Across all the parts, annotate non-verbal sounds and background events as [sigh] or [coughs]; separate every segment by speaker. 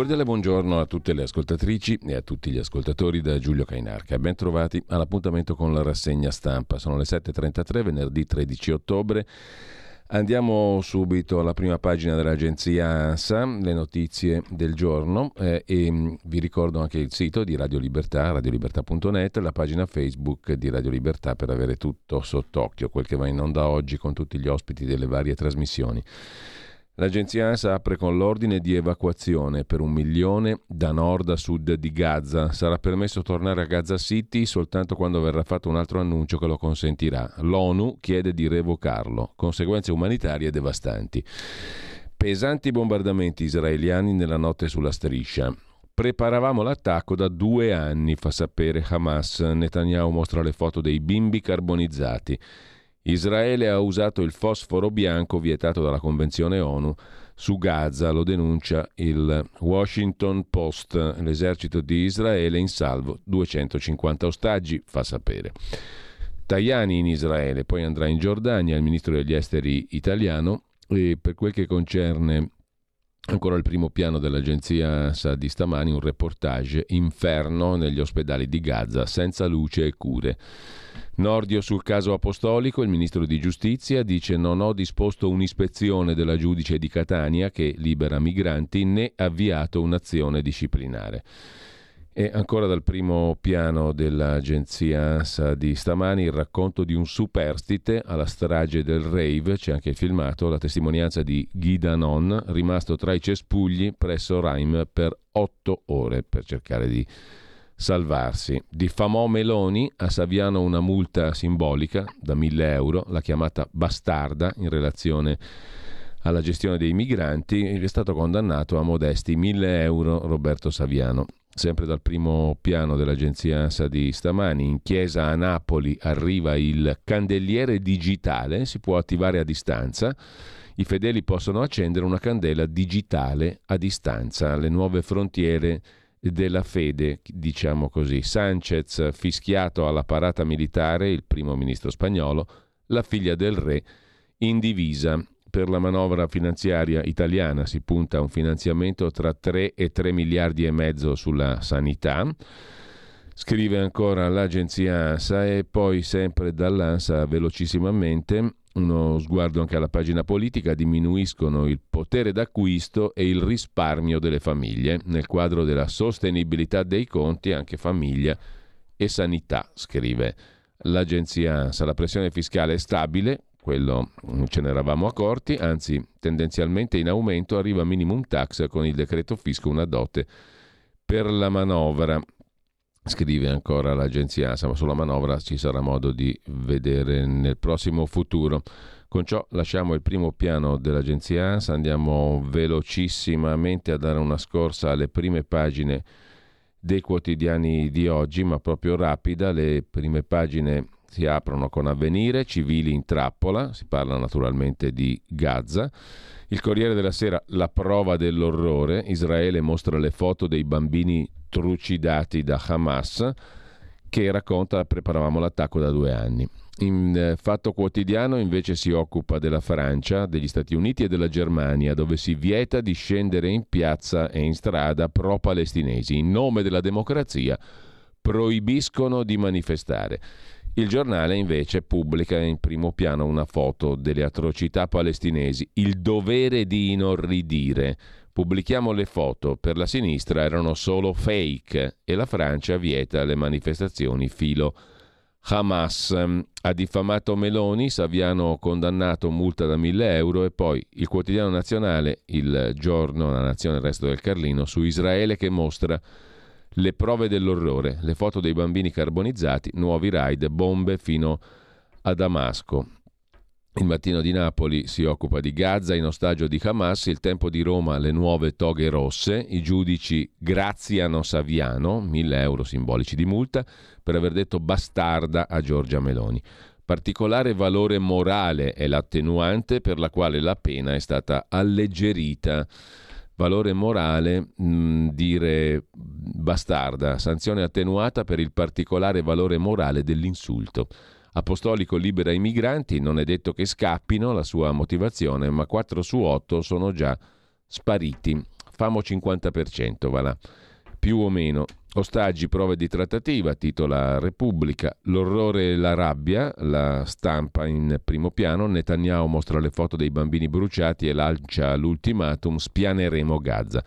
Speaker 1: Cordiale buongiorno a tutte le ascoltatrici e a tutti gli ascoltatori da Giulio Cainarca. Ben trovati all'appuntamento con la rassegna stampa. Sono le 7.33, venerdì 13 ottobre. Andiamo subito alla prima pagina dell'agenzia ANSA, le notizie del giorno eh, e mm, vi ricordo anche il sito di Radio Libertà, radiolibertà.net, la pagina Facebook di Radio Libertà per avere tutto sott'occhio, quel che va in onda oggi con tutti gli ospiti delle varie trasmissioni. L'agenzia ANSA apre con l'ordine di evacuazione per un milione da nord a sud di Gaza. Sarà permesso tornare a Gaza City soltanto quando verrà fatto un altro annuncio che lo consentirà. L'ONU chiede di revocarlo. Conseguenze umanitarie devastanti. Pesanti bombardamenti israeliani nella notte sulla striscia. Preparavamo l'attacco da due anni, fa sapere Hamas. Netanyahu mostra le foto dei bimbi carbonizzati. Israele ha usato il fosforo bianco vietato dalla Convenzione ONU su Gaza, lo denuncia il Washington Post. L'esercito di Israele in salvo 250 ostaggi, fa sapere. Tajani in Israele, poi andrà in Giordania il ministro degli esteri italiano e per quel che concerne ancora il primo piano dell'agenzia SA di stamani, un reportage inferno negli ospedali di Gaza senza luce e cure. Nordio sul caso apostolico, il ministro di giustizia dice non ho disposto un'ispezione della giudice di Catania che libera migranti né avviato un'azione disciplinare. E ancora dal primo piano dell'agenzia ANSA di stamani il racconto di un superstite alla strage del rave, c'è anche il filmato, la testimonianza di Guy Danon, rimasto tra i cespugli presso Raim per otto ore per cercare di salvarsi. Diffamò Meloni, a Saviano una multa simbolica da 1000 euro, la chiamata bastarda in relazione alla gestione dei migranti, è stato condannato a modesti 1000 euro Roberto Saviano. Sempre dal primo piano dell'agenzia ANSA di stamani, in chiesa a Napoli arriva il candeliere digitale, si può attivare a distanza. I fedeli possono accendere una candela digitale a distanza. Le nuove frontiere della fede, diciamo così. Sanchez fischiato alla parata militare, il primo ministro spagnolo, la figlia del re in divisa. Per la manovra finanziaria italiana si punta a un finanziamento tra 3 e 3 miliardi e mezzo sulla sanità. Scrive ancora l'agenzia ANSA e poi sempre dall'ANSA velocissimamente uno sguardo anche alla pagina politica, diminuiscono il potere d'acquisto e il risparmio delle famiglie. Nel quadro della sostenibilità dei conti, anche famiglia e sanità, scrive l'agenzia ANSA. La pressione fiscale è stabile, quello ce ne eravamo accorti, anzi tendenzialmente in aumento arriva minimum tax con il decreto fisco una dote per la manovra. Scrive ancora l'agenzia ASA, ma sulla manovra ci sarà modo di vedere nel prossimo futuro. Con ciò lasciamo il primo piano dell'agenzia ANSA, andiamo velocissimamente a dare una scorsa alle prime pagine dei quotidiani di oggi, ma proprio rapida. Le prime pagine si aprono con avvenire, civili in trappola, si parla naturalmente di Gaza. Il Corriere della Sera, la prova dell'orrore, Israele mostra le foto dei bambini trucidati da Hamas che racconta preparavamo l'attacco da due anni. In eh, Fatto Quotidiano invece si occupa della Francia, degli Stati Uniti e della Germania, dove si vieta di scendere in piazza e in strada pro-palestinesi. In nome della democrazia proibiscono di manifestare. Il giornale invece pubblica in primo piano una foto delle atrocità palestinesi, il dovere di inorridire. Pubblichiamo le foto, per la sinistra erano solo fake e la Francia vieta le manifestazioni filo Hamas. Ha diffamato Meloni, Saviano condannato, multa da 1000 euro e poi il quotidiano nazionale, il giorno, la nazione, il resto del Carlino, su Israele che mostra le prove dell'orrore, le foto dei bambini carbonizzati, nuovi raid, bombe fino a Damasco. Il mattino di Napoli si occupa di Gaza in ostaggio di Hamas, il tempo di Roma le nuove toghe rosse, i giudici graziano Saviano, 1000 euro simbolici di multa, per aver detto bastarda a Giorgia Meloni. Particolare valore morale è l'attenuante per la quale la pena è stata alleggerita valore morale mh, dire bastarda, sanzione attenuata per il particolare valore morale dell'insulto. Apostolico libera i migranti, non è detto che scappino, la sua motivazione, ma 4 su 8 sono già spariti. Famo 50%, va là più o meno. Ostaggi, prove di trattativa, titola Repubblica. L'orrore e la rabbia, la stampa in primo piano. Netanyahu mostra le foto dei bambini bruciati e lancia l'ultimatum: spianeremo Gaza.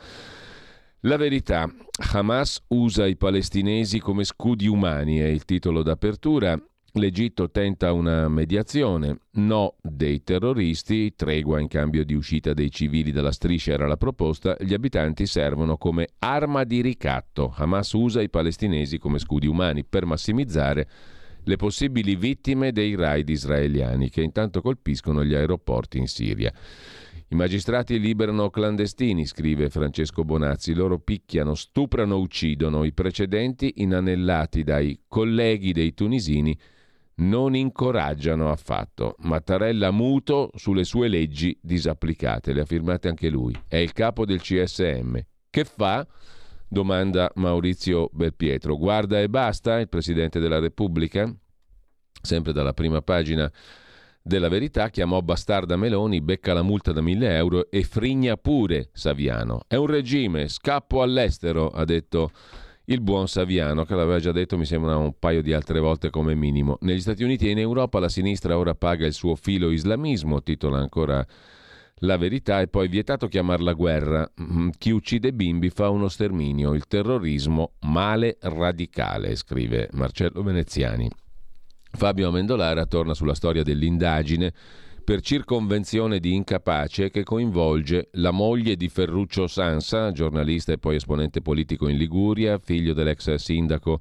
Speaker 1: La verità, Hamas usa i palestinesi come scudi umani, è il titolo d'apertura. L'Egitto tenta una mediazione, no dei terroristi, tregua in cambio di uscita dei civili dalla striscia era la proposta, gli abitanti servono come arma di ricatto. Hamas usa i palestinesi come scudi umani per massimizzare le possibili vittime dei raid israeliani che intanto colpiscono gli aeroporti in Siria. I magistrati liberano clandestini, scrive Francesco Bonazzi, loro picchiano, stuprano, uccidono. I precedenti inanellati dai colleghi dei tunisini non incoraggiano affatto. Mattarella muto sulle sue leggi disapplicate, le ha firmate anche lui. È il capo del CSM. Che fa? domanda Maurizio Belpietro. Guarda e basta il Presidente della Repubblica? Sempre dalla prima pagina della verità chiamò bastarda Meloni, becca la multa da mille euro e frigna pure Saviano. È un regime, scappo all'estero, ha detto il buon Saviano, che l'aveva già detto mi sembra un paio di altre volte come minimo. Negli Stati Uniti e in Europa la sinistra ora paga il suo filo islamismo, titola ancora la verità, e poi vietato chiamarla guerra. Mm, chi uccide bimbi fa uno sterminio, il terrorismo male radicale, scrive Marcello Veneziani. Fabio Amendolara torna sulla storia dell'indagine per circonvenzione di incapace che coinvolge la moglie di Ferruccio Sansa, giornalista e poi esponente politico in Liguria, figlio dell'ex sindaco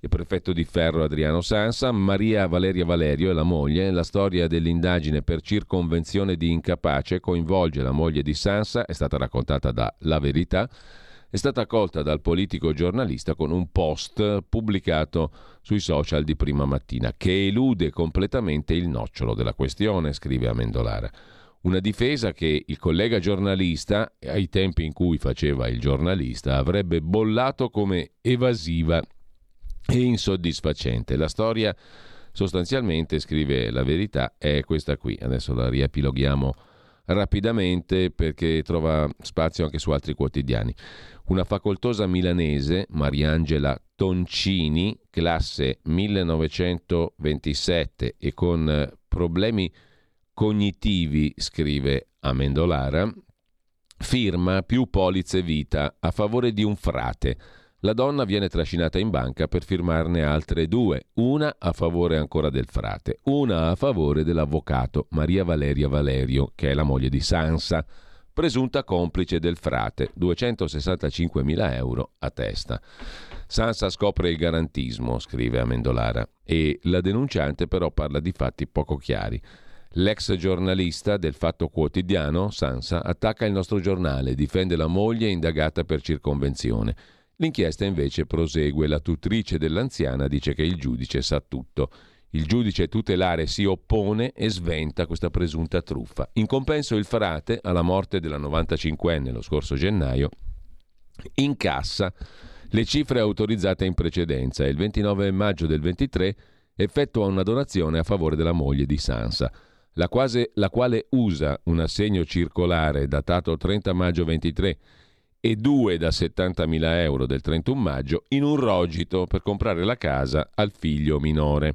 Speaker 1: e prefetto di Ferro Adriano Sansa, Maria Valeria Valerio e la moglie. La storia dell'indagine per circonvenzione di incapace coinvolge la moglie di Sansa, è stata raccontata da La Verità, è stata accolta dal politico giornalista con un post pubblicato sui social di prima mattina che elude completamente il nocciolo della questione, scrive Amendolara. Una difesa che il collega giornalista, ai tempi in cui faceva il giornalista, avrebbe bollato come evasiva e insoddisfacente. La storia sostanzialmente, scrive la verità, è questa qui. Adesso la riepiloghiamo rapidamente perché trova spazio anche su altri quotidiani. Una facoltosa milanese, Mariangela Toncini, classe 1927 e con problemi cognitivi, scrive Amendolara, firma più polizze vita a favore di un frate. La donna viene trascinata in banca per firmarne altre due, una a favore ancora del frate, una a favore dell'avvocato Maria Valeria Valerio, che è la moglie di Sansa presunta complice del frate, 265.000 euro a testa. Sansa scopre il garantismo, scrive Amendolara, e la denunciante però parla di fatti poco chiari. L'ex giornalista del Fatto Quotidiano, Sansa, attacca il nostro giornale, difende la moglie indagata per circonvenzione. L'inchiesta invece prosegue, la tutrice dell'anziana dice che il giudice sa tutto. Il giudice tutelare si oppone e sventa questa presunta truffa. In compenso il frate, alla morte della 95enne lo scorso gennaio, incassa le cifre autorizzate in precedenza e il 29 maggio del 23 effettua una donazione a favore della moglie di Sansa, la, quale usa un assegno circolare datato 30 maggio 23 e due da 70.000 euro del 31 maggio in un rogito per comprare la casa al figlio minore.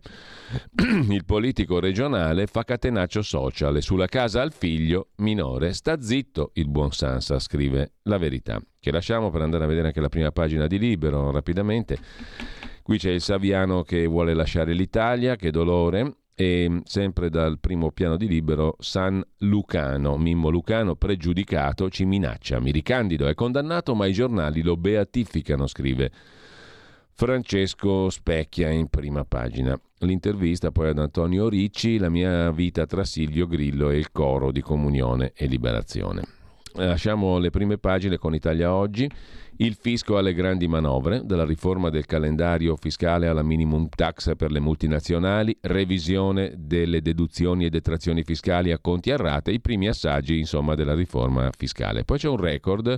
Speaker 1: [clears throat] Il politico regionale fa catenaccio social e sulla casa al figlio minore sta zitto il buon Sansa, scrive la verità, che lasciamo per andare a vedere anche la prima pagina di Libero rapidamente. Qui c'è il Saviano che vuole lasciare l'Italia, che dolore, e sempre dal primo piano di libero San Lucano, Mimmo Lucano pregiudicato, ci minaccia, mi ricandido, è condannato ma i giornali lo beatificano, scrive Francesco Specchia in prima pagina. L'intervista poi ad Antonio Ricci, la mia vita tra Silvio Grillo e il coro di comunione e liberazione. Lasciamo le prime pagine con Italia Oggi. Il fisco alle grandi manovre, dalla riforma del calendario fiscale alla minimum tax per le multinazionali, revisione delle deduzioni e detrazioni fiscali a conti a rate, i primi assaggi insomma della riforma fiscale. Poi c'è un record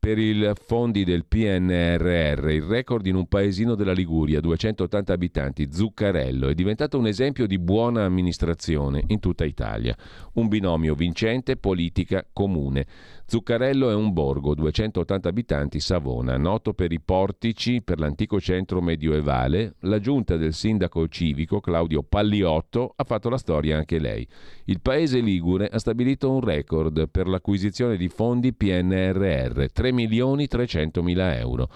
Speaker 1: per i fondi del PNRR, il record in un paesino della Liguria, 280 abitanti, Zuccarello, è diventato un esempio di buona amministrazione in tutta Italia. Un binomio vincente, politica comune. Zuccarello è un borgo, 280 abitanti, Savona, noto per i portici, per l'antico centro medioevale. La giunta del sindaco civico Claudio Palliotto ha fatto la storia anche lei. Il paese ligure ha stabilito un record per l'acquisizione di fondi PNRR, 3 milioni 300 mila euro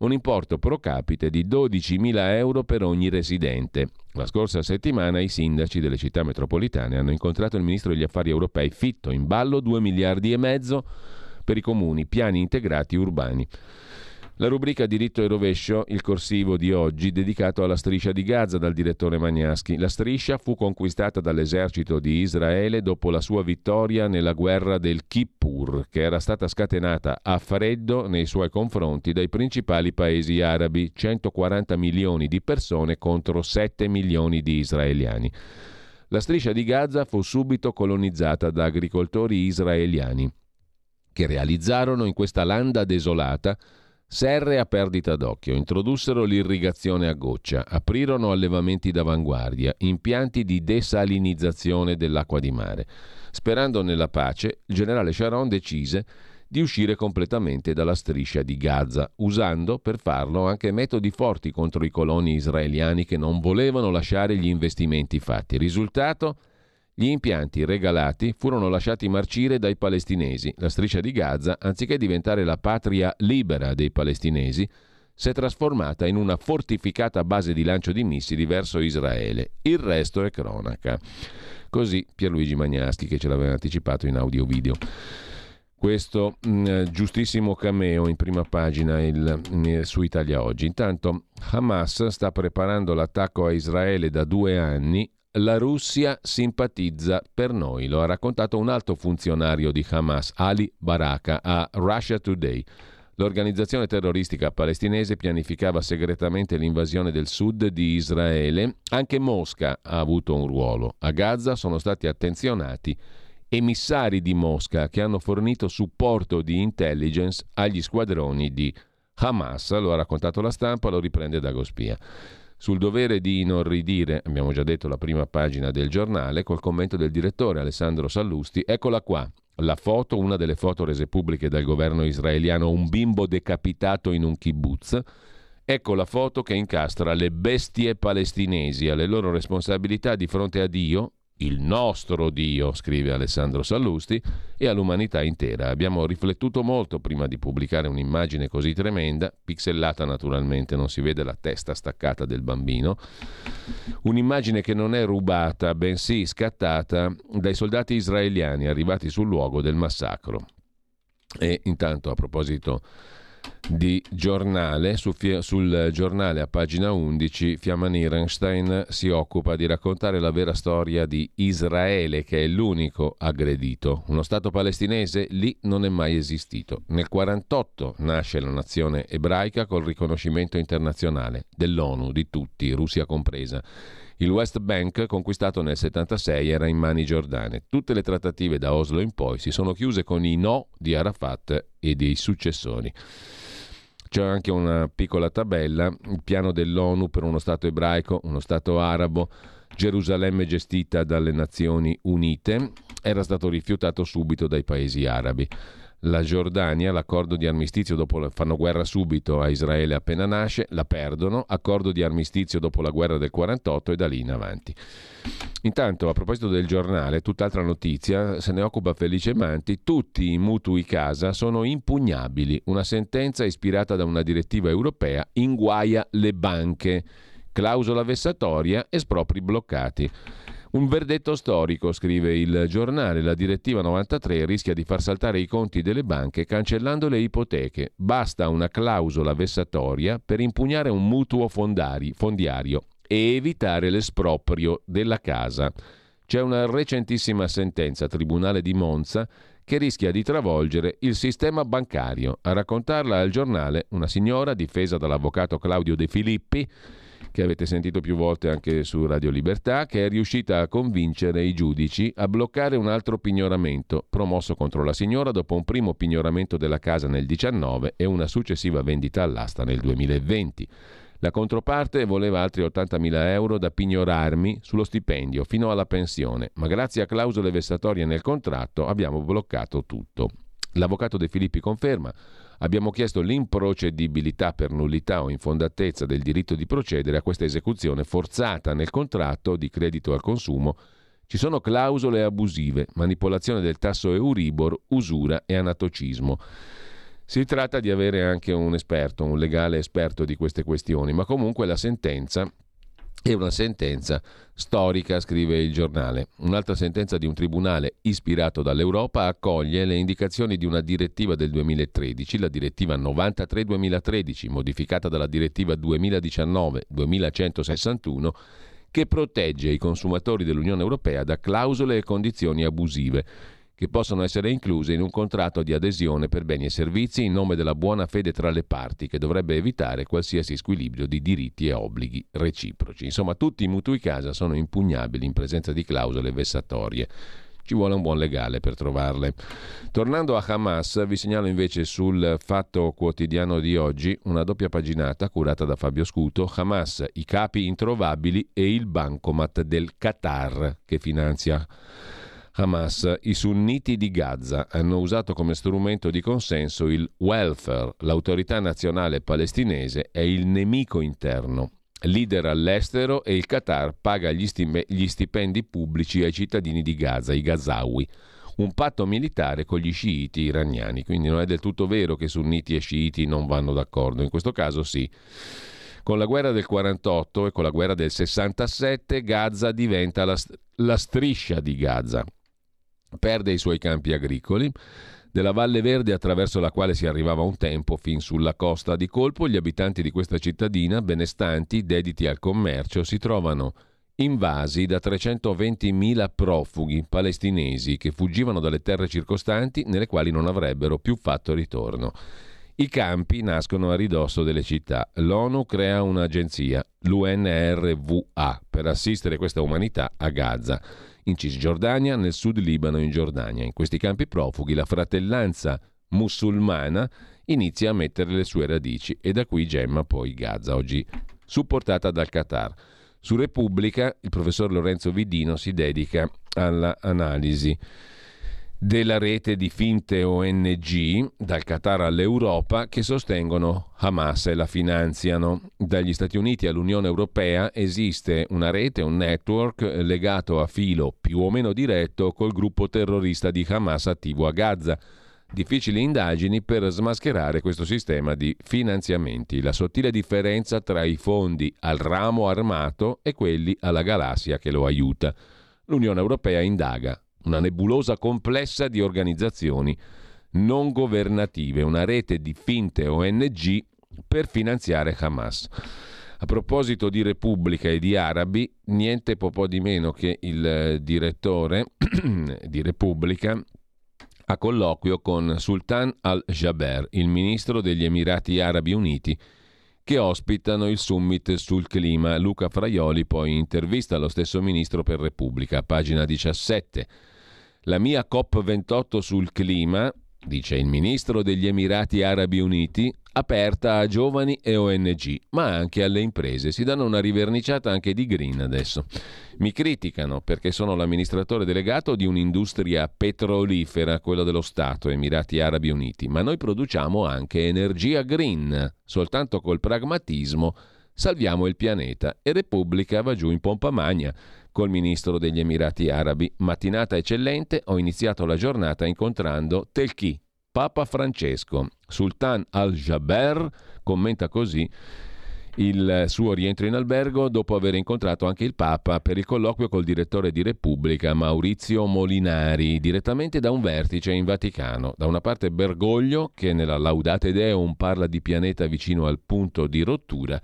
Speaker 1: un importo pro capite di 12.000 euro per ogni residente. La scorsa settimana i sindaci delle città metropolitane hanno incontrato il ministro degli affari europei Fitto, in ballo 2 miliardi e mezzo per i comuni, piani integrati urbani. La rubrica Diritto e rovescio, il corsivo di oggi, dedicato alla striscia di Gaza dal direttore Magnaschi. La striscia fu conquistata dall'esercito di Israele dopo la sua vittoria nella guerra del Kippur, che era stata scatenata a freddo nei suoi confronti dai principali paesi arabi, 140 milioni di persone contro 7 milioni di israeliani. La striscia di Gaza fu subito colonizzata da agricoltori israeliani, che realizzarono in questa landa desolata Serre a perdita d'occhio, introdussero l'irrigazione a goccia, aprirono allevamenti d'avanguardia, impianti di desalinizzazione dell'acqua di mare. Sperando nella pace, il generale Sharon decise di uscire completamente dalla striscia di Gaza, usando per farlo anche metodi forti contro i coloni israeliani che non volevano lasciare gli investimenti fatti. Risultato? Gli impianti regalati furono lasciati marcire dai palestinesi. La striscia di Gaza, anziché diventare la patria libera dei palestinesi, si è trasformata in una fortificata base di lancio di missili verso Israele. Il resto è cronaca. Così Pierluigi Magnaschi che ce l'aveva anticipato in audio-video. Questo mh, mm, giustissimo cameo in prima pagina il, mh, mm, su Italia Oggi. Intanto Hamas sta preparando l'attacco a Israele da due anni la Russia simpatizza per noi, lo ha raccontato un alto funzionario di Hamas, Ali Baraka, a Russia Today. L'organizzazione terroristica palestinese pianificava segretamente l'invasione del sud di Israele. Anche Mosca ha avuto un ruolo. A Gaza sono stati attenzionati emissari di Mosca che hanno fornito supporto di intelligence agli squadroni di Hamas. Lo ha raccontato la stampa, lo riprende Dagospia sul dovere di inorridire, abbiamo già detto la prima pagina del giornale, col commento del direttore Alessandro Sallusti, eccola qua. La foto, una delle foto rese pubbliche dal governo israeliano, un bimbo decapitato in un kibbutz. Ecco la foto che incastra le bestie palestinesi alle loro responsabilità di fronte a Dio, il nostro Dio, scrive Alessandro Sallusti, e all'umanità intera. Abbiamo riflettuto molto prima di pubblicare un'immagine così tremenda, pixellata naturalmente, non si vede la testa staccata del bambino, un'immagine che non è rubata, bensì scattata dai soldati israeliani arrivati sul luogo del massacro. E intanto a proposito di giornale, su, sul giornale a pagina 11 Fiamma Nierenstein si occupa di raccontare la vera storia di Israele che è l'unico aggredito. Uno Stato palestinese lì non è mai esistito. Nel 1948 nasce la nazione ebraica col riconoscimento internazionale dell'ONU, di tutti, Russia compresa. Il West Bank, conquistato nel 1976, era in mani giordane. Tutte le trattative da Oslo in poi si sono chiuse con i no di Arafat e dei successori. C'è anche una piccola tabella, il piano dell'ONU per uno Stato ebraico, uno Stato arabo, Gerusalemme gestita dalle Nazioni Unite, era stato rifiutato subito dai paesi arabi la Giordania, l'accordo di armistizio dopo fanno guerra subito a Israele appena nasce, la perdono, accordo di armistizio dopo la guerra del 48 e da lì in avanti. Intanto, a proposito del giornale, tutt'altra notizia, se ne occupa Felice Manti, tutti i mutui casa sono impugnabili. Una sentenza ispirata da una direttiva europea inguaia le banche. Clausola vessatoria, espropri bloccati. Un verdetto storico, scrive il giornale. La direttiva 93 rischia di far saltare i conti delle banche cancellando le ipoteche. Basta una clausola vessatoria per impugnare un mutuo fondari, fondiario e evitare l'esproprio della casa. C'è una recentissima sentenza Tribunale di Monza che rischia di travolgere il sistema bancario. A raccontarla al giornale una signora difesa dall'avvocato Claudio De Filippi che avete sentito più volte anche su Radio Libertà, che è riuscita a convincere i giudici a bloccare un altro pignoramento promosso contro la signora dopo un primo pignoramento della casa nel 2019 e una successiva vendita all'asta nel 2020. La controparte voleva altri 80.000 euro da pignorarmi sullo stipendio fino alla pensione, ma grazie a clausole vessatorie nel contratto abbiamo bloccato tutto. L'avvocato De Filippi conferma Abbiamo chiesto l'improcedibilità per nullità o infondatezza del diritto di procedere a questa esecuzione forzata nel contratto di credito al consumo. Ci sono clausole abusive, manipolazione del tasso Euribor, usura e anatocismo. Si tratta di avere anche un esperto, un legale esperto di queste questioni, ma comunque la sentenza è una sentenza storica, scrive il giornale. Un'altra sentenza di un tribunale ispirato dall'Europa accoglie le indicazioni di una direttiva del 2013, la direttiva 93-2013, modificata dalla direttiva 2019-2161, che protegge i consumatori dell'Unione Europea da clausole e condizioni abusive che possono essere incluse in un contratto di adesione per beni e servizi in nome della buona fede tra le parti, che dovrebbe evitare qualsiasi squilibrio di diritti e obblighi reciproci. Insomma, tutti i mutui casa sono impugnabili in presenza di clausole vessatorie. Ci vuole un buon legale per trovarle. Tornando a Hamas, vi segnalo invece sul Fatto Quotidiano di oggi una doppia paginata curata da Fabio Scuto, Hamas, i capi introvabili e il bancomat del Qatar che finanzia Hamas, i sunniti di Gaza hanno usato come strumento di consenso il welfare. L'autorità nazionale palestinese è il nemico interno. Leader all'estero e il Qatar paga gli, stime, gli stipendi pubblici ai cittadini di Gaza, i Gazawi. Un patto militare con gli sciiti iraniani, quindi non è del tutto vero che sunniti e sciiti non vanno d'accordo, in questo caso sì. Con la guerra del 48 e con la guerra del 67 Gaza diventa la, la striscia di Gaza, perde i suoi campi agricoli, della Valle Verde attraverso la quale si arrivava un tempo fin sulla costa. Di colpo gli abitanti di questa cittadina, benestanti, dediti al commercio, si trovano invasi da 320.000 profughi palestinesi che fuggivano dalle terre circostanti nelle quali non avrebbero più fatto ritorno. I campi nascono a ridosso delle città. L'ONU crea un'agenzia, l'UNRWA, per assistere questa umanità a Gaza in Cisgiordania, nel sud Libano e in Giordania. In questi campi profughi la fratellanza musulmana inizia a mettere le sue radici e da qui gemma poi Gaza, oggi supportata dal Qatar. Su Repubblica il professor Lorenzo Vidino si dedica all'analisi della rete di finte ONG, dal Qatar all'Europa, che sostengono Hamas e la finanziano. Dagli Stati Uniti all'Unione Europea esiste una rete, un network legato a filo più o meno diretto col gruppo terrorista di Hamas attivo a Gaza. Difficili indagini per smascherare questo sistema di finanziamenti, la sottile differenza tra i fondi al ramo armato e quelli alla galassia che lo aiuta. L'Unione Europea indaga una nebulosa complessa di organizzazioni non governative, una rete di finte ONG per finanziare Hamas. A proposito di Repubblica e di arabi, niente po' di meno che il direttore [clears throat] di Repubblica a colloquio con Sultan al-Jaber, il ministro degli Emirati Arabi Uniti, che ospitano il summit sul clima. Luca Fraioli poi intervista lo stesso ministro per Repubblica, pagina 17. La mia COP28 sul clima dice il ministro degli Emirati Arabi Uniti, aperta a giovani e ONG, ma anche alle imprese. Si danno una riverniciata anche di green adesso. Mi criticano perché sono l'amministratore delegato di un'industria petrolifera, quella dello Stato, Emirati Arabi Uniti, ma noi produciamo anche energia green, soltanto col pragmatismo salviamo il pianeta e Repubblica va giù in pompa magna col ministro degli Emirati Arabi. Mattinata eccellente, ho iniziato la giornata incontrando Telchi, Papa Francesco. Sultan al-Jaber commenta così il suo rientro in albergo dopo aver incontrato anche il Papa per il colloquio col direttore di Repubblica Maurizio Molinari, direttamente da un vertice in Vaticano. Da una parte Bergoglio, che nella Laudate Deum parla di pianeta vicino al punto di rottura,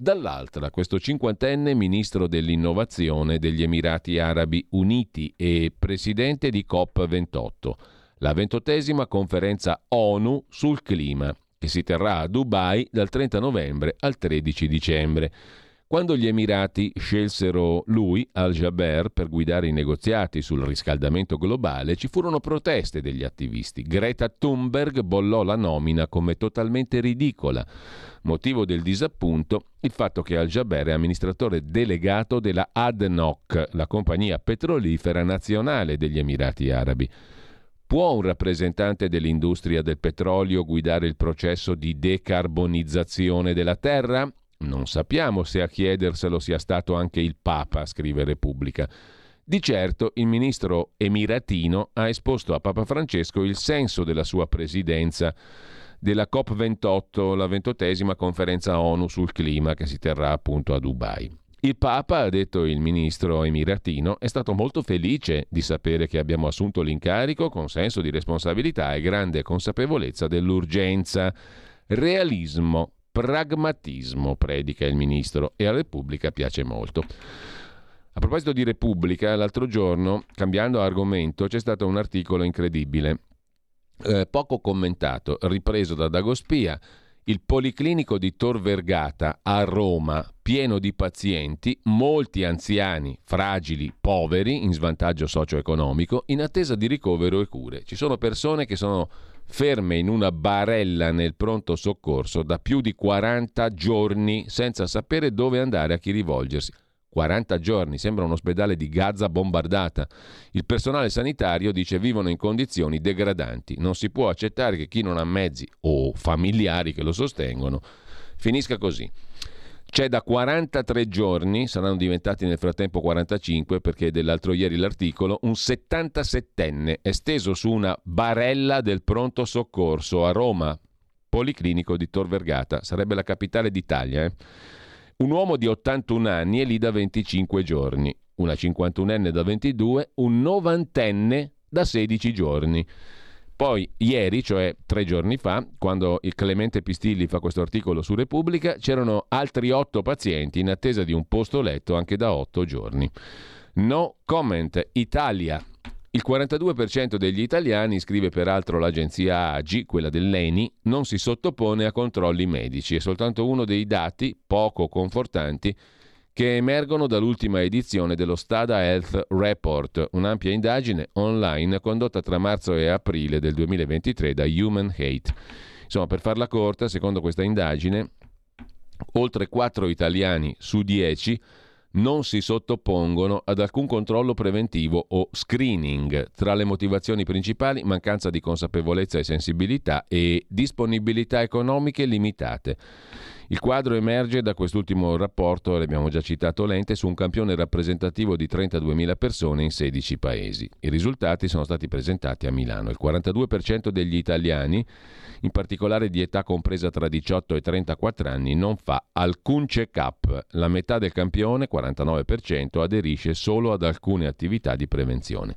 Speaker 1: dall'altra questo cinquantenne ministro dell'innovazione degli Emirati Arabi Uniti e presidente di COP28 la ventottesima conferenza ONU sul clima, che si terrà a Dubai dal 30 novembre al 13 dicembre. Quando gli Emirati scelsero lui, Al-Jaber, per guidare i negoziati sul riscaldamento globale, ci furono proteste degli attivisti. Greta Thunberg bollò la nomina come totalmente ridicola. Motivo del disappunto il fatto che Al-Jaber è amministratore delegato della ADNOC, la compagnia petrolifera nazionale degli Emirati Arabi. Può un rappresentante dell'industria del petrolio guidare il processo di decarbonizzazione della Terra? Non sappiamo se a chiederselo sia stato anche il Papa, scrive Repubblica. Di certo il ministro emiratino ha esposto a Papa Francesco il senso della sua presidenza della COP28, la ventottesima conferenza ONU sul clima che si terrà appunto a Dubai. Il Papa, ha detto il ministro emiratino, è stato molto felice di sapere che abbiamo assunto l'incarico con senso di responsabilità e grande consapevolezza dell'urgenza. Realismo, pragmatismo, predica il ministro, e alla Repubblica piace molto. A proposito di Repubblica, l'altro giorno, cambiando argomento, c'è stato un articolo incredibile, eh, poco commentato, ripreso da Dagospia il Policlinico di Tor Vergata a Roma, pieno di pazienti, molti anziani, fragili, poveri, in svantaggio socio-economico, in attesa di ricovero e cure. Ci sono persone che sono ferme in una barella nel pronto soccorso da più di 40 giorni senza sapere dove andare a chi rivolgersi. 40 giorni, sembra un ospedale di Gaza bombardata. Il personale sanitario dice vivono in condizioni degradanti. Non si può accettare che chi non ha mezzi o familiari che lo sostengono finisca così. C'è da 43 giorni, saranno diventati nel frattempo 45 perché dell'altro ieri l'articolo, un 77enne è steso su una barella del pronto soccorso a Roma, Policlinico di Tor Vergata, sarebbe la capitale d'Italia. Eh? Un uomo di 81 anni è lì da 25 giorni, una 51enne da 22, un novantenne da 16 giorni. Poi ieri, cioè tre giorni fa, quando il Clemente Pistilli fa questo articolo su Repubblica, c'erano altri otto pazienti in attesa di un posto letto anche da otto giorni. No comment. Italia. Il 42% degli italiani, scrive peraltro l'agenzia AGI, quella dell'ENI, non si sottopone a controlli medici. È soltanto uno dei dati, poco confortanti, che emergono dall'ultima edizione dello Stada Health Report, un'ampia indagine online condotta tra marzo e aprile del 2023 da Human Hate. Insomma, per farla corta, secondo questa indagine, oltre 4 italiani su 10 non si sottopongono ad alcun controllo preventivo o screening. Tra le motivazioni principali mancanza di consapevolezza e sensibilità e disponibilità economiche limitate. Il quadro emerge da quest'ultimo rapporto, l'abbiamo già citato l'ente, su un campione rappresentativo di 32.000 persone in 16 paesi. I risultati sono stati presentati a Milano. Il 42% degli italiani, in particolare di età compresa tra 18 e 34 anni, non fa alcun check-up. La metà del campione, 49%, aderisce solo ad alcune attività di prevenzione.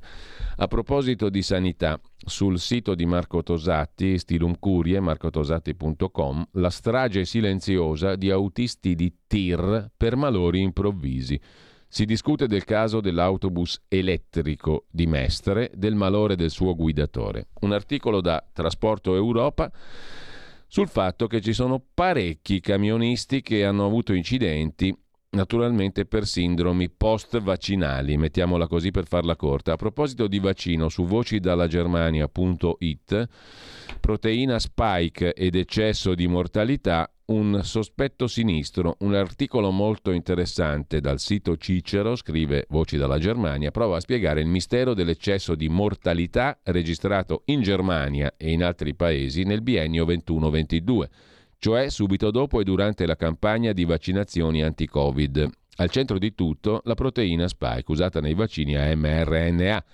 Speaker 1: A proposito di sanità, sul sito di Marco Tosatti, Stilum Curie, marcotosatti.com, la strage silenziosa di autisti di tir per malori improvvisi. Si discute del caso dell'autobus elettrico di Mestre, del malore del suo guidatore. Un articolo da Trasporto Europa sul fatto che ci sono parecchi camionisti che hanno avuto incidenti naturalmente per sindromi post-vaccinali, mettiamola così per farla corta. A proposito di vaccino, su vocidalagermania.it, proteina spike ed eccesso di mortalità, un sospetto sinistro, un articolo molto interessante dal sito Cicero, scrive Voci dalla Germania, prova a spiegare il mistero dell'eccesso di mortalità registrato in Germania e in altri paesi nel biennio 21-22 cioè subito dopo e durante la campagna di vaccinazioni anti-Covid. Al centro di tutto la proteina spike usata nei vaccini a mRNA.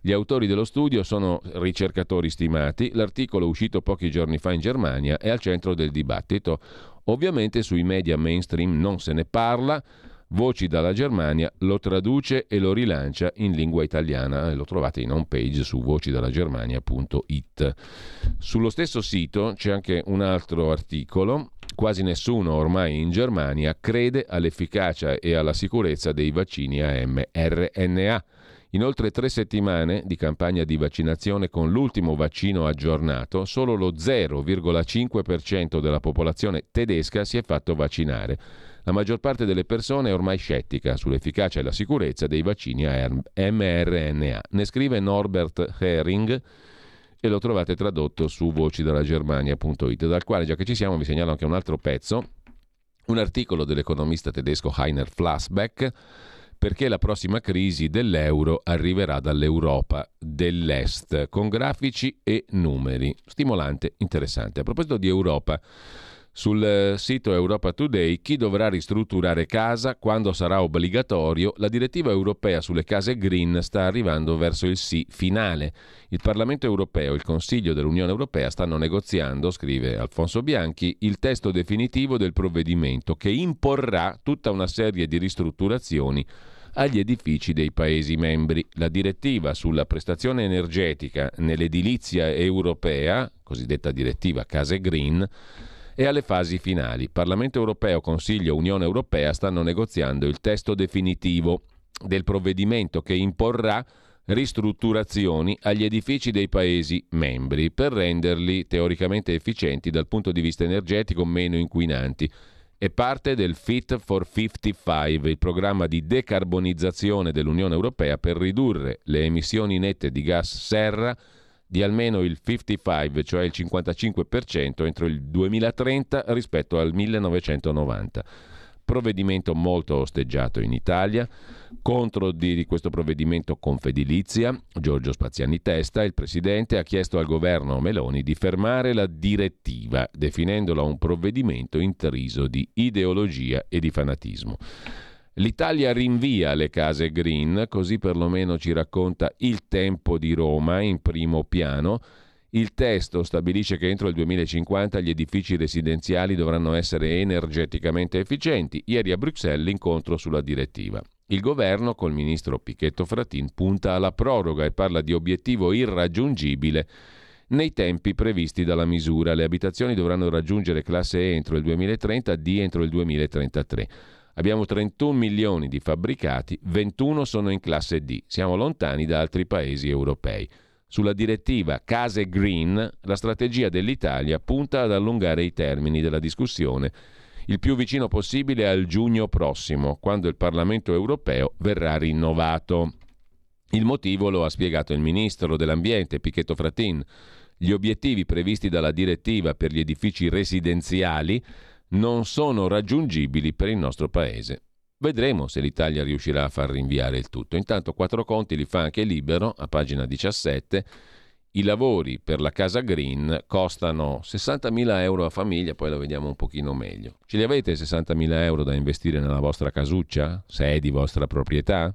Speaker 1: Gli autori dello studio sono ricercatori stimati, l'articolo uscito pochi giorni fa in Germania è al centro del dibattito. Ovviamente sui media mainstream non se ne parla, Voci dalla Germania lo traduce e lo rilancia in lingua italiana. Lo trovate in home page su vocidallagermania.it. Sullo stesso sito c'è anche un altro articolo. Quasi nessuno ormai in Germania crede all'efficacia e alla sicurezza dei vaccini a mRNA. In oltre tre settimane di campagna di vaccinazione con l'ultimo vaccino aggiornato, solo lo 0,5% della popolazione tedesca si è fatto vaccinare la maggior parte delle persone è ormai scettica sull'efficacia e la sicurezza dei vaccini a mRNA. Ne scrive Norbert Hering e lo trovate tradotto su vocidalagermania.it, dal quale, già che ci siamo, vi segnalo anche un altro pezzo, un articolo dell'economista tedesco Heiner Flassbeck, perché la prossima crisi dell'euro arriverà dall'Europa dell'Est, con grafici e numeri. Stimolante, interessante. A proposito di Europa, sul eh, sito Europa Today chi dovrà ristrutturare casa quando sarà obbligatorio, la direttiva europea sulle case green sta arrivando verso il sì finale. Il Parlamento europeo e il Consiglio dell'Unione europea stanno negoziando, scrive Alfonso Bianchi, il testo definitivo del provvedimento che imporrà tutta una serie di ristrutturazioni agli edifici dei Paesi membri. La direttiva sulla prestazione energetica nell'edilizia europea, cosiddetta direttiva Case Green, e alle fasi finali. Parlamento europeo, Consiglio, Unione europea stanno negoziando il testo definitivo del provvedimento che imporrà ristrutturazioni agli edifici dei Paesi membri per renderli teoricamente efficienti dal punto di vista energetico meno inquinanti. È parte del Fit for 55, il programma di decarbonizzazione dell'Unione Europea per ridurre le emissioni nette di gas serra di almeno il 55, cioè il 55% entro il 2030 rispetto al 1990. Provvedimento molto osteggiato in Italia. Contro di questo provvedimento Confedilizia, Giorgio Spaziani Testa, il presidente, ha chiesto al governo Meloni di fermare la direttiva, definendola un provvedimento intriso di ideologia e di fanatismo. L'Italia rinvia le case green, così perlomeno ci racconta il tempo di Roma in primo piano. Il testo stabilisce che entro il 2050 gli edifici residenziali dovranno essere energeticamente efficienti. Ieri a Bruxelles l'incontro sulla direttiva. Il governo, col ministro Pichetto Fratin, punta alla proroga e parla di obiettivo irraggiungibile nei tempi previsti dalla misura. Le abitazioni dovranno raggiungere classe E entro il 2030, D entro il 2033. Abbiamo 31 milioni di fabbricati, 21 sono in classe D. Siamo lontani da altri paesi europei. Sulla direttiva Case Green, la strategia dell'Italia punta ad allungare i termini della discussione il più vicino possibile al giugno prossimo, quando il Parlamento europeo verrà rinnovato. Il motivo lo ha spiegato il ministro dell'Ambiente, Pichetto Fratin. Gli obiettivi previsti dalla direttiva per gli edifici residenziali non sono raggiungibili per il nostro paese. Vedremo se l'Italia riuscirà a far rinviare il tutto. Intanto quattro conti li fa anche Libero, a pagina 17. I lavori per la casa green costano 60.000 euro a famiglia, poi lo vediamo un pochino meglio. Ce li avete 60.000 euro da investire nella vostra casuccia, se è di vostra proprietà?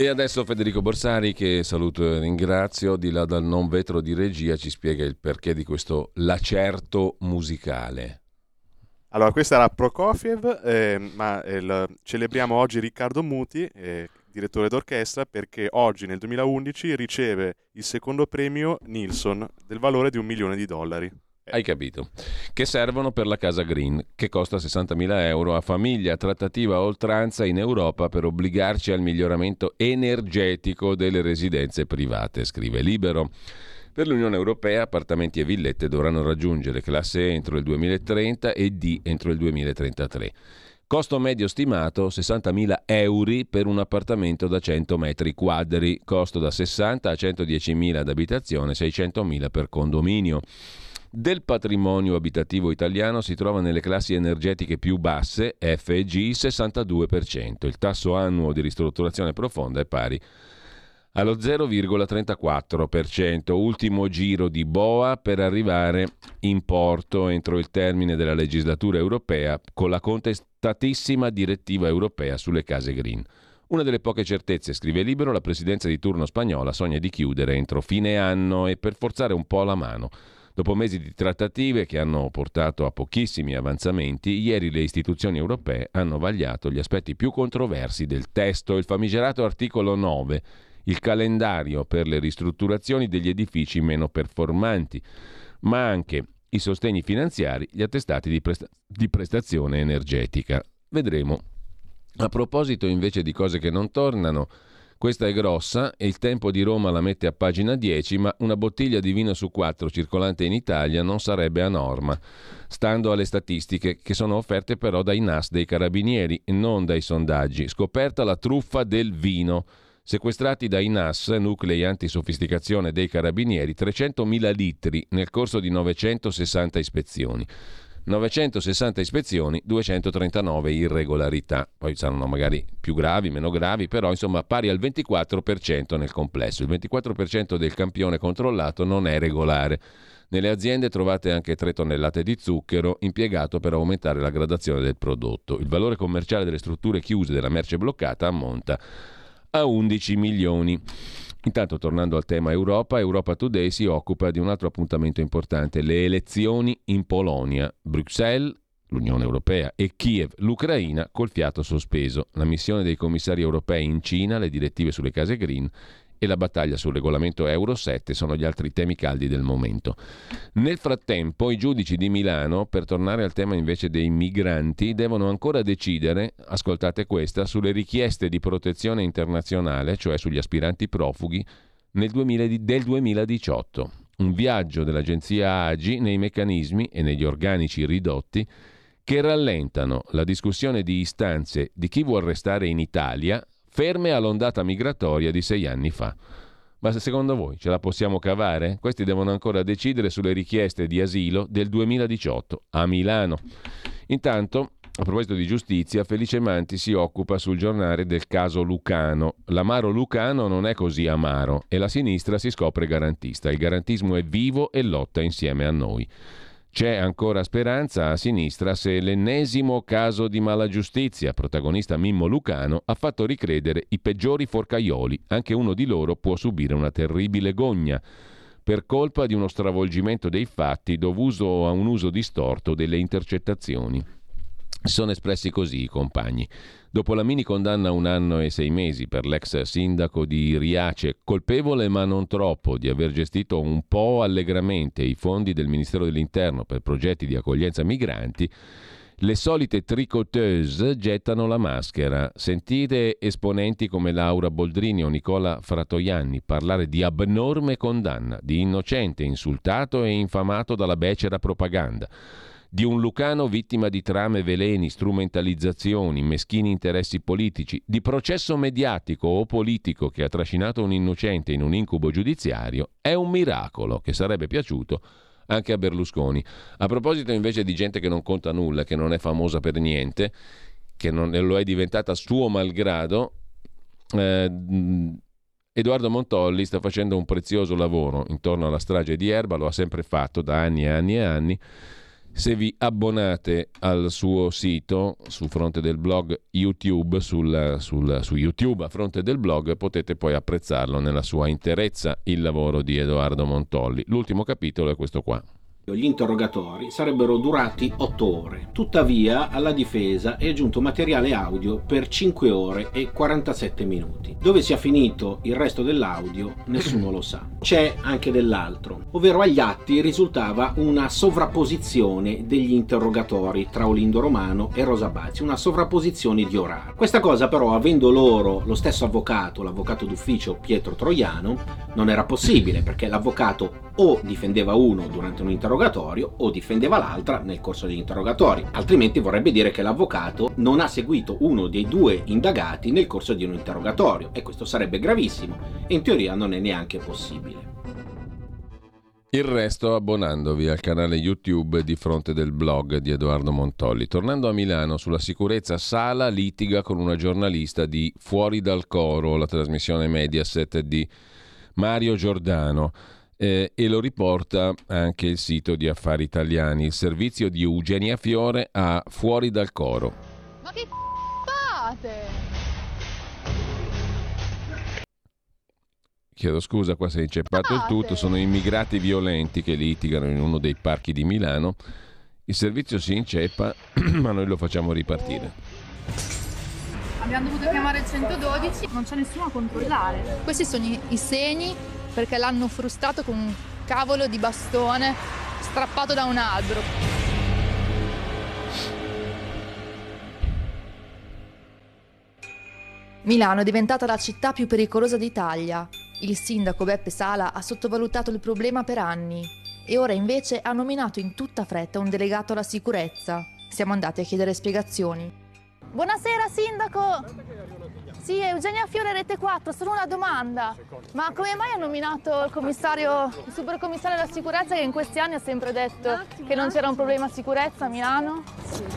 Speaker 1: E adesso Federico Borsari, che saluto e ringrazio, di là dal non vetro di regia, ci spiega il perché di questo lacerto musicale.
Speaker 2: Allora, questa era Prokofiev, eh, ma il, celebriamo oggi Riccardo Muti, eh, direttore d'orchestra, perché oggi nel 2011 riceve il secondo premio Nilsson del valore di un milione di dollari.
Speaker 1: Hai capito. Che servono per la casa Green, che costa 60.000 euro a famiglia, trattativa oltranza in Europa per obbligarci al miglioramento energetico delle residenze private, scrive Libero. Per l'Unione Europea appartamenti e villette dovranno raggiungere classe E entro il 2030 e D entro il 2033. Costo medio stimato 60.000 euro per un appartamento da 100 metri quadri, costo da 60 a 110.000 ad abitazione, 600.000 per condominio del patrimonio abitativo italiano si trova nelle classi energetiche più basse, F e G, il 62%. Il tasso annuo di ristrutturazione profonda è pari allo 0,34%, ultimo giro di boa per arrivare in porto entro il termine della legislatura europea con la contestatissima direttiva europea sulle case green. Una delle poche certezze, scrive Libero, la presidenza di turno spagnola sogna di chiudere entro fine anno e per forzare un po' la mano. Dopo mesi di trattative che hanno portato a pochissimi avanzamenti, ieri le istituzioni europee hanno vagliato gli aspetti più controversi del testo, il famigerato articolo 9, il calendario per le ristrutturazioni degli edifici meno performanti, ma anche i sostegni finanziari, gli attestati di, presta- di prestazione energetica. Vedremo. A proposito invece di cose che non tornano, questa è grossa e il tempo di Roma la mette a pagina 10, ma una bottiglia di vino su quattro circolante in Italia non sarebbe a norma, stando alle statistiche che sono offerte però dai NAS dei carabinieri e non dai sondaggi. Scoperta la truffa del vino. Sequestrati dai NAS, nuclei antisofisticazione dei carabinieri, 300.000 litri nel corso di 960 ispezioni. 960 ispezioni, 239 irregolarità. Poi saranno magari più gravi, meno gravi, però insomma pari al 24% nel complesso. Il 24% del campione controllato non è regolare. Nelle aziende trovate anche 3 tonnellate di zucchero impiegato per aumentare la gradazione del prodotto. Il valore commerciale delle strutture chiuse della merce bloccata ammonta a 11 milioni. Intanto, tornando al tema Europa, Europa Today si occupa di un altro appuntamento importante, le elezioni in Polonia. Bruxelles, l'Unione Europea e Kiev, l'Ucraina, col fiato sospeso. La missione dei commissari europei in Cina, le direttive sulle case green e la battaglia sul regolamento Euro 7 sono gli altri temi caldi del momento. Nel frattempo i giudici di Milano, per tornare al tema invece dei migranti, devono ancora decidere, ascoltate questa, sulle richieste di protezione internazionale, cioè sugli aspiranti profughi, nel 2000, del 2018. Un viaggio dell'agenzia AGI nei meccanismi e negli organici ridotti che rallentano la discussione di istanze di chi vuol restare in Italia ferme all'ondata migratoria di sei anni fa. Ma secondo voi ce la possiamo cavare? Questi devono ancora decidere sulle richieste di asilo del 2018 a Milano. Intanto, a proposito di giustizia, Felice Manti si occupa sul giornale del caso Lucano. L'amaro Lucano non è così amaro e la sinistra si scopre garantista. Il garantismo è vivo e lotta insieme a noi. C'è ancora speranza a sinistra se l'ennesimo caso di mala giustizia, protagonista Mimmo Lucano, ha fatto ricredere i peggiori forcaioli. Anche uno di loro può subire una terribile gogna per colpa di uno stravolgimento dei fatti dovuto a un uso distorto delle intercettazioni. Sono espressi così i compagni. Dopo la mini condanna un anno e sei mesi per l'ex sindaco di Riace, colpevole ma non troppo di aver gestito un po' allegramente i fondi del Ministero dell'Interno per progetti di accoglienza migranti, le solite tricoteuse gettano la maschera. Sentite esponenti come Laura Boldrini o Nicola Fratoianni parlare di abnorme condanna, di innocente insultato e infamato dalla becera propaganda di un Lucano vittima di trame veleni, strumentalizzazioni, meschini interessi politici, di processo mediatico o politico che ha trascinato un innocente in un incubo giudiziario, è un miracolo che sarebbe piaciuto anche a Berlusconi. A proposito invece di gente che non conta nulla, che non è famosa per niente, che non lo è diventata suo malgrado, eh, Edoardo Montolli sta facendo un prezioso lavoro intorno alla strage di Erba, lo ha sempre fatto da anni e anni e anni Se vi abbonate al suo sito su fronte del blog YouTube, sul, sul, su YouTube a fronte del blog, potete poi apprezzarlo nella sua interezza il lavoro di Edoardo Montolli. L'ultimo capitolo è questo qua
Speaker 3: gli interrogatori sarebbero durati 8 ore. Tuttavia, alla difesa è giunto materiale audio per 5 ore e 47 minuti. Dove sia finito il resto dell'audio, nessuno lo sa. C'è anche dell'altro, ovvero agli atti risultava una sovrapposizione degli interrogatori tra Olindo Romano e Rosa Bazzi, una sovrapposizione di orari. Questa cosa però, avendo loro lo stesso avvocato, l'avvocato d'ufficio Pietro Troiano, non era possibile perché l'avvocato o difendeva uno durante un interrogatorio interrogatorio o difendeva l'altra nel corso degli interrogatori, altrimenti vorrebbe dire che l'avvocato non ha seguito uno dei due indagati nel corso di un interrogatorio e questo sarebbe gravissimo e in teoria non è neanche possibile.
Speaker 1: Il resto abbonandovi al canale YouTube di fronte del blog di Edoardo Montolli. Tornando a Milano, sulla sicurezza, Sala litiga con una giornalista di Fuori dal Coro, la trasmissione Mediaset di Mario Giordano eh, e lo riporta anche il sito di Affari Italiani, il servizio di Eugenia Fiore a Fuori dal Coro.
Speaker 4: Ma che fate?
Speaker 1: Chiedo scusa, qua si è inceppato il tutto, sono immigrati violenti che litigano in uno dei parchi di Milano. Il servizio si inceppa, [clears throat] ma noi lo facciamo ripartire.
Speaker 4: Abbiamo dovuto chiamare il 112, non c'è nessuno a controllare. Questi sono i segni perché l'hanno frustato con un cavolo di bastone strappato da un albero.
Speaker 5: Milano è diventata la città più pericolosa d'Italia. Il sindaco Beppe Sala ha sottovalutato il problema per anni e ora invece ha nominato in tutta fretta un delegato alla sicurezza. Siamo andati a chiedere spiegazioni.
Speaker 4: Buonasera sindaco! Sì, Eugenia Fiore Rete 4, solo una domanda. Ma come mai ha nominato il commissario, il supercommissario della sicurezza che in questi anni ha sempre detto che non c'era un problema sicurezza a Milano?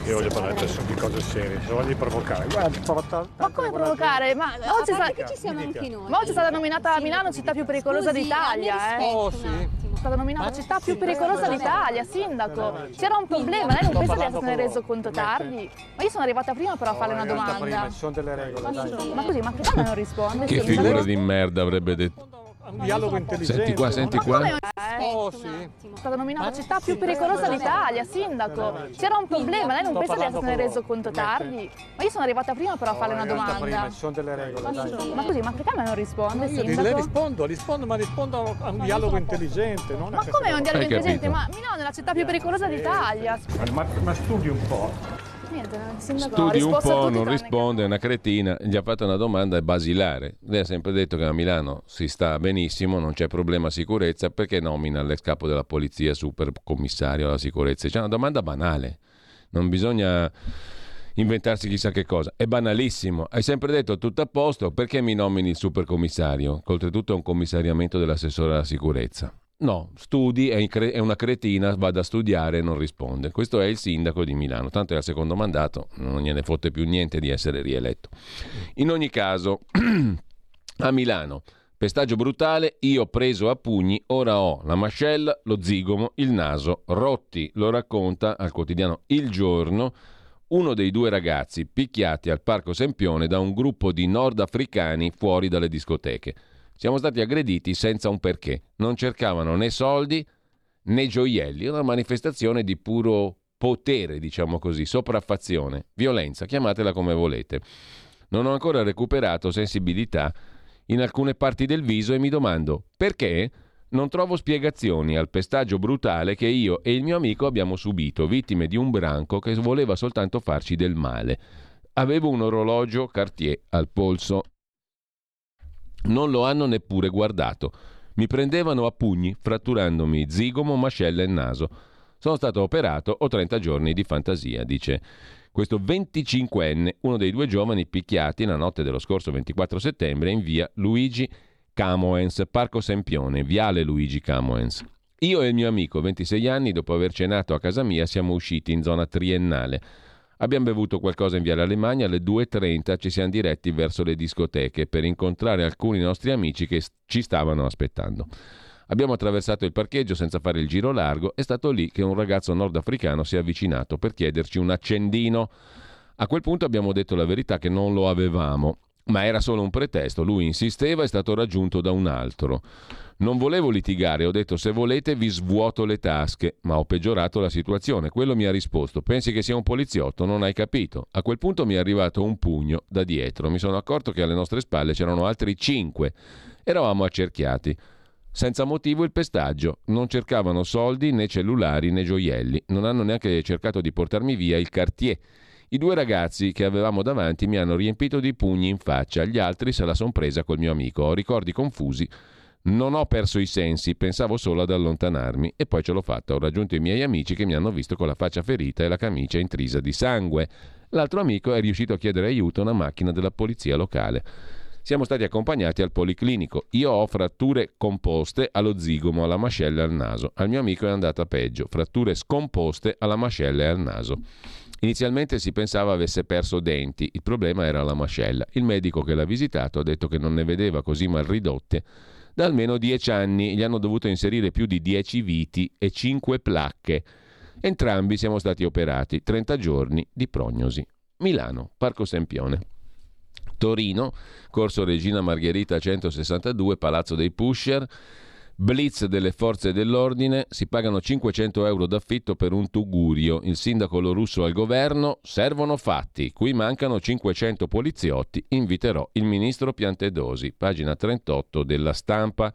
Speaker 6: Io voglio parlare adesso di cose serie, se voglio provocare. Guarda,
Speaker 4: ma come provocare? Ma oggi, è stata...
Speaker 7: ci siamo anche noi.
Speaker 4: Ma oggi è stata nominata a Milano città più pericolosa d'Italia,
Speaker 6: eh? Oh sì
Speaker 4: stata nominata città più pericolosa d'Italia, sindaco. C'era un problema, lei non pensa di essere reso conto tardi? Ma io sono arrivata prima però a farle una domanda.
Speaker 6: Ci sono delle regole,
Speaker 4: Ma così, ma perché non risponde?
Speaker 1: Che figura di merda avrebbe detto?
Speaker 6: Un dialogo intelligente.
Speaker 1: Senti qua, senti qua.
Speaker 4: Oh, sì. È stata nominata città più pericolosa d'Italia, sindaco. C'era un problema, lei non pensa di essere reso conto tardi? Ma io sono arrivata prima però a farle una domanda.
Speaker 6: Ci sono delle regole.
Speaker 4: Ma così, ma perché me non risponde, sindaco?
Speaker 6: Le rispondo, rispondo, ma rispondo a un dialogo intelligente. Non
Speaker 4: ma come un dialogo intelligente? Ma Milano è la città più pericolosa d'Italia.
Speaker 6: Ma, ma studi un po'.
Speaker 4: Niente, sindaco,
Speaker 1: Studi un po', non risponde, è una cretina, gli ha fatto una domanda basilare. Lei ha sempre detto che a Milano si sta benissimo, non c'è problema sicurezza, perché nomina l'ex capo della polizia super commissario alla sicurezza? C'è una domanda banale, non bisogna inventarsi chissà che cosa. È banalissimo. Hai sempre detto tutto a posto, perché mi nomini il supercommissario? Oltretutto è un commissariamento dell'assessore alla sicurezza. No, studi, è, una cretina, va a studiare e non risponde. Questo è il sindaco di Milano, tanto è al secondo mandato, non gliene fotte più niente di essere rieletto. In ogni caso, [clears throat] a Milano, pestaggio brutale, io preso a pugni, ora ho la mascella, lo zigomo, il naso rotti, lo racconta al quotidiano Il Giorno uno dei due ragazzi picchiati al Parco Sempione da un gruppo di nordafricani fuori dalle discoteche. Siamo stati aggrediti senza un perché. Non cercavano né soldi né gioielli, una manifestazione di puro potere, diciamo così, sopraffazione, violenza, chiamatela come volete. Non ho ancora recuperato sensibilità in alcune parti del viso e mi domando perché non trovo spiegazioni al pestaggio brutale che io e il mio amico abbiamo subito, vittime di un branco che voleva soltanto farci del male. Avevo un orologio Cartier al polso non lo hanno neppure guardato. Mi prendevano a pugni, fratturandomi zigomo, mascella e naso. Sono stato operato, ho 30 giorni di fantasia, dice questo 25enne, uno dei due giovani picchiati la notte dello scorso 24 settembre in via Luigi Camoens, Parco Sempione, viale Luigi Camoens. Io e il mio amico, 26 anni, dopo aver cenato a casa mia, siamo usciti in zona triennale. Abbiamo bevuto qualcosa in Via Alemagna, alle 2.30 ci siamo diretti verso le discoteche per incontrare alcuni nostri amici che ci stavano aspettando. Abbiamo attraversato il parcheggio senza fare il giro largo. È stato lì che un ragazzo nordafricano si è avvicinato per chiederci un accendino. A quel punto abbiamo detto la verità che non lo avevamo, ma era solo un pretesto. Lui insisteva e è stato raggiunto da un altro. Non volevo litigare, ho detto se volete vi svuoto le tasche, ma ho peggiorato la situazione. Quello mi ha risposto, pensi che sia un poliziotto, non hai capito. A quel punto mi è arrivato un pugno da dietro, mi sono accorto che alle nostre spalle c'erano altri cinque. Eravamo accerchiati. Senza motivo il pestaggio. Non cercavano soldi né cellulari né gioielli. Non hanno neanche cercato di portarmi via il quartier. I due ragazzi che avevamo davanti mi hanno riempito di pugni in faccia, gli altri se la son presa col mio amico. Ho ricordi confusi. Non ho perso i sensi, pensavo solo ad allontanarmi e poi ce l'ho fatta. Ho raggiunto i miei amici che mi hanno visto con la faccia ferita e la camicia intrisa di sangue. L'altro amico è riuscito a chiedere aiuto a una macchina della polizia locale. Siamo stati accompagnati al policlinico. Io ho fratture composte allo zigomo, alla mascella e al naso. Al mio amico è andata peggio, fratture scomposte alla mascella e al naso. Inizialmente si pensava avesse perso denti, il problema era la mascella. Il medico che l'ha visitato ha detto che non ne vedeva così mal ridotte da almeno dieci anni. Gli hanno dovuto inserire più di dieci viti e cinque placche. Entrambi siamo stati operati, 30 giorni di prognosi. Milano, Parco Sempione. Torino, Corso Regina Margherita 162, Palazzo dei Pusher. Blitz delle forze dell'ordine, si pagano 500 euro d'affitto per un tugurio. Il sindaco lo russo al governo, servono fatti. Qui mancano 500 poliziotti, inviterò il ministro Piantedosi. Pagina 38 della stampa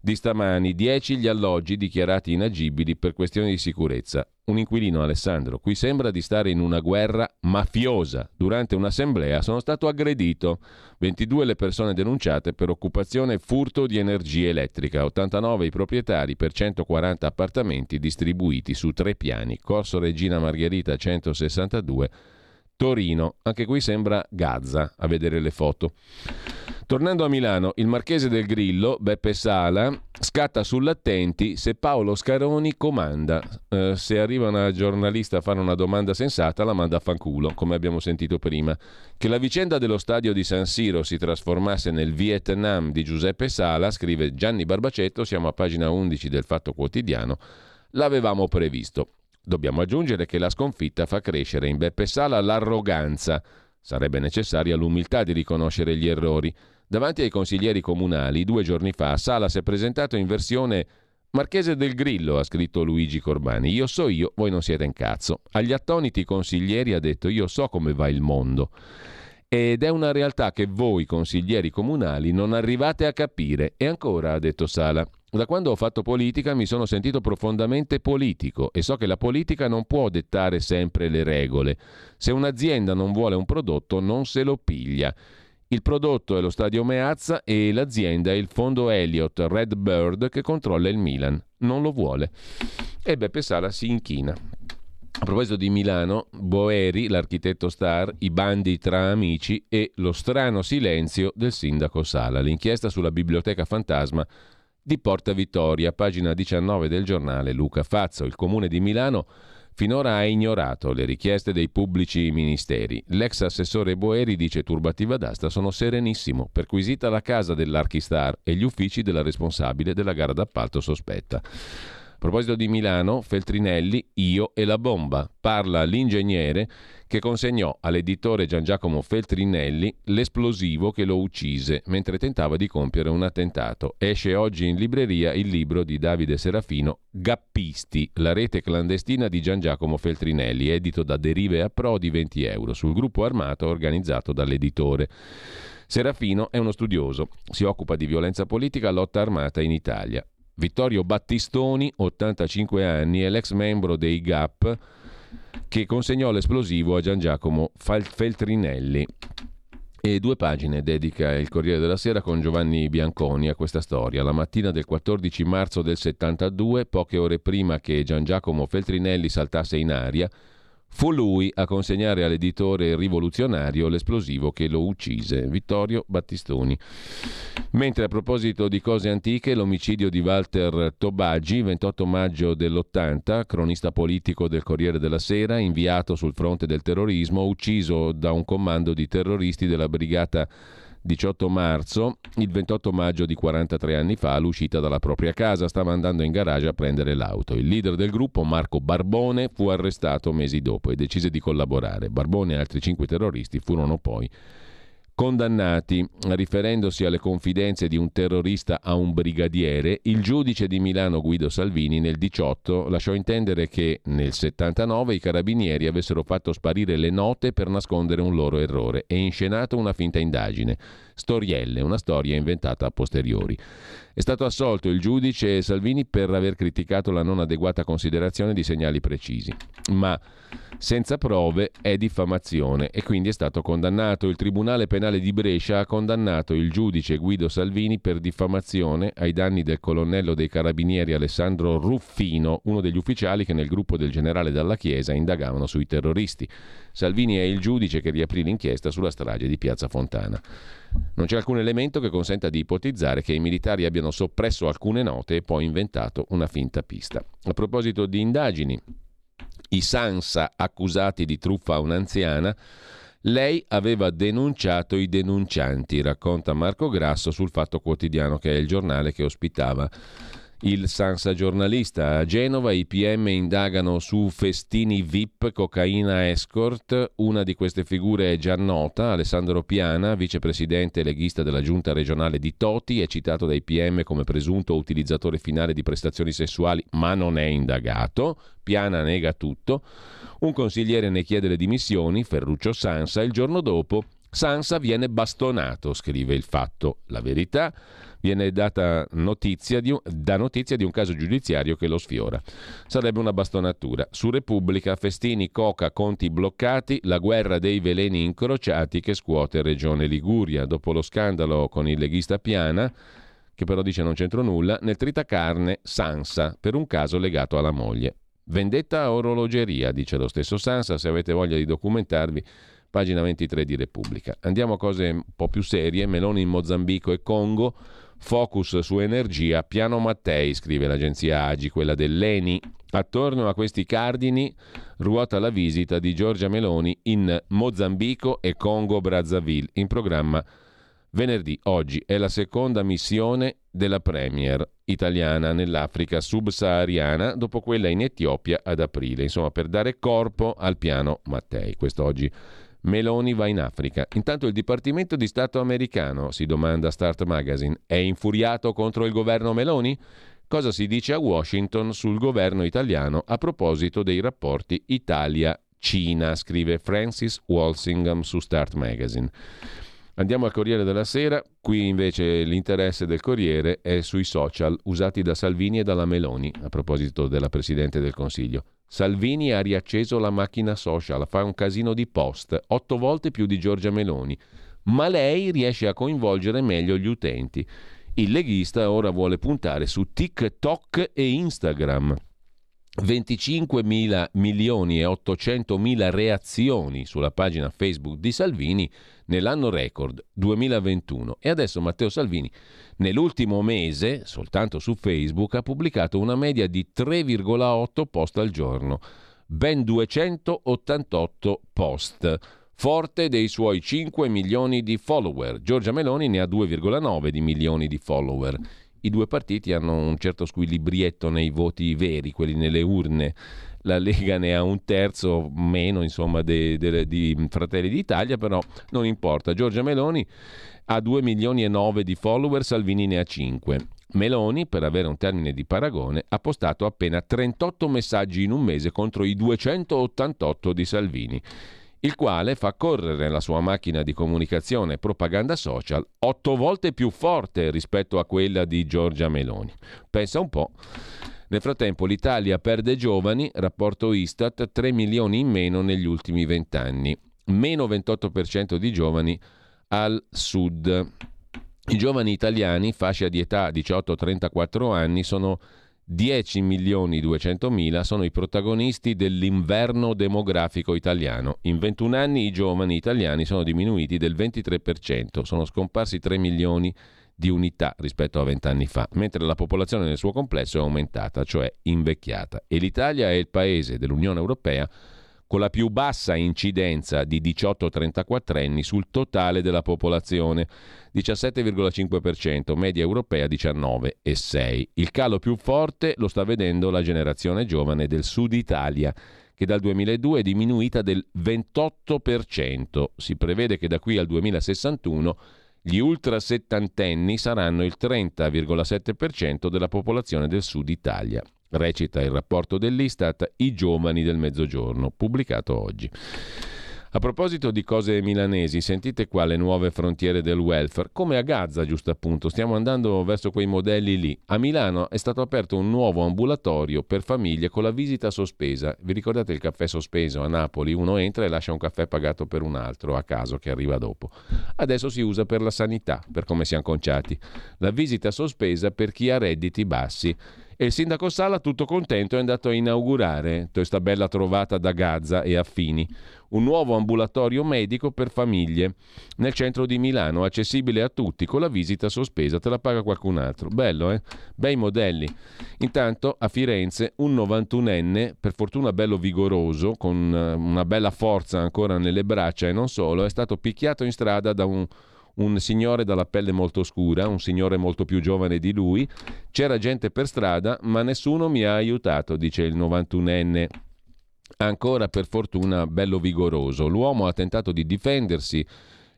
Speaker 1: di stamani 10 gli alloggi dichiarati inagibili per questioni di sicurezza. Un inquilino Alessandro, qui sembra di stare in una guerra mafiosa. Durante un'assemblea sono stato aggredito. 22 le persone denunciate per occupazione e furto di energia elettrica. 89 i proprietari per 140 appartamenti distribuiti su tre piani. Corso Regina Margherita 162 Torino. Anche qui sembra Gaza a vedere le foto. Tornando a Milano, il marchese del Grillo, Beppe Sala, scatta sull'attenti se Paolo Scaroni comanda. Eh, se arriva una giornalista a fare una domanda sensata, la manda a fanculo, come abbiamo sentito prima. Che la vicenda dello stadio di San Siro si trasformasse nel Vietnam di Giuseppe Sala, scrive Gianni Barbacetto, siamo a pagina 11 del Fatto Quotidiano, l'avevamo previsto. Dobbiamo aggiungere che la sconfitta fa crescere in Beppe Sala l'arroganza. Sarebbe necessaria l'umiltà di riconoscere gli errori. Davanti ai consiglieri comunali, due giorni fa, Sala si è presentato in versione Marchese del Grillo, ha scritto Luigi Corbani. Io so io, voi non siete in cazzo. Agli attoniti consiglieri ha detto io so come va il mondo. Ed è una realtà che voi, consiglieri comunali, non arrivate a capire. E ancora, ha detto Sala, da quando ho fatto politica mi sono sentito profondamente politico e so che la politica non può dettare sempre le regole. Se un'azienda non vuole un prodotto non se lo piglia. Il prodotto è lo stadio Meazza e l'azienda è il fondo Elliott Red Bird che controlla il Milan. Non lo vuole. E Beppe Sala si inchina. A proposito di Milano, Boeri, l'architetto star, i bandi tra amici e lo strano silenzio del sindaco Sala. L'inchiesta sulla biblioteca fantasma di Porta Vittoria, pagina 19 del giornale Luca Fazzo. Il comune di Milano finora ha ignorato le richieste dei pubblici ministeri. L'ex assessore Boeri dice turbativa d'asta sono serenissimo, perquisita la casa dell'Archistar e gli uffici della responsabile della gara d'appalto sospetta. Proposito di Milano, Feltrinelli, io e la bomba. Parla l'ingegnere che consegnò all'editore Gian Giacomo Feltrinelli l'esplosivo che lo uccise mentre tentava di compiere un attentato. Esce oggi in libreria il libro di Davide Serafino Gappisti, la rete clandestina di Gian Giacomo Feltrinelli, edito da Derive a Pro di 20 euro, sul gruppo armato organizzato dall'editore. Serafino è uno studioso, si occupa di violenza politica e lotta armata in Italia. Vittorio Battistoni, 85 anni, è l'ex membro dei GAP che consegnò l'esplosivo a Gian Giacomo Feltrinelli. E due pagine dedica il Corriere della Sera con Giovanni Bianconi a questa storia. La mattina del 14 marzo del 72, poche ore prima che Gian Giacomo Feltrinelli saltasse in aria, Fu lui a consegnare all'editore rivoluzionario l'esplosivo che lo uccise, Vittorio Battistoni. Mentre a proposito di cose antiche, l'omicidio di Walter Tobaggi, 28 maggio dell'80, cronista politico del Corriere della Sera, inviato sul fronte del terrorismo, ucciso da un comando di terroristi della brigata 18 marzo, il 28 maggio di 43 anni fa, all'uscita dalla propria casa, stava andando in garage a prendere l'auto. Il leader del gruppo, Marco Barbone, fu arrestato mesi dopo e decise di collaborare. Barbone e altri cinque terroristi furono poi condannati. Riferendosi alle confidenze di un terrorista a un brigadiere, il giudice di Milano Guido Salvini nel 18 lasciò intendere che nel 79 i carabinieri avessero fatto sparire le note per nascondere un loro errore e inscenato una finta indagine. Storielle, una storia inventata a posteriori. È stato assolto il giudice Salvini per aver criticato la non adeguata considerazione di segnali precisi. Ma senza prove è diffamazione e quindi è stato condannato. Il Tribunale Penale di Brescia ha condannato il giudice Guido Salvini per diffamazione ai danni del colonnello dei carabinieri Alessandro Ruffino, uno degli ufficiali che nel gruppo del generale Dalla Chiesa indagavano sui terroristi. Salvini è il giudice che riaprì l'inchiesta sulla strage di Piazza Fontana. Non c'è alcun elemento che consenta di ipotizzare che i militari abbiano soppresso alcune note e poi inventato una finta pista. A proposito di indagini, i Sansa accusati di truffa a un'anziana, lei aveva denunciato i denuncianti, racconta Marco Grasso sul Fatto Quotidiano, che è il giornale che ospitava il Sansa giornalista. A Genova i PM indagano su festini VIP, cocaina escort. Una di queste figure è già nota, Alessandro Piana, vicepresidente leghista della giunta regionale di Toti, è citato dai PM come presunto utilizzatore finale di prestazioni sessuali, ma non è indagato. Piana nega tutto. Un consigliere ne chiede le dimissioni, Ferruccio Sansa, il giorno dopo Sansa viene bastonato, scrive il fatto. La verità viene data notizia un, da notizia di un caso giudiziario che lo sfiora. Sarebbe una bastonatura. Su Repubblica, festini, coca, conti bloccati, la guerra dei veleni incrociati che scuote Regione Liguria. Dopo lo scandalo con il leghista Piana, che però dice non c'entro nulla, nel tritacarne Sansa per un caso legato alla moglie. Vendetta a orologeria, dice lo stesso Sansa, se avete voglia di documentarvi pagina 23 di Repubblica. Andiamo a cose un po' più serie, Meloni in Mozambico e Congo, Focus su energia, piano Mattei, scrive l'agenzia Agi, quella dell'ENI. Attorno a questi cardini ruota la visita di Giorgia Meloni in Mozambico e Congo Brazzaville, in programma venerdì. Oggi è la seconda missione della Premier italiana nell'Africa subsahariana, dopo quella in Etiopia ad aprile, insomma per dare corpo al piano Mattei. Questo oggi Meloni va in Africa. Intanto il Dipartimento di Stato americano, si domanda Start Magazine, è infuriato contro il governo Meloni? Cosa si dice a Washington sul governo italiano a proposito dei rapporti Italia-Cina, scrive Francis Walsingham su Start Magazine. Andiamo al Corriere della Sera, qui invece l'interesse del Corriere è sui social usati da Salvini e dalla Meloni, a proposito della Presidente del Consiglio. Salvini ha riacceso la macchina social, fa un casino di post, otto volte più di Giorgia Meloni, ma lei riesce a coinvolgere meglio gli utenti. Il leghista ora vuole puntare su TikTok e Instagram. 25 mila milioni e 800 mila reazioni sulla pagina Facebook di Salvini nell'anno record 2021 e adesso Matteo Salvini nell'ultimo mese soltanto su Facebook ha pubblicato una media di 3,8 post al giorno, ben 288 post. Forte dei suoi 5 milioni di follower. Giorgia Meloni ne ha 2,9 di milioni di follower i due partiti hanno un certo squilibrietto nei voti veri, quelli nelle urne. La Lega ne ha un terzo meno, insomma, de, de, di Fratelli d'Italia, però non importa. Giorgia Meloni ha 2 milioni e 9 di follower, Salvini ne ha 5. Meloni, per avere un termine di paragone, ha postato appena 38 messaggi in un mese contro i 288 di Salvini il quale fa correre la sua macchina di comunicazione e propaganda social otto volte più forte rispetto a quella di Giorgia Meloni. Pensa un po'. Nel frattempo l'Italia perde giovani, rapporto Istat, 3 milioni in meno negli ultimi vent'anni, meno 28% di giovani al sud. I giovani italiani, fascia di età 18-34 anni, sono 10 milioni 200 mila sono i protagonisti dell'inverno demografico italiano. In 21 anni i giovani italiani sono diminuiti del 23%, sono scomparsi 3 milioni di unità rispetto a 20 anni fa, mentre la popolazione nel suo complesso è aumentata, cioè invecchiata. E l'Italia è il paese dell'Unione Europea con la più bassa incidenza di 18-34 anni sul totale della popolazione, 17,5%, media europea 19,6%. Il calo più forte lo sta vedendo la generazione giovane del sud Italia, che dal 2002 è diminuita del 28%. Si prevede che da qui al 2061 gli ultra settantenni saranno il 30,7% della popolazione del sud Italia. Recita il rapporto dell'Istat I giovani del mezzogiorno, pubblicato oggi. A proposito di cose milanesi, sentite qua le nuove frontiere del welfare, come a Gaza giusto appunto, stiamo andando verso quei modelli lì. A Milano è stato aperto un nuovo ambulatorio per famiglie con la visita sospesa. Vi ricordate il caffè sospeso a Napoli? Uno entra e lascia un caffè pagato per un altro a caso che arriva dopo. Adesso si usa per la sanità, per come siamo conciati. La visita sospesa per chi ha redditi bassi. E il sindaco Sala, tutto contento, è andato a inaugurare questa bella trovata da Gaza e affini un nuovo ambulatorio medico per famiglie nel centro di Milano, accessibile a tutti, con la visita sospesa, te la paga qualcun altro. Bello, eh? Bei modelli. Intanto a Firenze un 91enne, per fortuna bello vigoroso, con eh, una bella forza ancora nelle braccia e non solo, è stato picchiato in strada da un un signore dalla pelle molto scura, un signore molto più giovane di lui. C'era gente per strada, ma nessuno mi ha aiutato, dice il 91enne ancora per fortuna bello vigoroso. L'uomo ha tentato di difendersi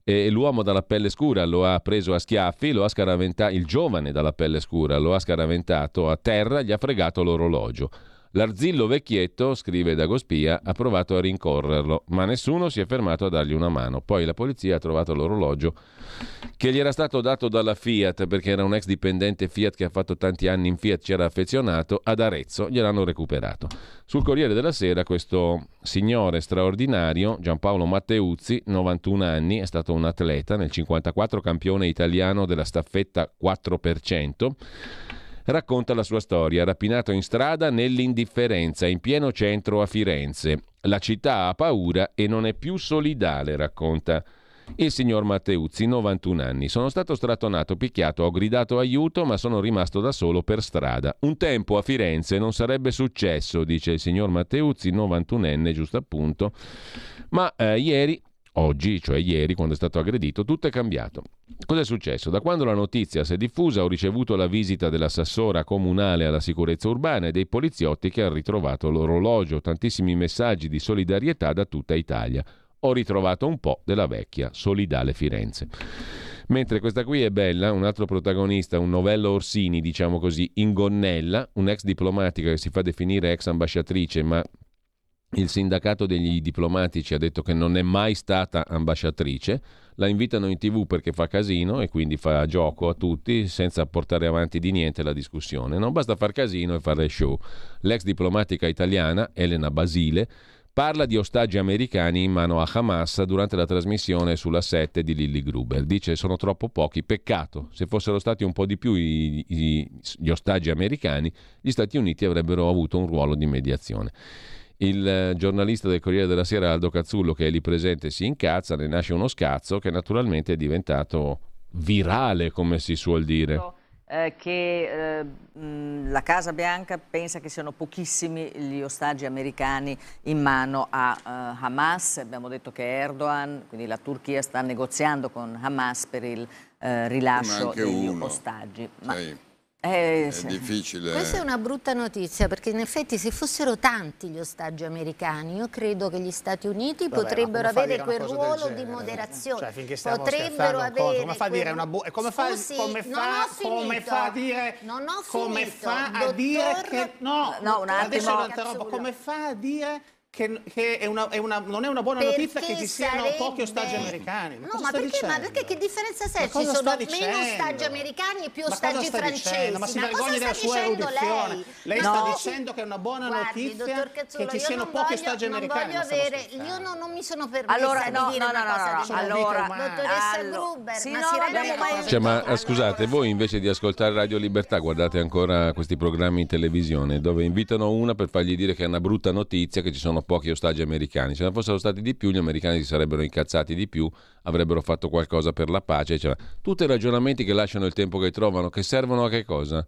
Speaker 1: e l'uomo dalla pelle scura lo ha preso a schiaffi, lo ha scaraventato, il giovane dalla pelle scura lo ha scaraventato a terra, gli ha fregato l'orologio. L'arzillo vecchietto, scrive Dagospia, ha provato a rincorrerlo, ma nessuno si è fermato a dargli una mano. Poi la polizia ha trovato l'orologio che gli era stato dato dalla Fiat perché era un ex dipendente Fiat che ha fatto tanti anni in Fiat, c'era affezionato, ad Arezzo gliel'hanno recuperato. Sul Corriere della Sera questo signore straordinario, Giampaolo Matteuzzi, 91 anni, è stato un atleta, nel 54 campione italiano della staffetta 4%, racconta la sua storia, rapinato in strada nell'indifferenza, in pieno centro a Firenze. La città ha paura e non è più solidale, racconta il signor Matteuzzi, 91 anni. Sono stato strattonato, picchiato, ho gridato aiuto, ma sono rimasto da solo per strada. Un tempo a Firenze non sarebbe successo, dice il signor Matteuzzi, 91enne, giusto appunto. Ma eh, ieri Oggi, cioè ieri, quando è stato aggredito, tutto è cambiato. Cosa è successo? Da quando la notizia si è diffusa ho ricevuto la visita dell'assessora comunale alla sicurezza urbana e dei poliziotti che hanno ritrovato l'orologio, tantissimi messaggi di solidarietà da tutta Italia. Ho ritrovato un po' della vecchia solidale Firenze. Mentre questa qui è bella, un altro protagonista, un novello Orsini, diciamo così, in gonnella, un'ex diplomatica che si fa definire ex ambasciatrice, ma il sindacato degli diplomatici ha detto che non è mai stata ambasciatrice, la invitano in tv perché fa casino e quindi fa gioco a tutti senza portare avanti di niente la discussione. Non basta far casino e fare show. L'ex diplomatica italiana, Elena Basile, parla di ostaggi americani in mano a Hamas durante la trasmissione sulla 7 di Lilly Gruber. Dice sono troppo pochi, peccato. Se fossero stati un po' di più i, i, gli ostaggi americani, gli Stati Uniti avrebbero avuto un ruolo di mediazione. Il eh, giornalista del Corriere della Sera Aldo Cazzullo, che è lì presente, si incazza, ne nasce uno scazzo che naturalmente è diventato virale, come si suol dire.
Speaker 7: Eh, che eh, la Casa Bianca pensa che siano pochissimi gli ostaggi americani in mano a uh, Hamas. Abbiamo detto che Erdogan, quindi la Turchia, sta negoziando con Hamas per il uh, rilascio degli uno. ostaggi.
Speaker 8: Ma, sì. Eh, è sì. difficile.
Speaker 9: Questa è una brutta notizia perché in effetti se fossero tanti gli ostaggi americani io credo che gli Stati Uniti Vabbè, potrebbero avere quel ruolo di moderazione.
Speaker 10: Cioè, potrebbero avere come fa a dire una bu- come fa, come fa, come fa a dire
Speaker 9: non ho
Speaker 10: come
Speaker 9: finito.
Speaker 10: fa a
Speaker 9: Dottor...
Speaker 10: dire che no,
Speaker 7: no un attimo
Speaker 10: come fa a dire che, che è una, è una, non è una buona perché notizia che ci siano sarebbe... pochi ostaggi americani.
Speaker 9: Ma no, ma perché, ma perché, che differenza c'è? Ci sono meno ostaggi americani e più ostaggi francesi.
Speaker 10: Ma si vergogni della sua erudizione. Lei, lei no. sta dicendo che è una buona
Speaker 9: Guardi,
Speaker 10: notizia Cazzullo, che ci siano pochi voglio, ostaggi americani.
Speaker 9: Non voglio avere, io non, non, mi sono permessa
Speaker 7: allora,
Speaker 9: di
Speaker 7: no,
Speaker 9: dire
Speaker 7: no, no, no, allora,
Speaker 9: Dottoressa Gruber,
Speaker 7: sì,
Speaker 9: ma si
Speaker 1: mai... Cioè, ma scusate, voi invece di ascoltare Radio Libertà guardate ancora questi programmi in televisione dove invitano una per fargli dire che è una brutta notizia che ci sono pochi ostaggi americani. Se ne fossero stati di più, gli americani si sarebbero incazzati di più, avrebbero fatto qualcosa per la pace. Cioè, tutti i ragionamenti che lasciano il tempo che trovano, che servono a che cosa?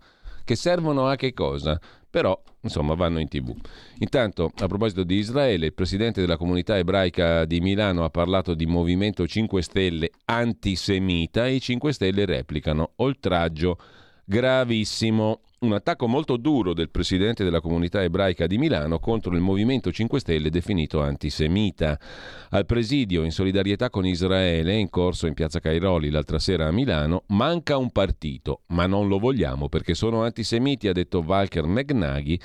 Speaker 1: che servono a che cosa? Però, insomma, vanno in tv. Intanto, a proposito di Israele, il presidente della comunità ebraica di Milano ha parlato di movimento 5 Stelle antisemita e i 5 Stelle replicano oltraggio gravissimo. Un attacco molto duro del presidente della comunità ebraica di Milano contro il Movimento 5 Stelle definito antisemita. Al presidio in solidarietà con Israele, in corso in piazza Cairoli l'altra sera a Milano, manca un partito, ma non lo vogliamo perché sono antisemiti, ha detto Walker Megnaghi,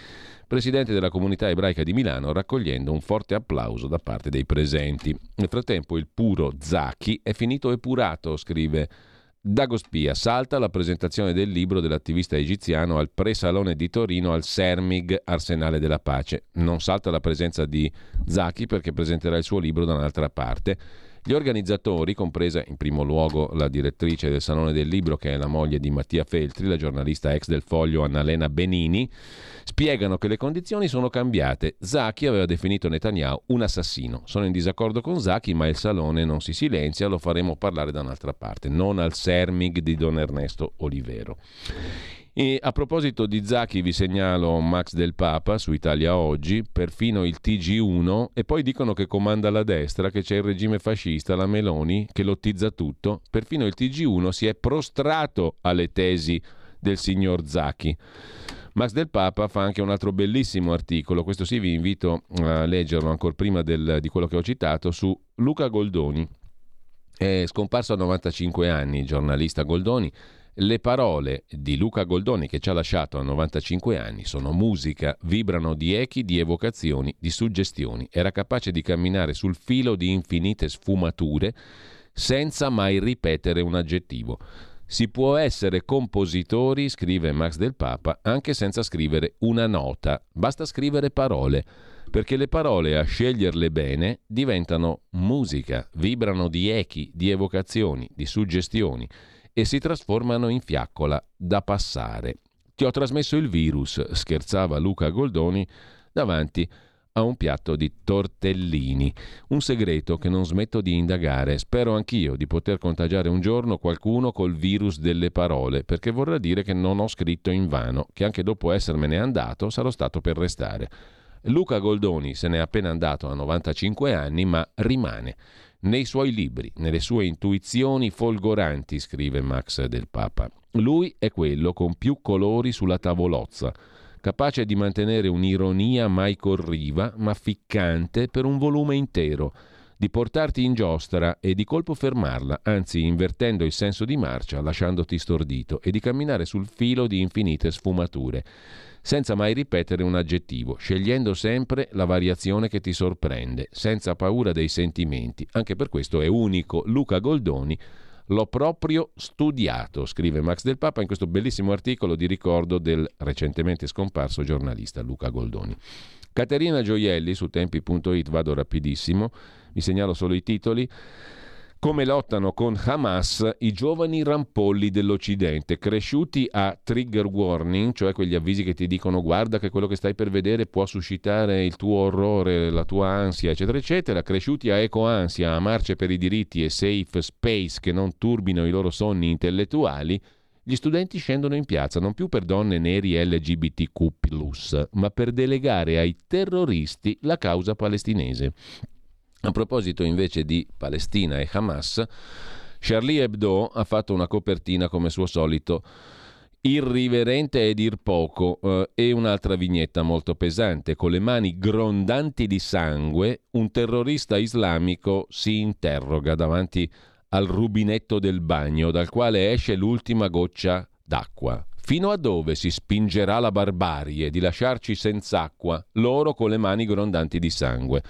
Speaker 1: presidente della comunità ebraica di Milano, raccogliendo un forte applauso da parte dei presenti. Nel frattempo il puro Zacchi è finito epurato, scrive Dagospia salta la presentazione del libro dell'attivista egiziano al pre-salone di Torino al Sermig Arsenale della Pace. Non salta la presenza di Zaki perché presenterà il suo libro da un'altra parte. Gli organizzatori, compresa in primo luogo la direttrice del Salone del Libro, che è la moglie di Mattia Feltri, la giornalista ex del Foglio Annalena Benini, spiegano che le condizioni sono cambiate. Zaki aveva definito Netanyahu un assassino. Sono in disaccordo con Zaki, ma il Salone non si silenzia, lo faremo parlare da un'altra parte, non al Sermig di Don Ernesto Olivero. E a proposito di Zacchi vi segnalo Max del Papa su Italia Oggi, perfino il TG1 e poi dicono che comanda la destra, che c'è il regime fascista, la Meloni, che lottizza tutto. Perfino il TG1 si è prostrato alle tesi del signor Zacchi. Max del Papa fa anche un altro bellissimo articolo, questo sì vi invito a leggerlo ancora prima del, di quello che ho citato, su Luca Goldoni. È scomparso a 95 anni, giornalista Goldoni, le parole di Luca Goldoni, che ci ha lasciato a 95 anni, sono musica, vibrano di echi, di evocazioni, di suggestioni. Era capace di camminare sul filo di infinite sfumature senza mai ripetere un aggettivo. Si può essere compositori, scrive Max del Papa, anche senza scrivere una nota, basta scrivere parole, perché le parole, a sceglierle bene, diventano musica, vibrano di echi, di evocazioni, di suggestioni e si trasformano in fiaccola da passare. Ti ho trasmesso il virus, scherzava Luca Goldoni davanti a un piatto di tortellini. Un segreto che non smetto di indagare. Spero anch'io di poter contagiare un giorno qualcuno col virus delle parole, perché vorrà dire che non ho scritto in vano, che anche dopo essermene andato sarò stato per restare. Luca Goldoni se n'è appena andato a 95 anni, ma rimane nei suoi libri, nelle sue intuizioni folgoranti, scrive Max del Papa. Lui è quello con più colori sulla tavolozza, capace di mantenere un'ironia mai corriva, ma ficcante per un volume intero, di portarti in giostra e di colpo fermarla, anzi invertendo il senso di marcia, lasciandoti stordito, e di camminare sul filo di infinite sfumature senza mai ripetere un aggettivo, scegliendo sempre la variazione che ti sorprende, senza paura dei sentimenti. Anche per questo è unico. Luca Goldoni L'ho proprio studiato, scrive Max del Papa in questo bellissimo articolo di ricordo del recentemente scomparso giornalista Luca Goldoni. Caterina Gioielli su tempi.it, vado rapidissimo, vi segnalo solo i titoli come lottano con Hamas i giovani rampolli dell'Occidente, cresciuti a trigger warning, cioè quegli avvisi che ti dicono guarda che quello che stai per vedere può suscitare il tuo orrore, la tua ansia, eccetera, eccetera, cresciuti a ecoansia, a marce per i diritti e safe space che non turbino i loro sonni intellettuali, gli studenti scendono in piazza non più per donne neri LGBTQ, ma per delegare ai terroristi la causa palestinese. A proposito invece di Palestina e Hamas, Charlie Hebdo ha fatto una copertina come suo solito irriverente e dir poco eh, e un'altra vignetta molto pesante con le mani grondanti di sangue un terrorista islamico si interroga davanti al rubinetto del bagno dal quale esce l'ultima goccia d'acqua Fino a dove si spingerà la barbarie di lasciarci senza acqua, loro con le mani grondanti di sangue?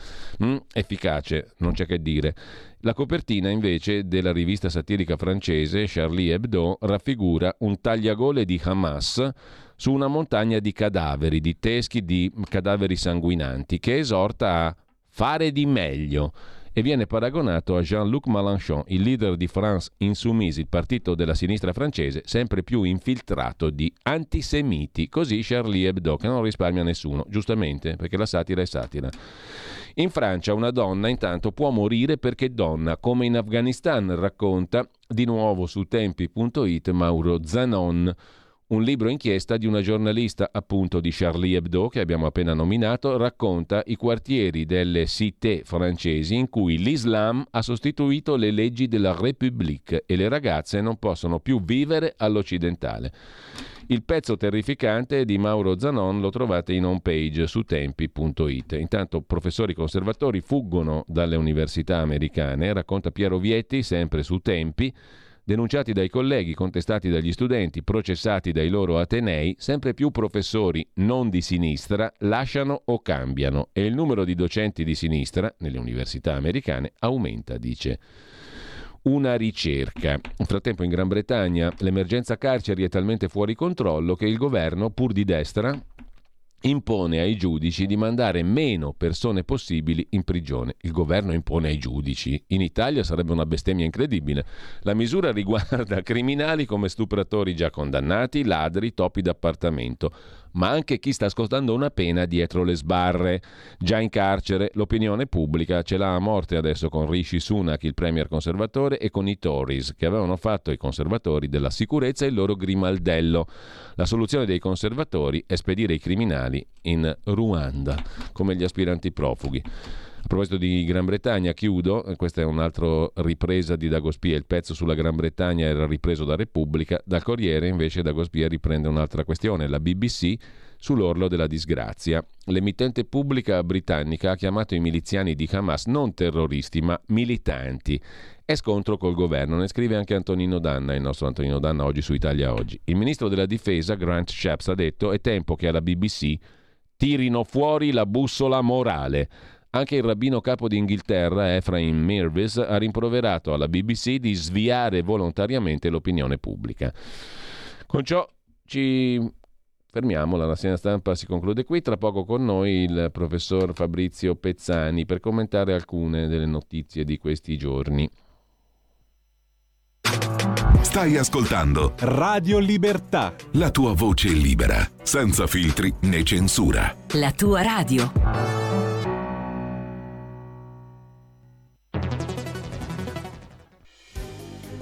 Speaker 1: Mm, efficace, non c'è che dire. La copertina invece della rivista satirica francese Charlie Hebdo raffigura un tagliagole di Hamas su una montagna di cadaveri, di teschi di cadaveri sanguinanti, che esorta a fare di meglio e viene paragonato a Jean-Luc Mélenchon, il leader di France Insoumise, il partito della sinistra francese, sempre più infiltrato di antisemiti. Così Charlie Hebdo, che non risparmia nessuno, giustamente, perché la satira è satira. In Francia una donna intanto può morire perché donna, come in Afghanistan, racconta di nuovo su tempi.it Mauro Zanon Un libro inchiesta di una giornalista appunto di Charlie Hebdo che abbiamo appena nominato racconta i quartieri delle cité francesi in cui l'Islam ha sostituito le leggi della République e le ragazze non possono più vivere all'occidentale. Il pezzo terrificante di Mauro Zanon lo trovate in home page su tempi.it. Intanto professori conservatori fuggono dalle università americane, racconta Piero Vietti sempre su Tempi denunciati dai colleghi, contestati dagli studenti, processati dai loro atenei, sempre più professori non di sinistra lasciano o cambiano e il numero di docenti di sinistra nelle università americane aumenta, dice una ricerca. Nel frattempo in Gran Bretagna l'emergenza carceri è talmente fuori controllo che il governo, pur di destra, impone ai giudici di mandare meno persone possibili in prigione. Il governo impone ai giudici. In Italia sarebbe una bestemmia incredibile. La misura riguarda [laughs] criminali come stupratori già condannati, ladri, topi d'appartamento ma anche chi sta ascoltando una pena dietro le sbarre. Già in carcere l'opinione pubblica ce l'ha a morte adesso con Rishi Sunak, il premier conservatore, e con i Tories, che avevano fatto i conservatori della sicurezza il loro grimaldello. La soluzione dei conservatori è spedire i criminali in Ruanda, come gli aspiranti profughi. A proposito di Gran Bretagna, chiudo, questa è un'altra ripresa di Dagospia, il pezzo sulla Gran Bretagna era ripreso da Repubblica, dal Corriere invece Dagospia riprende un'altra questione, la BBC sull'orlo della disgrazia. L'emittente pubblica britannica ha chiamato i miliziani di Hamas non terroristi ma militanti. È scontro col governo, ne scrive anche Antonino Danna, il nostro Antonino Danna oggi su Italia Oggi. Il ministro della difesa Grant Shapps ha detto è tempo che alla BBC tirino fuori la bussola morale. Anche il rabbino capo d'Inghilterra, Ephraim Mirvis, ha rimproverato alla BBC di sviare volontariamente l'opinione pubblica. Con ciò ci fermiamo, la rassegna stampa si conclude qui. Tra poco con noi il professor Fabrizio Pezzani per commentare alcune delle notizie di questi giorni.
Speaker 11: Stai ascoltando
Speaker 12: Radio Libertà.
Speaker 11: La tua voce libera, senza filtri né censura.
Speaker 13: La tua radio.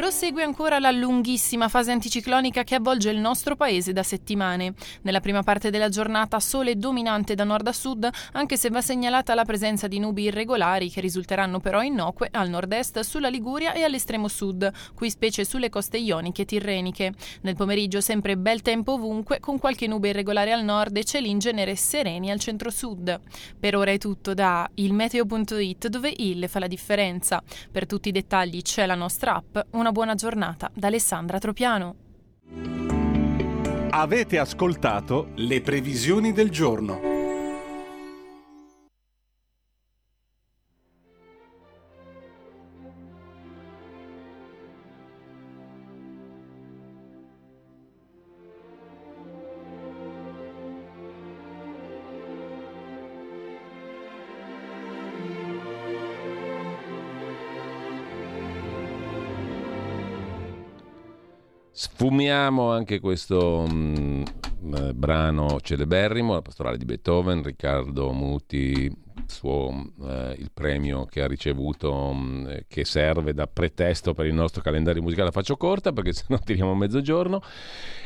Speaker 14: Prosegue ancora la lunghissima fase anticiclonica che avvolge il nostro paese da settimane. Nella prima parte della giornata sole dominante da nord a sud, anche se va segnalata la presenza di nubi irregolari che risulteranno però innocue al nord-est, sulla Liguria e all'estremo sud, qui specie sulle coste ioniche e tirreniche. Nel pomeriggio sempre bel tempo ovunque, con qualche nube irregolare al nord e cieli in genere sereni al centro-sud. Per ora è tutto da ilmeteo.it dove il fa la differenza. Per tutti i dettagli c'è la nostra app, una una buona giornata da Alessandra Tropiano.
Speaker 12: Avete ascoltato le previsioni del giorno.
Speaker 1: Sfumiamo anche questo mh, mm, eh, brano celeberrimo, la pastorale di Beethoven, Riccardo Muti, suo, eh, il premio che ha ricevuto, mh, mm, che serve da pretesto per il nostro calendario musicale. La faccio corta perché [laughs] sennò tiriamo mezzogiorno.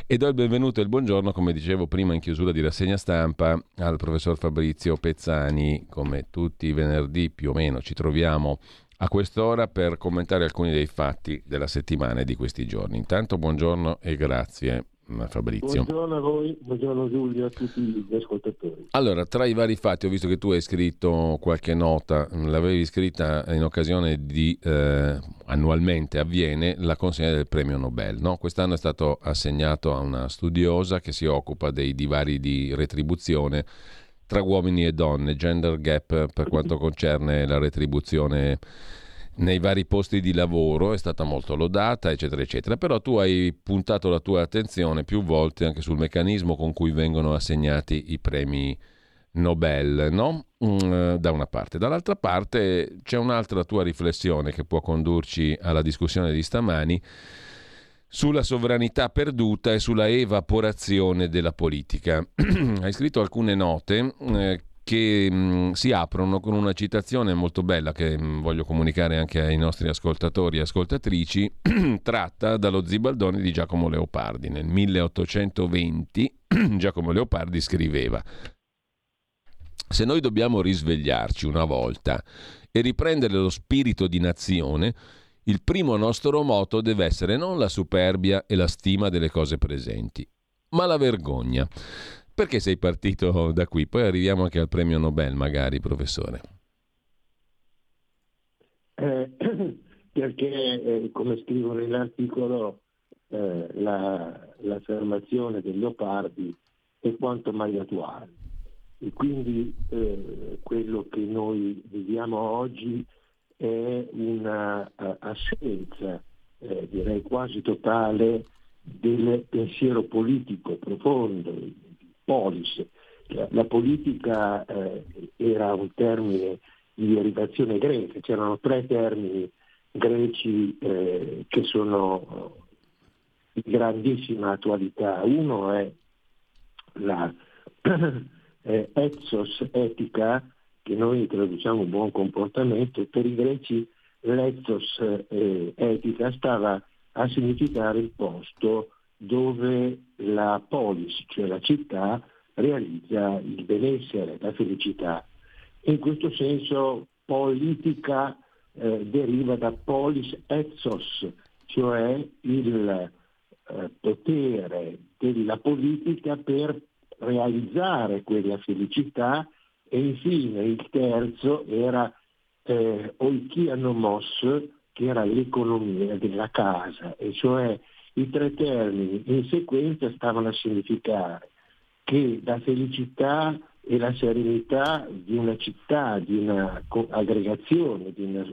Speaker 1: E do il benvenuto e il buongiorno, come dicevo prima in chiusura di rassegna stampa, al professor Fabrizio Pezzani. Come tutti i venerdì più o meno ci troviamo a quest'ora per commentare alcuni dei fatti della settimana e di questi giorni. Intanto buongiorno e grazie. Fabrizio.
Speaker 15: Buongiorno a voi, buongiorno Giulio, a tutti gli ascoltatori.
Speaker 1: Allora, tra i vari fatti, ho visto che tu hai scritto qualche nota, l'avevi scritta in occasione di eh, annualmente avviene la consegna del premio Nobel. No? Quest'anno è stato assegnato a una studiosa che si occupa dei divari di retribuzione tra uomini e donne, gender gap per quanto concerne la retribuzione nei vari posti di lavoro, è stata molto lodata, eccetera, eccetera. Però tu hai puntato la tua attenzione più volte anche sul meccanismo con cui vengono assegnati i premi Nobel, no? Mm, da una parte. Dall'altra parte c'è un'altra tua riflessione che può condurci alla discussione di stamani sulla sovranità perduta e sulla evaporazione della politica. [clears throat] Hai scritto alcune note eh, che mh, mm, si aprono con una citazione molto bella che mh, mm, voglio comunicare anche ai nostri ascoltatori e ascoltatrici, [clears throat] tratta dallo Zibaldone di Giacomo Leopardi. Nel 1820 [clears throat] Giacomo Leopardi scriveva Se noi dobbiamo risvegliarci una volta e riprendere lo spirito di nazione, il primo nostro moto deve essere non la superbia e la stima delle cose presenti, ma la vergogna. Perché sei partito da qui? Poi arriviamo anche al premio Nobel, magari, professore.
Speaker 15: Eh, [clears throat] perché, eh, come scrivo nell'articolo, eh, la, l'affermazione del Leopardi è quanto mai attuale. E quindi eh, quello che noi viviamo oggi è una assenza, eh, direi quasi totale, del pensiero politico profondo, polis. La, la politica eh, era un termine di derivazione greca, c'erano tre termini greci eh, che sono di grandissima attualità. Uno è la [clears throat] eh, ethos etica, che noi traduciamo buon comportamento, per i greci l'ethos eh, etica stava a significare il posto dove la polis, cioè la città, realizza il benessere, la felicità. In questo senso politica eh, deriva da polis ethos, cioè il eh, potere della politica per realizzare quella felicità e infine il terzo era eh, oikianomos, che era l'economia della casa, e cioè i tre termini in sequenza stavano a significare che la felicità e la serenità di una città, di un'aggregazione, di una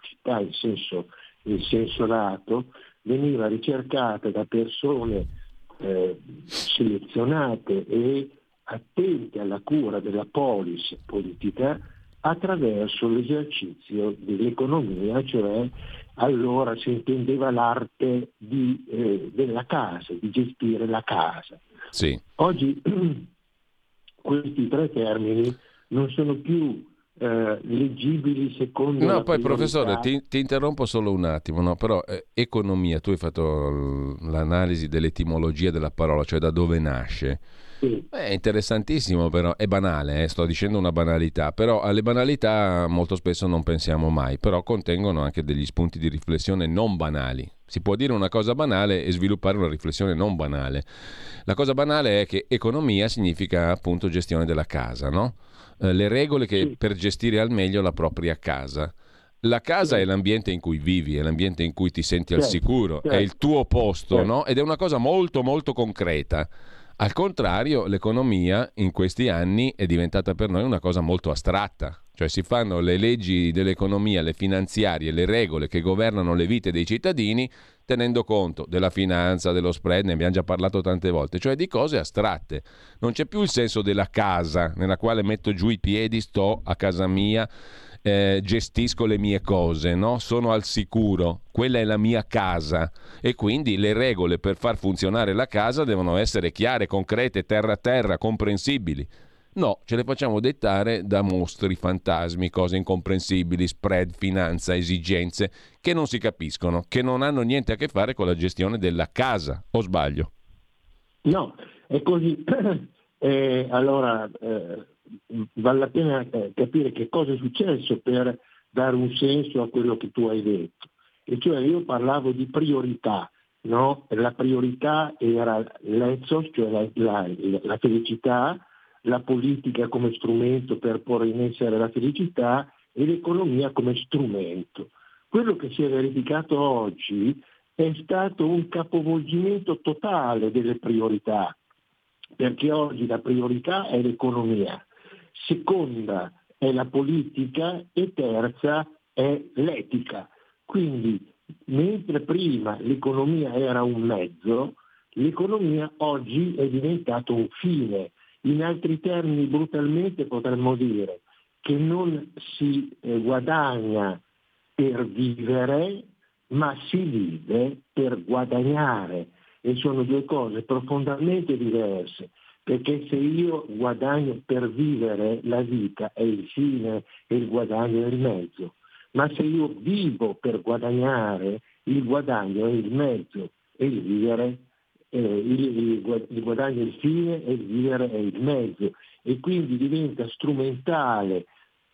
Speaker 15: città in senso, in senso lato, veniva ricercata da persone eh, selezionate e attente alla cura della polis politica attraverso l'esercizio dell'economia, cioè allora si intendeva l'arte di, eh, della casa, di gestire la casa.
Speaker 1: Sì.
Speaker 15: Oggi [clears throat] questi tre termini non sono più eh, leggibili secondo...
Speaker 1: No, poi professore, ti, ti, interrompo solo un attimo, no? però eh, economia, tu hai fatto l'analisi dell'etimologia della parola, cioè da dove nasce. Sì. È interessantissimo, però è banale, eh? sto dicendo una banalità, però alle banalità molto spesso non pensiamo mai, però contengono anche degli spunti di riflessione non banali. Si può dire una cosa banale e sviluppare una riflessione non banale. La cosa banale è che economia significa appunto gestione della casa, no? eh, le regole che, sì. per gestire al meglio la propria casa. La casa è l'ambiente in cui vivi, è l'ambiente in cui ti senti al sicuro, sì. è il tuo posto, no? Ed è una cosa molto molto concreta. Al contrario, l'economia in questi anni è diventata per noi una cosa molto astratta, cioè si fanno le leggi dell'economia, le finanziarie, le regole che governano le vite dei cittadini tenendo conto della finanza, dello spread, ne abbiamo già parlato tante volte, cioè di cose astratte. Non c'è più il senso della casa nella quale metto giù i piedi, sto a casa mia eh, gestisco le mie cose, no? sono al sicuro, quella è la mia casa e quindi le regole per far funzionare la casa devono essere chiare, concrete, terra a terra, comprensibili. No, ce le facciamo dettare da mostri, fantasmi, cose incomprensibili, spread, finanza, esigenze che non si capiscono, che non hanno niente a che fare con la gestione della casa, o sbaglio?
Speaker 15: No, è così. [clears throat] eh, allora, eh, vale la pena eh, capire che cosa è successo per dare un senso a quello che tu hai detto. E cioè io parlavo di priorità, no? la priorità era l'ethos, cioè la, la, la felicità, la politica come strumento per porre in essere la felicità e l'economia come strumento. Quello che si è verificato oggi è stato un capovolgimento totale delle priorità, perché oggi la priorità è l'economia, seconda è la politica e terza è l'etica. Quindi mentre prima l'economia era un mezzo, l'economia oggi è diventato un fine. In altri termini, brutalmente potremmo dire che non si eh, guadagna per vivere, ma si vive per guadagnare e sono due cose profondamente diverse, perché se io guadagno per vivere la vita è il fine e il guadagno è il mezzo, ma se io vivo per guadagnare, il guadagno è il mezzo e il vivere il guadagno è il fine e il vivere è il mezzo e quindi diventa strumentale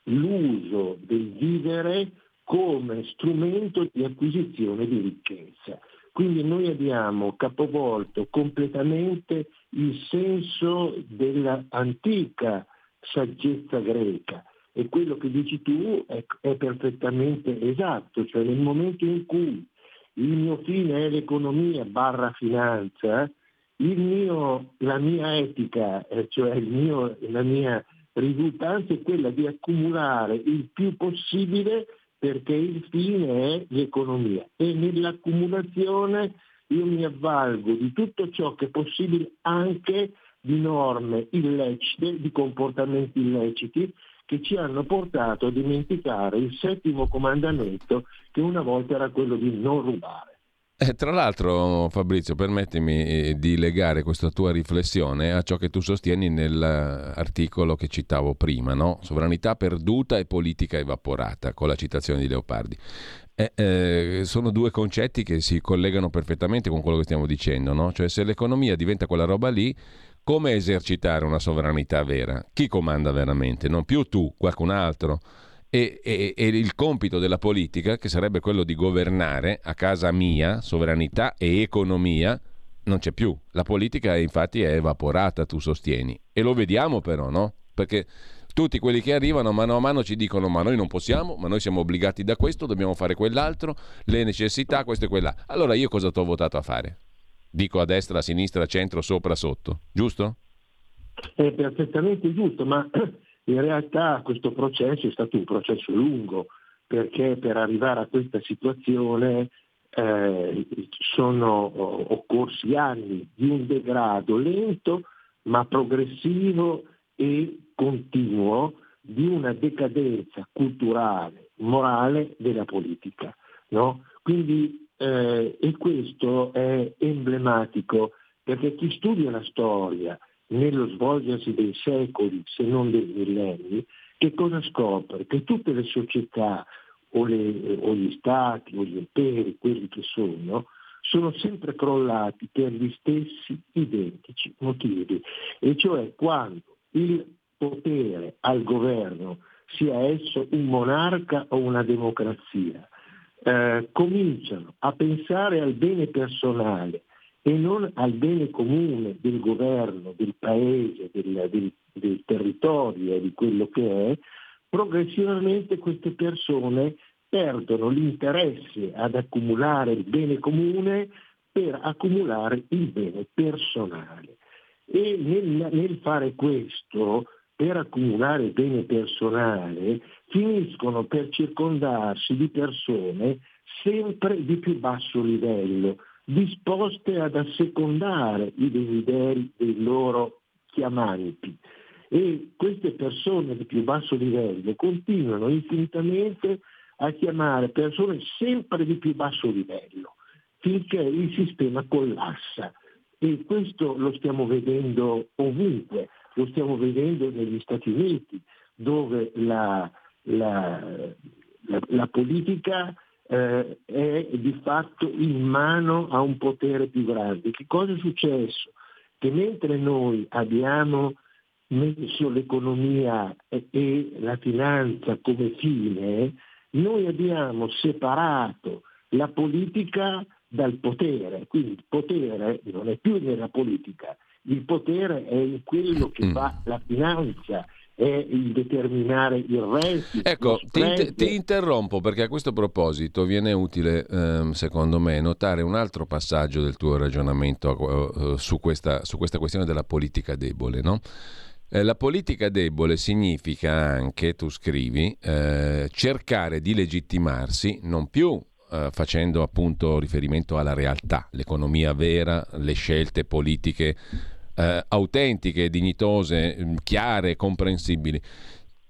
Speaker 15: l'uso del vivere come strumento di acquisizione di ricchezza. Quindi noi abbiamo capovolto completamente il senso dell'antica saggezza greca. E quello che dici tu è, è perfettamente esatto, cioè nel momento in cui il mio fine è l'economia barra finanza, mio, la mia etica, eh, cioè mio, la mia risultanza è quella di accumulare il più possibile perché il fine è l'economia. E nell'accumulazione io mi avvalgo di tutto ciò che è possibile anche di norme illecite, di comportamenti illeciti che ci hanno portato a dimenticare il settimo comandamento che una volta era quello di non rubare.
Speaker 1: Eh, tra l'altro, Fabrizio, permettimi eh, di legare questa tua riflessione a ciò che tu sostieni nell'articolo che citavo prima, no? Sovranità perduta e politica evaporata, con la citazione di Leopardi. Eh, eh, sono due concetti che si collegano perfettamente con quello che stiamo dicendo, no? Cioè, se l'economia diventa quella roba lì, come esercitare una sovranità vera? Chi comanda veramente? Non più tu, qualcun altro e, e, e, il compito della politica, che sarebbe quello di governare a casa mia, sovranità e economia, non c'è più. La politica infatti è evaporata, tu sostieni. E lo vediamo però, no? Perché tutti quelli che arrivano mano a mano ci dicono ma noi non possiamo, ma noi siamo obbligati da questo, dobbiamo fare quell'altro, le necessità, questo e quella. Allora io cosa ti ho votato a fare? Dico a destra, a sinistra, a centro, sopra, sotto, giusto?
Speaker 15: È perfettamente giusto, ma [clears throat] in realtà questo processo è stato un processo lungo perché per arrivare a questa situazione eh, sono occorsi anni di un degrado lento ma progressivo e continuo di una decadenza culturale, morale della politica. No? Quindi, eh, e questo è emblematico perché chi studia la storia nello svolgersi dei secoli, se non dei millenni, che cosa scopre? Che tutte le società o, le, o gli stati o gli imperi, quelli che sono, sono sempre crollati per gli stessi identici motivi, e cioè quando il potere al governo, sia esso un monarca o una democrazia, eh, cominciano a pensare al bene personale e non al bene comune del governo, del paese, del, del, del territorio di quello che è, progressivamente queste persone perdono l'interesse ad accumulare il bene comune per accumulare il bene personale. E nel, nel fare questo, per accumulare il bene personale, finiscono per circondarsi di persone sempre di più basso livello, disposte ad assecondare i desideri dei loro chiamanti. E queste persone di più basso livello continuano infinitamente a chiamare persone sempre di più basso livello, finché il sistema collassa. E questo lo stiamo vedendo ovunque, lo stiamo vedendo negli Stati Uniti, dove la, la, la, la politica eh, è di fatto in mano a un potere più grande. Che cosa è successo? Che mentre noi abbiamo messo l'economia e, la finanza come fine, noi abbiamo separato la politica dal potere, quindi il potere non è più nella politica, il potere è in quello che mm. fa la finanza, è il determinare il reddito.
Speaker 1: Ecco, ti, ti, interrompo perché a questo proposito viene utile, ehm, secondo me, notare un altro passaggio del tuo ragionamento eh, su, questa, su, questa, questione della politica debole. No? Eh, la politica debole significa anche, tu scrivi, eh, cercare di legittimarsi non più eh, facendo appunto riferimento alla realtà, l'economia vera, le scelte politiche eh, autentiche, dignitose, mm, chiare, comprensibili.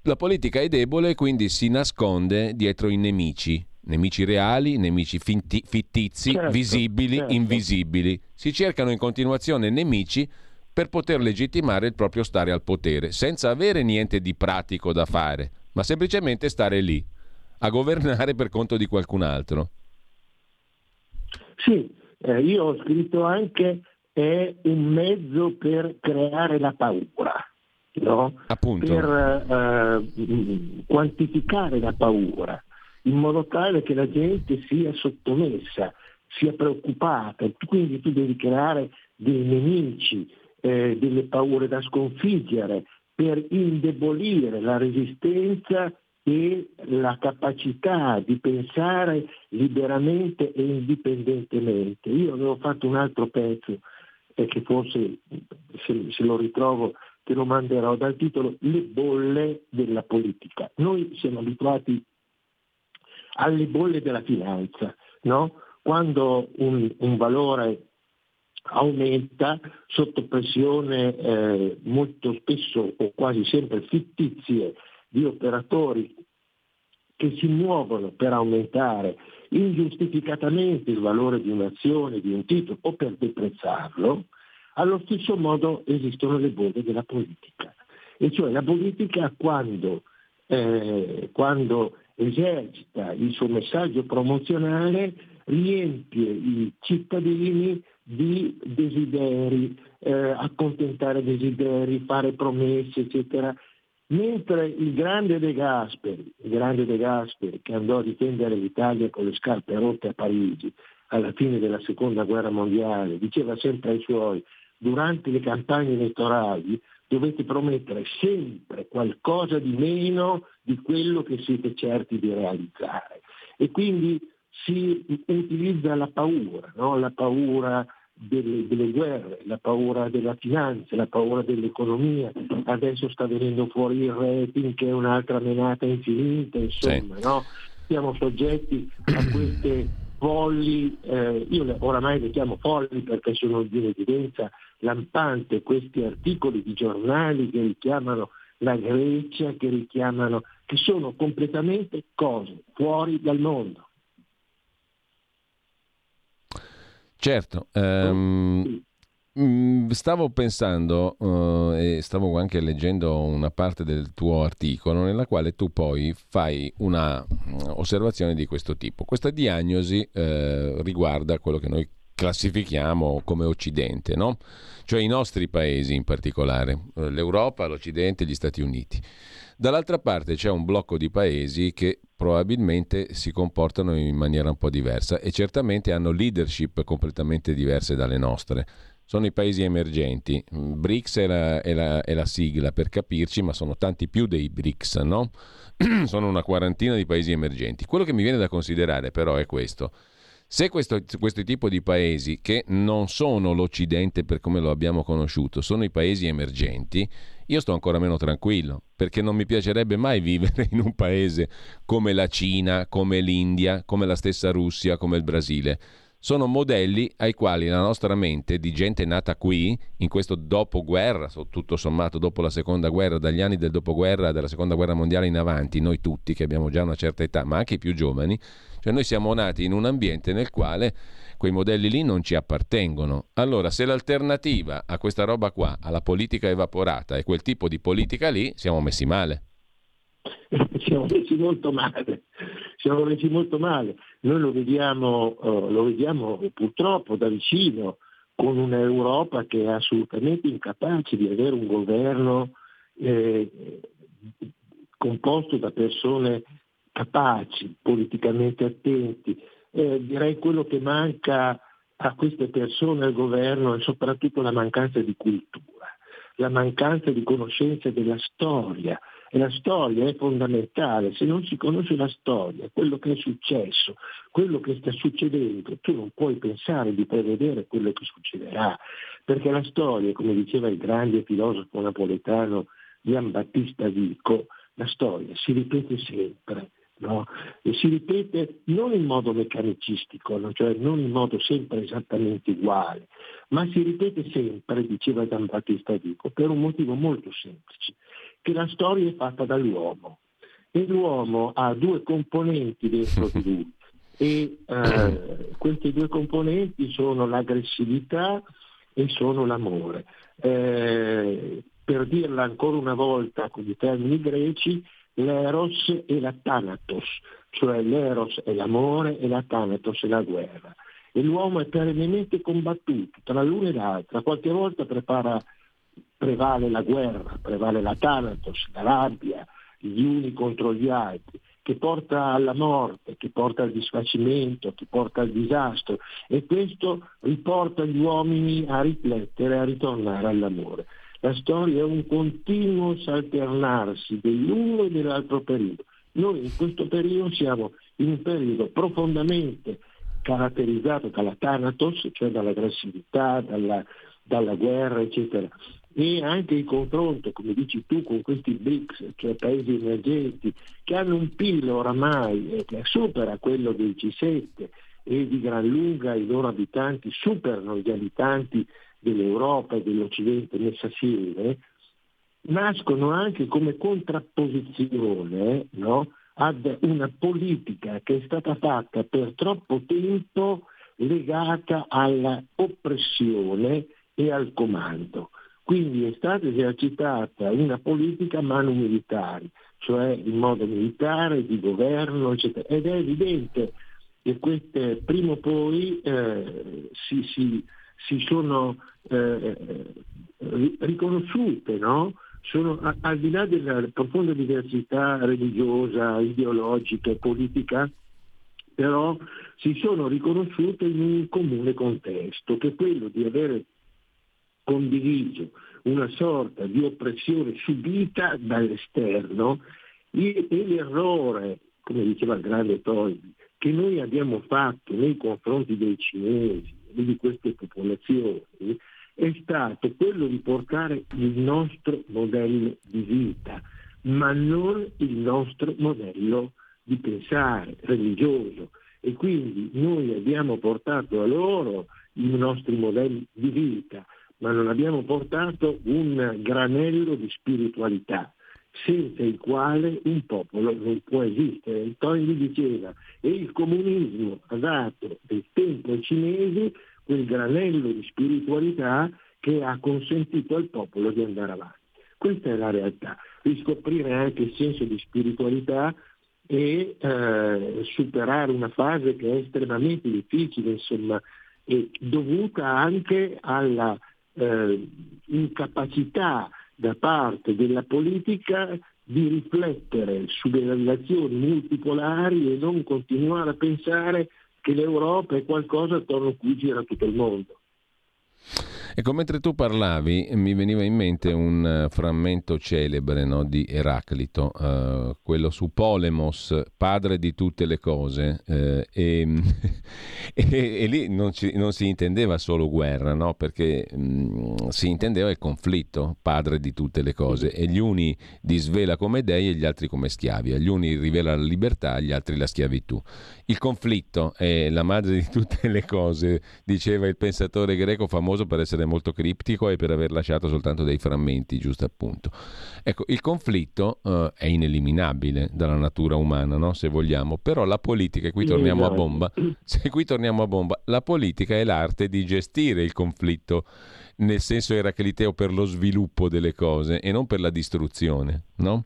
Speaker 1: La politica è debole quindi si nasconde dietro i nemici, nemici reali, nemici finti, fittizi, certo, visibili, certo. invisibili. Si cercano in continuazione nemici per poter legittimare il proprio stare al potere, senza avere niente di pratico da fare, ma semplicemente stare lì, a governare per conto di qualcun altro.
Speaker 15: Sì, eh, io ho scritto anche è un mezzo per creare la paura, no? per uh, quantificare la paura, in modo tale che la gente sia sottomessa, sia preoccupata. Quindi tu devi creare dei nemici, eh, delle paure da sconfiggere per indebolire la resistenza e la capacità di pensare liberamente e indipendentemente. Io avevo fatto un altro pezzo e che forse se, se lo ritrovo te lo manderò dal titolo Le bolle della politica. Noi siamo abituati alle bolle della finanza, no? quando un, un, valore aumenta sotto pressione eh, molto spesso o quasi sempre fittizie di operatori che si muovono per aumentare ingiustificatamente il valore di un'azione, di un titolo o per deprezzarlo, allo stesso modo esistono le bolle della politica. E cioè la politica quando, eh, quando esercita il suo messaggio promozionale riempie i cittadini di desideri, eh, accontentare desideri, fare promesse, eccetera, Mentre il grande De Gasperi, il grande De Gasperi che andò a difendere l'Italia con le scarpe rotte a Parigi alla fine della seconda guerra mondiale, diceva sempre ai suoi, durante le campagne elettorali dovete promettere sempre qualcosa di meno di quello che siete certi di realizzare. E quindi si utilizza la paura, no? la paura delle, delle, guerre, la paura della finanza, la paura dell'economia, adesso sta venendo fuori il rating che è un'altra menata infinita, insomma, sì. no? siamo soggetti a queste folli, eh, io le, oramai le chiamo folli perché sono di evidenza lampante questi articoli di giornali che richiamano la Grecia, che richiamano, che sono completamente cose fuori dal mondo.
Speaker 1: Certo, ehm, mm, stavo pensando uh, e stavo anche leggendo una parte del tuo articolo nella quale tu poi fai una mm, osservazione di questo tipo. Questa diagnosi eh, riguarda quello che noi classifichiamo come Occidente, no? cioè i nostri paesi in particolare, eh, l'Europa, l'Occidente gli Stati Uniti. Dall'altra parte c'è un blocco di paesi che probabilmente si comportano in maniera un po' diversa e certamente hanno leadership completamente diverse dalle nostre. Sono i paesi emergenti. BRICS è la, è la, è la sigla per capirci, ma sono tanti più dei BRICS, no? [clears throat] sono una quarantina di paesi emergenti. Quello che mi viene da considerare però è questo. Se questo, questo, tipo di paesi, che non sono l'Occidente per come lo abbiamo conosciuto, sono i paesi emergenti, io sto ancora meno tranquillo, perché non mi piacerebbe mai vivere in un paese come la Cina, come l'India, come la stessa Russia, come il Brasile. Sono modelli ai quali la nostra mente di gente nata qui, in questo dopoguerra, tutto sommato dopo la seconda guerra, dagli anni del dopoguerra, della seconda guerra mondiale in avanti, noi tutti che abbiamo già una certa età, ma anche i più giovani, cioè noi siamo nati in un ambiente nel quale quei modelli lì non ci appartengono. Allora, se l'alternativa a questa roba qua, alla politica evaporata, è quel tipo di politica lì, siamo messi male. [laughs]
Speaker 15: siamo messi molto male, siamo messi molto male. Noi lo vediamo, uh, lo vediamo purtroppo da vicino con un'Europa che è assolutamente incapace di avere un governo eh, composto da persone capaci, politicamente attenti, eh, direi quello che manca a queste persone al governo è soprattutto la mancanza di cultura, la mancanza di conoscenza della storia. E la storia è fondamentale, se non si conosce la storia, quello che è successo, quello che sta succedendo, tu non puoi pensare di prevedere quello che succederà, perché la storia, come diceva il grande filosofo napoletano Gian Battista Vico, la storia si ripete sempre No? E si ripete non in modo meccanicistico, cioè non in modo sempre esattamente uguale, ma si ripete sempre, diceva Gian Battista Vico, per un motivo molto semplice, che la storia è fatta dall'uomo e l'uomo ha due componenti dentro di lui [laughs] e eh, queste due componenti sono l'aggressività e sono l'amore. Eh, per dirla ancora una volta con i termini greci, l'eros e la thanatos, cioè l'eros è l'amore e la thanatos è la guerra. E l'uomo è perennemente combattuto tra l'una e l'altra, qualche volta prepara, prevale la guerra, prevale la thanatos, la rabbia, gli uni contro gli altri, che porta alla morte, che porta al disfacimento, che porta al disastro e questo riporta gli uomini a riflettere, a ritornare all'amore. La storia è un continuo alternarsi dell'uno e dell'altro periodo. Noi in questo periodo siamo in un periodo profondamente caratterizzato dalla Thanatos, cioè dall'aggressività, dalla, dalla guerra, eccetera, e anche il confronto, come dici tu, con questi BRICS, cioè paesi emergenti, che hanno un PIL oramai eh, che supera quello del G7 e di gran lunga i loro abitanti superano gli abitanti dell'Europa e dell'Occidente messa assieme, nascono anche come contrapposizione no, ad una politica che è stata fatta per troppo tempo legata alla oppressione e al comando. Quindi è stata esercitata una politica manu militari, cioè in modo militare, di governo, eccetera. Ed è evidente che queste prima o poi eh, si, si, si sono eh, riconosciute, no? sono, al di là della profonda diversità religiosa, ideologica e politica, però si sono riconosciute in un comune contesto, che è quello di avere condiviso una sorta di oppressione subita dall'esterno e, e l'errore, come diceva il grande Toynbee, che noi abbiamo fatto nei confronti dei cinesi, di queste popolazioni è stato quello di portare il nostro modello di vita, ma non il nostro modello di pensare religioso. E quindi noi abbiamo portato a loro i nostri modelli di vita, ma non abbiamo portato un granello di spiritualità senza il quale un popolo non può esistere. Toynbee diceva, e il comunismo ha dato del tempo ai cinesi quel granello di spiritualità che ha consentito al popolo di andare avanti. Questa è la realtà, riscoprire anche il senso di spiritualità e eh, superare una fase che è estremamente difficile, insomma, e dovuta anche alla eh, incapacità da parte della politica di riflettere sulle relazioni multipolari e non continuare a pensare che l'Europa è qualcosa attorno a cui gira tutto il mondo.
Speaker 1: Ecco, mentre tu parlavi mi veniva in mente un uh, frammento celebre no, di Eraclito, uh, quello su Polemos, padre di tutte le cose, uh, e, [laughs] e, e, lì non, ci, non, si intendeva solo guerra, no, perché mh, mm, si intendeva il conflitto, padre di tutte le cose, e gli uni disvela come dei e gli altri come schiavi, agli uni rivela la libertà, agli altri la schiavitù. Il conflitto è la madre di tutte le cose, diceva il pensatore greco famoso per essere molto criptico e per aver lasciato soltanto dei frammenti, giusto appunto. Ecco, il conflitto uh, è ineliminabile dalla natura umana, no? se vogliamo, però la politica, e qui torniamo a bomba, [laughs] se qui torniamo a bomba, la politica è l'arte di gestire il conflitto nel senso eracliteo per lo sviluppo delle cose e non per la distruzione, no?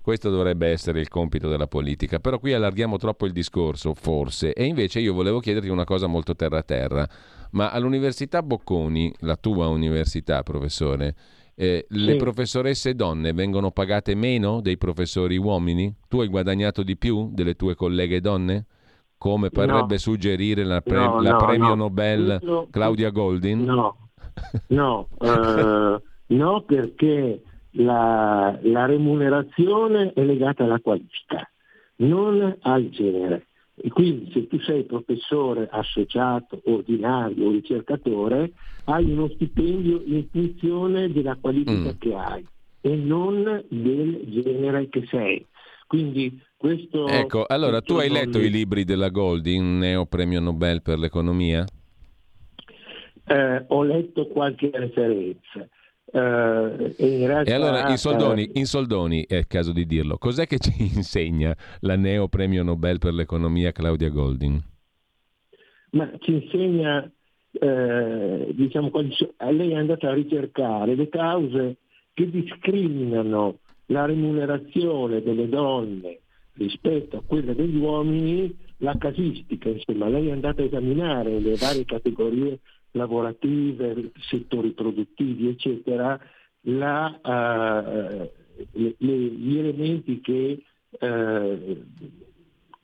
Speaker 1: Questo dovrebbe essere il compito della politica, però qui allarghiamo troppo il discorso, forse, e invece io volevo chiederti una cosa molto terra terra. Ma all'Università Bocconi, la tua università, professore, eh, sì. le professoresse donne vengono pagate meno dei professori uomini? Tu hai guadagnato di più delle tue colleghe donne? come parrebbe
Speaker 15: no,
Speaker 1: suggerire la, pre-
Speaker 15: no,
Speaker 1: la
Speaker 15: no,
Speaker 1: premio
Speaker 15: no.
Speaker 1: Nobel Claudia Goldin?
Speaker 15: No, no, eh, no perché la, la remunerazione è legata alla qualifica, non al genere. E quindi se tu sei professore associato, ordinario ricercatore, hai uno stipendio in funzione della qualifica
Speaker 1: Mm.
Speaker 15: che hai e non del genere che sei. Quindi questo...
Speaker 1: Ecco, allora tu hai letto
Speaker 15: non-
Speaker 1: i libri della Goldin, neo premio Nobel per l'economia?
Speaker 15: Eh, ho letto qualche referenza. In realtà,
Speaker 1: E allora, in soldoni, in soldoni, è il caso di dirlo, cos'è che [laughs] ci insegna la neo premio Nobel per l'economia Claudia Goldin?
Speaker 15: ma ci insegna, eh, diciamo, lei è andata a ricercare le cause che discriminano la remunerazione delle donne rispetto a quella degli uomini, la casistica, insomma, lei è andata a esaminare le varie categorie lavorative, settori produttivi, eccetera, la, eh, le- gli elementi che eh,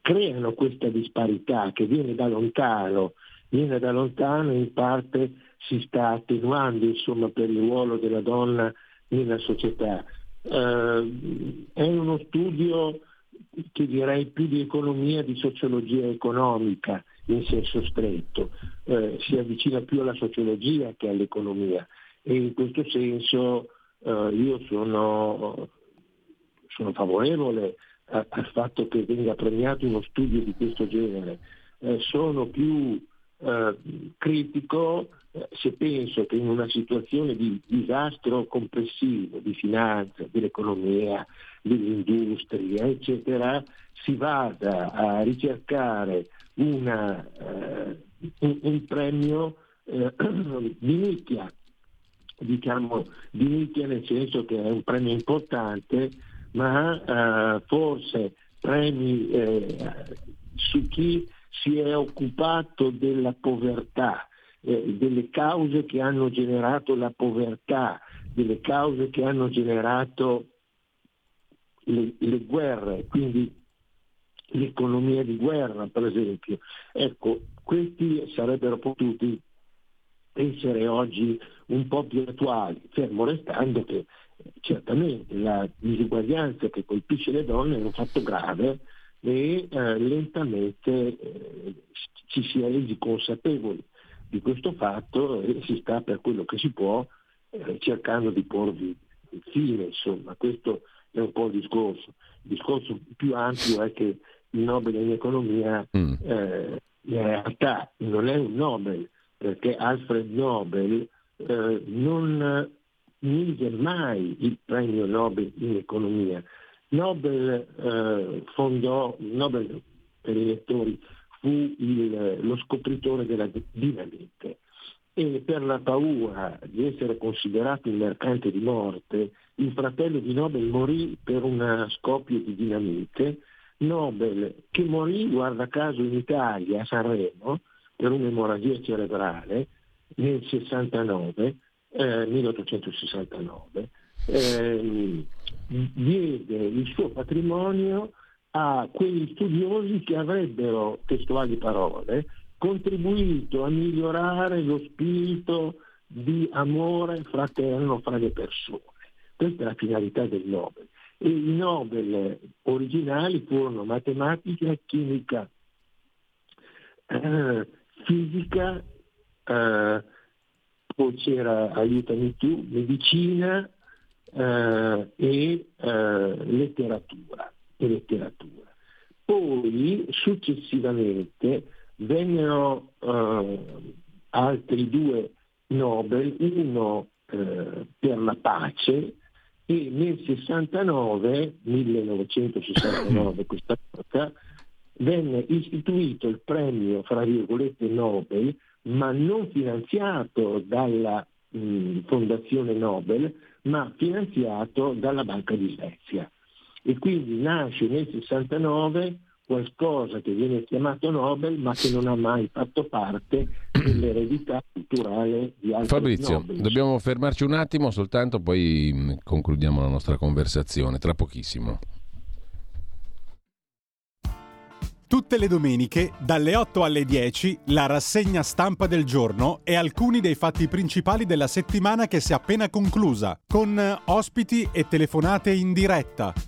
Speaker 15: creano questa disparità che viene da lontano, viene da lontano e in parte si sta attenuando insomma, per il ruolo della donna nella società. Eh, è uno studio che direi più di economia, di sociologia economica in senso stretto, Eh, si avvicina più alla sociologia che all'economia e in questo senso eh, io sono, sono favorevole a- al fatto che venga premiato uno studio di questo genere. Eh, sono più eh, critico eh, se penso che in una situazione di disastro complessivo di finanza, dell'economia, dell'industria, eccetera, si vada a ricercare una, eh, un, un premio eh, [clears throat] di nicchia, diciamo di nicchia nel senso che è un premio importante, ma eh, forse premi eh, su chi si è occupato della povertà, eh, delle cause che hanno generato la povertà, delle cause che hanno generato le, le guerre, quindi l'economia di guerra per esempio. Ecco, questi sarebbero potuti essere oggi un po' più attuali, fermo restando che eh, certamente la disuguaglianza che colpisce le donne è un fatto grave e eh, lentamente eh, ci si è resi consapevoli di questo fatto e si sta per quello che si può eh, cercando di porvi fine, insomma, questo è un po' il discorso. Il discorso più ampio è che Nobel in economia
Speaker 1: Mm.
Speaker 15: eh, in realtà non è un Nobel, perché Alfred Nobel eh, non mise mai il premio Nobel in economia. Nobel eh, fondò, Nobel per i lettori fu il- lo scopritore della dinamite e per la paura di essere considerato un mercante di morte, il fratello di Nobel morì per un scoppio di dinamite. Nobel, che morì, guarda caso, in Italia, a Sanremo, per un'emorragia cerebrale nel 69, eh, 1869, ehm, diede il suo patrimonio a quegli studiosi che avrebbero, testuali parole, contribuito a migliorare lo spirito di amore fraterno fra le persone. Questa è la finalità del Nobel. E i Nobel originali furono matematica, chimica, eh, fisica, eh, poi c'era, aiutami tu, medicina eh, e eh, letteratura, e letteratura. Poi successivamente vennero eh, altri due Nobel, uno eh, per la pace e nel 69, 1969 [clears throat] questa volta, venne istituito il premio, fra virgolette, Nobel, ma non finanziato dalla mh, Fondazione Nobel, ma finanziato dalla Banca di Svezia. E quindi nasce nel 69 qualcosa che viene chiamato Nobel, ma che non ha mai fatto parte dell'eredità culturale di altri
Speaker 1: Fabrizio,
Speaker 15: Nobel.
Speaker 1: dobbiamo fermarci un attimo soltanto, poi mh, concludiamo la nostra conversazione tra pochissimo.
Speaker 12: Tutte le domeniche, dalle 8 alle 10, la rassegna stampa del giorno e alcuni dei fatti principali della settimana che si è appena conclusa, con ospiti e telefonate in diretta.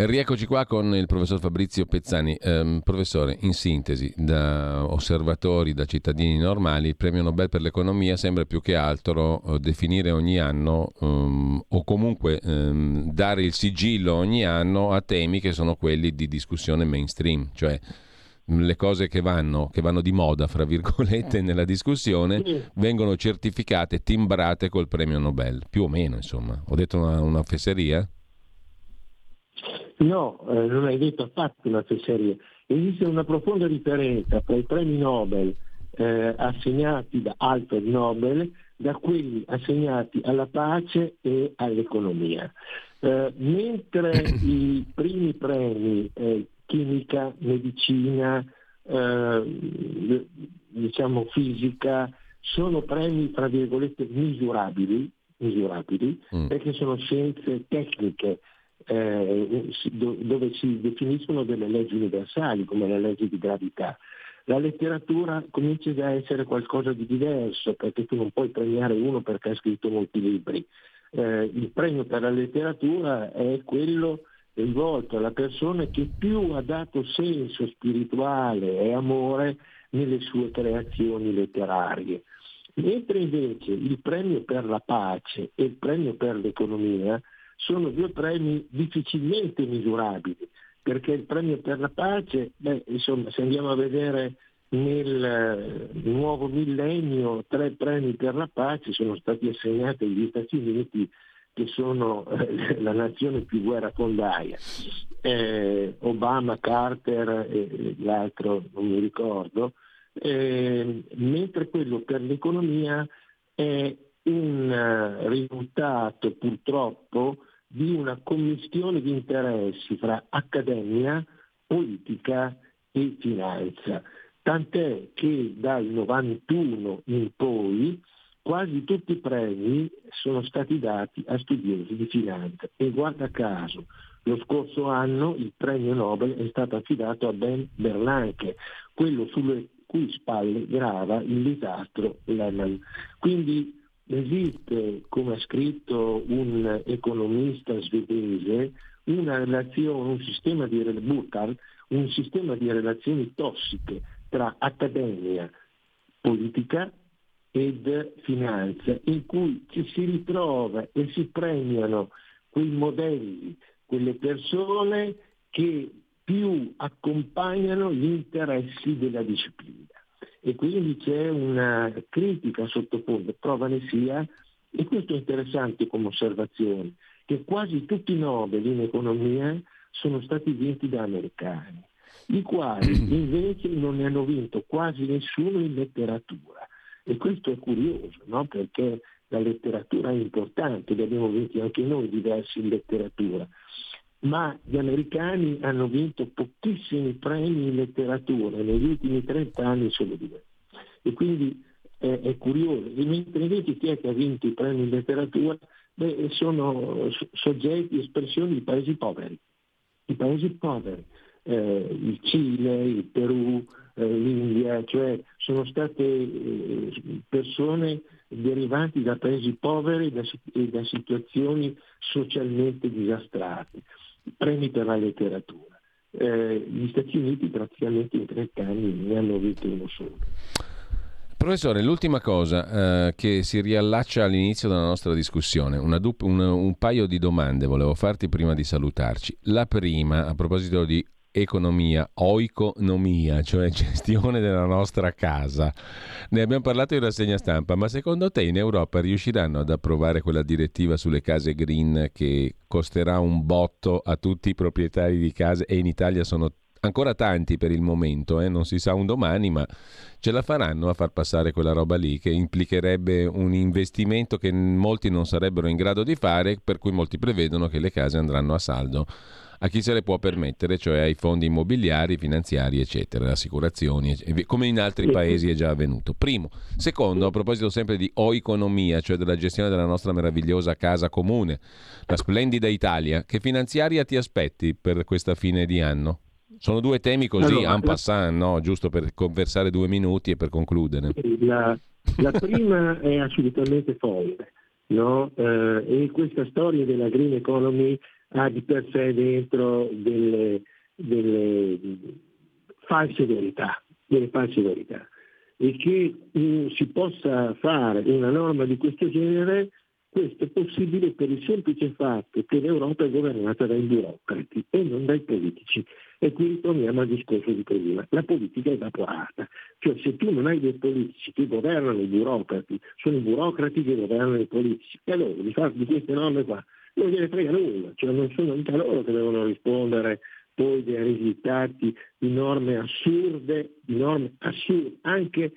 Speaker 1: Rieccoci qua con il professor Fabrizio Pezzani. Eh, professore, in sintesi, da osservatori, da cittadini normali, il premio Nobel per l'economia sembra più che altro eh, definire ogni anno um, o comunque um, dare il sigillo ogni anno a temi che sono quelli di discussione mainstream, cioè le cose che vanno, che vanno di moda, fra virgolette, nella discussione, vengono certificate, timbrate col premio Nobel, più o meno, insomma. Ho detto una, una fesseria?
Speaker 15: No, eh, non hai detto affatto una fesseria. Esiste una profonda differenza tra i premi Nobel eh, assegnati da Alfred Nobel da quelli assegnati alla pace e all'economia. Eh, mentre [coughs] i primi premi eh, chimica, medicina, eh, diciamo fisica, sono premi tra virgolette misurabili, misurabili mm. perché sono scienze tecniche eh, dove si definiscono delle leggi universali come la legge di gravità. La letteratura comincia a essere qualcosa di diverso perché tu non puoi premiare uno perché ha scritto molti libri. Eh, il premio per la letteratura è quello rivolto alla persona che più ha dato senso spirituale e amore nelle sue creazioni letterarie. Mentre invece il premio per la pace e il premio per l'economia sono due premi difficilmente misurabili, perché il premio per la pace, beh, insomma, se andiamo a vedere nel eh, nuovo millennio tre premi per la pace sono stati assegnati agli Stati Uniti che sono eh, la nazione più guerrafondaia. Eh, Obama, Carter e l'altro non mi ricordo, eh, mentre quello per l'economia è un uh, risultato purtroppo di una commistione di interessi fra accademia, politica e finanza. Tant'è che dal 91 in poi quasi tutti i premi sono stati dati a studiosi di finanza e guarda caso lo scorso anno il premio Nobel è stato affidato a Ben Bernanke, quello sulle cui spalle grava il disastro Lehman. Quindi esiste, come ha scritto un economista svedese, un sistema di, Burkhardt, un sistema di relazioni tossiche tra accademia, politica ed finanza, in cui ci si ritrova e si premiano quei modelli, quelle persone che più accompagnano gli interessi della disciplina. E quindi c'è una critica sottofondo, prova ne sia, e questo è interessante come osservazione, che quasi tutti i Nobel in economia sono stati vinti da americani, i quali [clears throat] invece non ne hanno vinto quasi nessuno in letteratura. E questo è curioso, no? perché la letteratura è importante, li abbiamo vinti anche noi diversi in letteratura, ma gli americani hanno vinto pochissimi premi in letteratura, negli ultimi 30 anni solo due. E quindi eh, è curioso. E mentre invece chi è che ha vinto i premi in letteratura? Beh, sono soggetti, espressioni di paesi poveri. I paesi poveri, eh, il Cile, il Perù, eh, l'India, cioè sono state eh, persone derivanti da paesi poveri da, e da situazioni socialmente disastrate, premi per la letteratura. Eh, gli Stati Uniti praticamente in 30 anni ne hanno vinto uno solo.
Speaker 1: Professore, l'ultima cosa eh, che si riallaccia all'inizio della nostra discussione, du- un, un, paio di domande volevo farti prima di salutarci. La prima, a proposito di economia, oikonomia, cioè [laughs] gestione della nostra casa. Ne abbiamo parlato in rassegna stampa, ma secondo te in Europa riusciranno ad approvare quella direttiva sulle case green che costerà un botto a tutti i proprietari di case e in Italia sono ancora tanti per il momento, eh, non si sa un domani, ma ce la faranno a far passare quella roba lì che implicherebbe un investimento che molti non sarebbero in grado di fare, per cui molti prevedono che le case andranno a saldo a chi se le può permettere, cioè ai fondi immobiliari, finanziari, eccetera, assicurazioni, come in altri paesi è già avvenuto. Primo. Secondo, a proposito sempre di oeconomia, cioè della gestione della nostra meravigliosa casa comune, la splendida Italia, che finanziaria ti aspetti per questa fine di anno? Sono due temi così allora, en passant, no? giusto per conversare due minuti e per concludere.
Speaker 15: La, la prima è assolutamente folle, no? eh, e questa storia della green economy ha di per sé dentro delle, delle false verità, delle false verità. E che um, si possa fare una norma di questo genere, questo è possibile per il semplice fatto che l'Europa è governata dai burocrati e non dai politici. E qui ritorniamo al discorso di prima. La politica è evaporata. Cioè se tu non hai dei politici che governano i burocrati, sono i burocrati che governano i politici. E allora di fare di queste norme qua non gliene frega nulla, cioè non sono mica loro che devono rispondere poi dei risultati di norme assurde, di norme assurde, anche,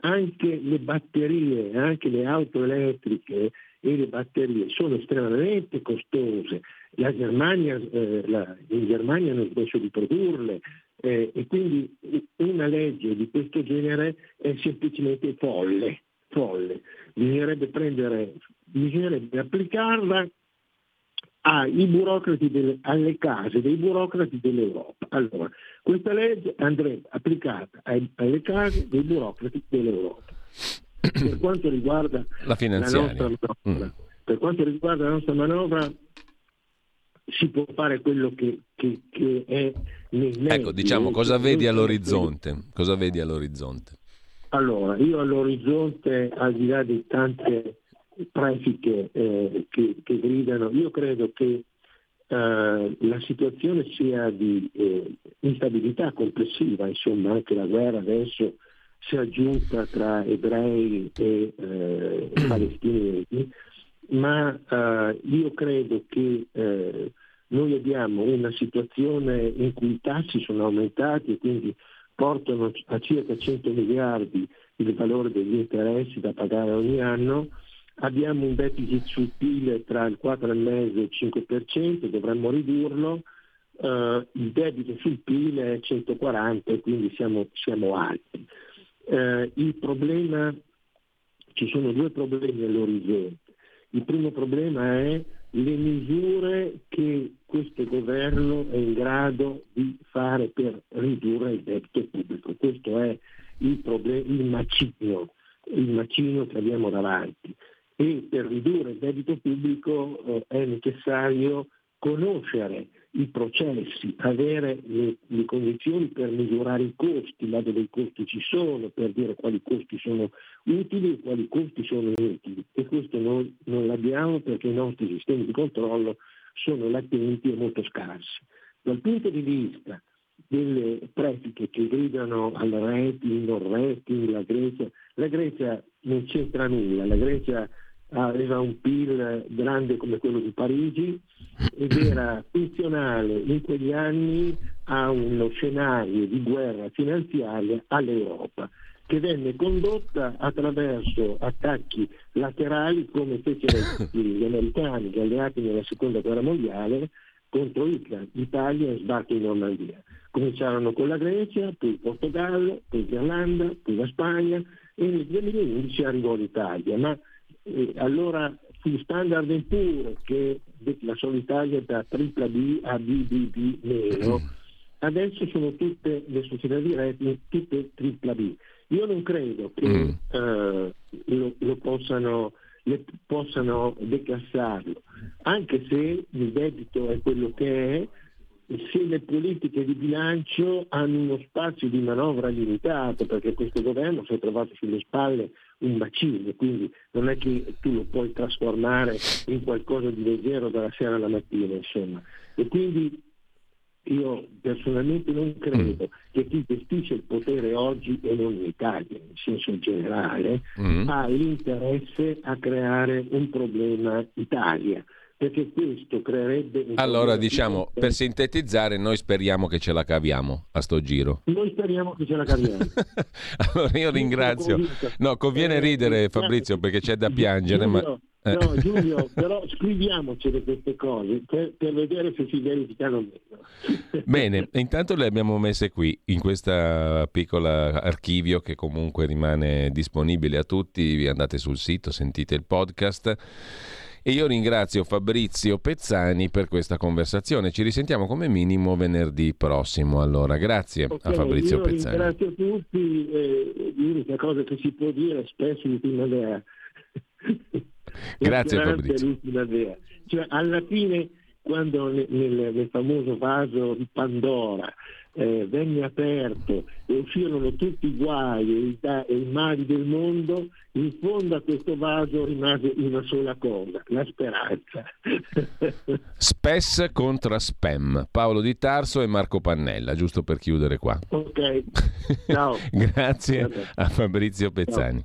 Speaker 15: anche le batterie, anche le auto elettriche e le batterie sono estremamente costose. La Germania, eh, la, in Germania hanno smesso di produrle eh, e quindi una legge di questo genere è semplicemente folle. folle. Bisognerebbe, prendere, bisognerebbe applicarla ai burocrati delle, alle case dei burocrati dell'Europa. Allora, questa legge andrebbe applicata ai, alle case dei burocrati dell'Europa. Per quanto riguarda
Speaker 1: la, la nostra
Speaker 15: manovra, mm. per quanto riguarda la nostra manovra si può fare quello che, che, che è
Speaker 1: nei Ecco, diciamo, cosa vedi all'orizzonte? Cosa vedi all'orizzonte?
Speaker 15: Allora, io all'orizzonte, al di là di tante pratiche eh, che, che, gridano. Io credo che eh, la situazione sia di eh, instabilità complessiva, insomma anche la guerra adesso si è aggiunta tra ebrei e eh, palestinesi, ma eh, io credo che eh, noi abbiamo una situazione in cui i tassi sono aumentati e quindi portano a circa 100 miliardi il valore degli interessi da pagare ogni anno abbiamo un deficit sul PIL tra il 4,5 e il 5%, dovremmo ridurlo, uh, il debito sul PIL è 140 quindi siamo, siamo alti. Uh, il problema, ci sono due problemi all'orizzonte. Il primo problema è le misure che questo governo è in grado di fare per ridurre il debito pubblico. Questo è il, problem- il macino, il macino che abbiamo davanti e per ridurre il debito pubblico eh, è necessario conoscere i processi, avere le, le, condizioni per misurare i costi, là dove i costi ci sono, per dire quali costi sono utili e quali costi sono inutili. E questo noi non l'abbiamo perché i nostri sistemi di controllo sono latenti e molto scarsi. Dal punto di vista delle pratiche che gridano al rating, non rating, la Grecia, la Grecia non c'entra nulla, la Grecia aveva un PIL grande come quello di Parigi ed era funzionale in quegli anni a uno scenario di guerra finanziaria all'Europa che venne condotta attraverso attacchi laterali come fecero gli [laughs] americani, gli alleati nella seconda guerra mondiale contro Hitler, Italia e sbarco in Normandia. Cominciarono con la Grecia, poi il Portogallo, poi l'Irlanda, poi la Spagna e nel 2011 arrivò l'Italia. Ma e allora fu Standard Poor che la solitaria da tripla B a BBB meno, adesso sono tutte le società di rating tutte tripla B. Io non credo che mm. uh, lo, lo possano, le, possano decassarlo, anche se il debito è quello che è, se le politiche di bilancio hanno uno spazio di manovra limitato, perché questo governo si è trovato sulle spalle un bacino, quindi non è che tu lo puoi trasformare in qualcosa di leggero dalla sera alla mattina, insomma. E quindi io personalmente non credo mm. che chi gestisce il potere oggi e non in Italia, in senso generale, mm. ha l'interesse a creare un problema Italia perché questo creerebbe...
Speaker 1: Allora diciamo, per sintetizzare, noi speriamo che ce la caviamo a sto giro.
Speaker 15: Noi speriamo che ce la caviamo. [laughs]
Speaker 1: allora io ringrazio. No, conviene
Speaker 15: Eh,
Speaker 1: ridere Fabrizio perché c'è da piangere, ma...
Speaker 15: Giulio,
Speaker 1: eh.
Speaker 15: No, Giulio, però scriviamocele queste cose per, per vedere se si verificano o meno.
Speaker 1: Bene, intanto le abbiamo messe qui, in questo piccolo archivio che comunque rimane disponibile a tutti. Vi andate sul sito, sentite il podcast. E io ringrazio Fabrizio Pezzani per questa conversazione. Ci risentiamo come minimo venerdì prossimo. Allora, grazie a
Speaker 15: Ok,
Speaker 1: Fabrizio
Speaker 15: io
Speaker 1: Pezzani.
Speaker 15: ringrazio tutti, eh, l'unica cosa che si può dire spesso l'ultima idea. [laughs]
Speaker 1: Grazie, Fabrizio.
Speaker 15: Cioè, alla fine, quando ne- nel, nel famoso vaso di Pandora eh, venne aperto e uscirono tutti i guai e i, mali del mondo, in fondo a questo vaso rimase una sola cosa, la speranza. [laughs]
Speaker 1: Spes contra spam. Paolo Di Tarso e Marco Pannella, giusto per chiudere qua.
Speaker 15: ok, [laughs] ciao.
Speaker 1: Grazie a Fabrizio Pezzani.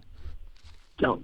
Speaker 15: Ciao.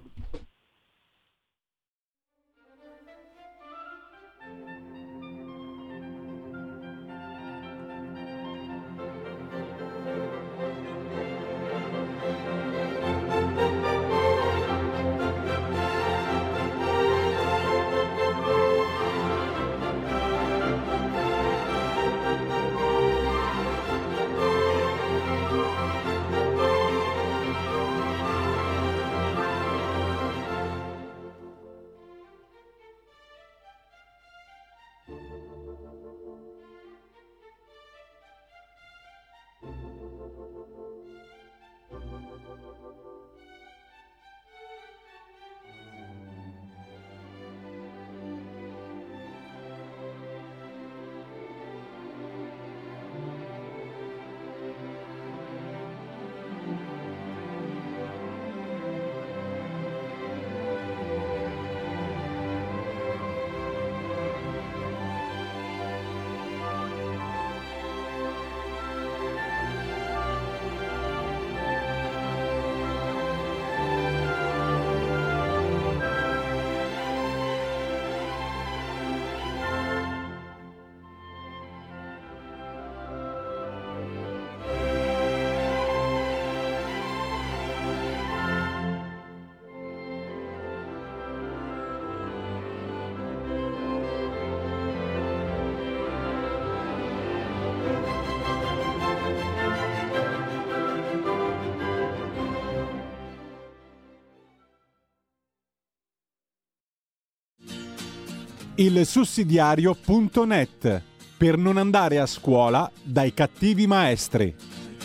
Speaker 12: Il sussidiario.net per non andare a scuola dai cattivi maestri.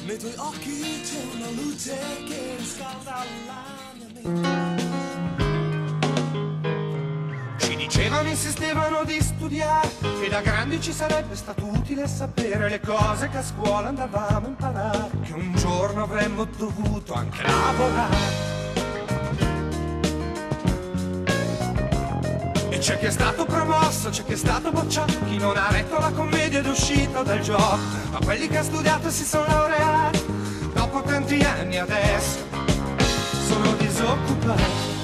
Speaker 16: Nei tuoi occhi c'è una luce che riscalda l'anima. Ci dicevano, insistevano di studiare, che da grandi ci sarebbe stato utile sapere le cose che a scuola andavamo a imparare, che un giorno avremmo dovuto anche lavorare. C'è chi è stato promosso, c'è chi è stato bocciato, chi non ha letto la commedia ed è uscito dal gioco, ma quelli che hanno studiato e si sono laureati, dopo tanti anni adesso, sono disoccupati.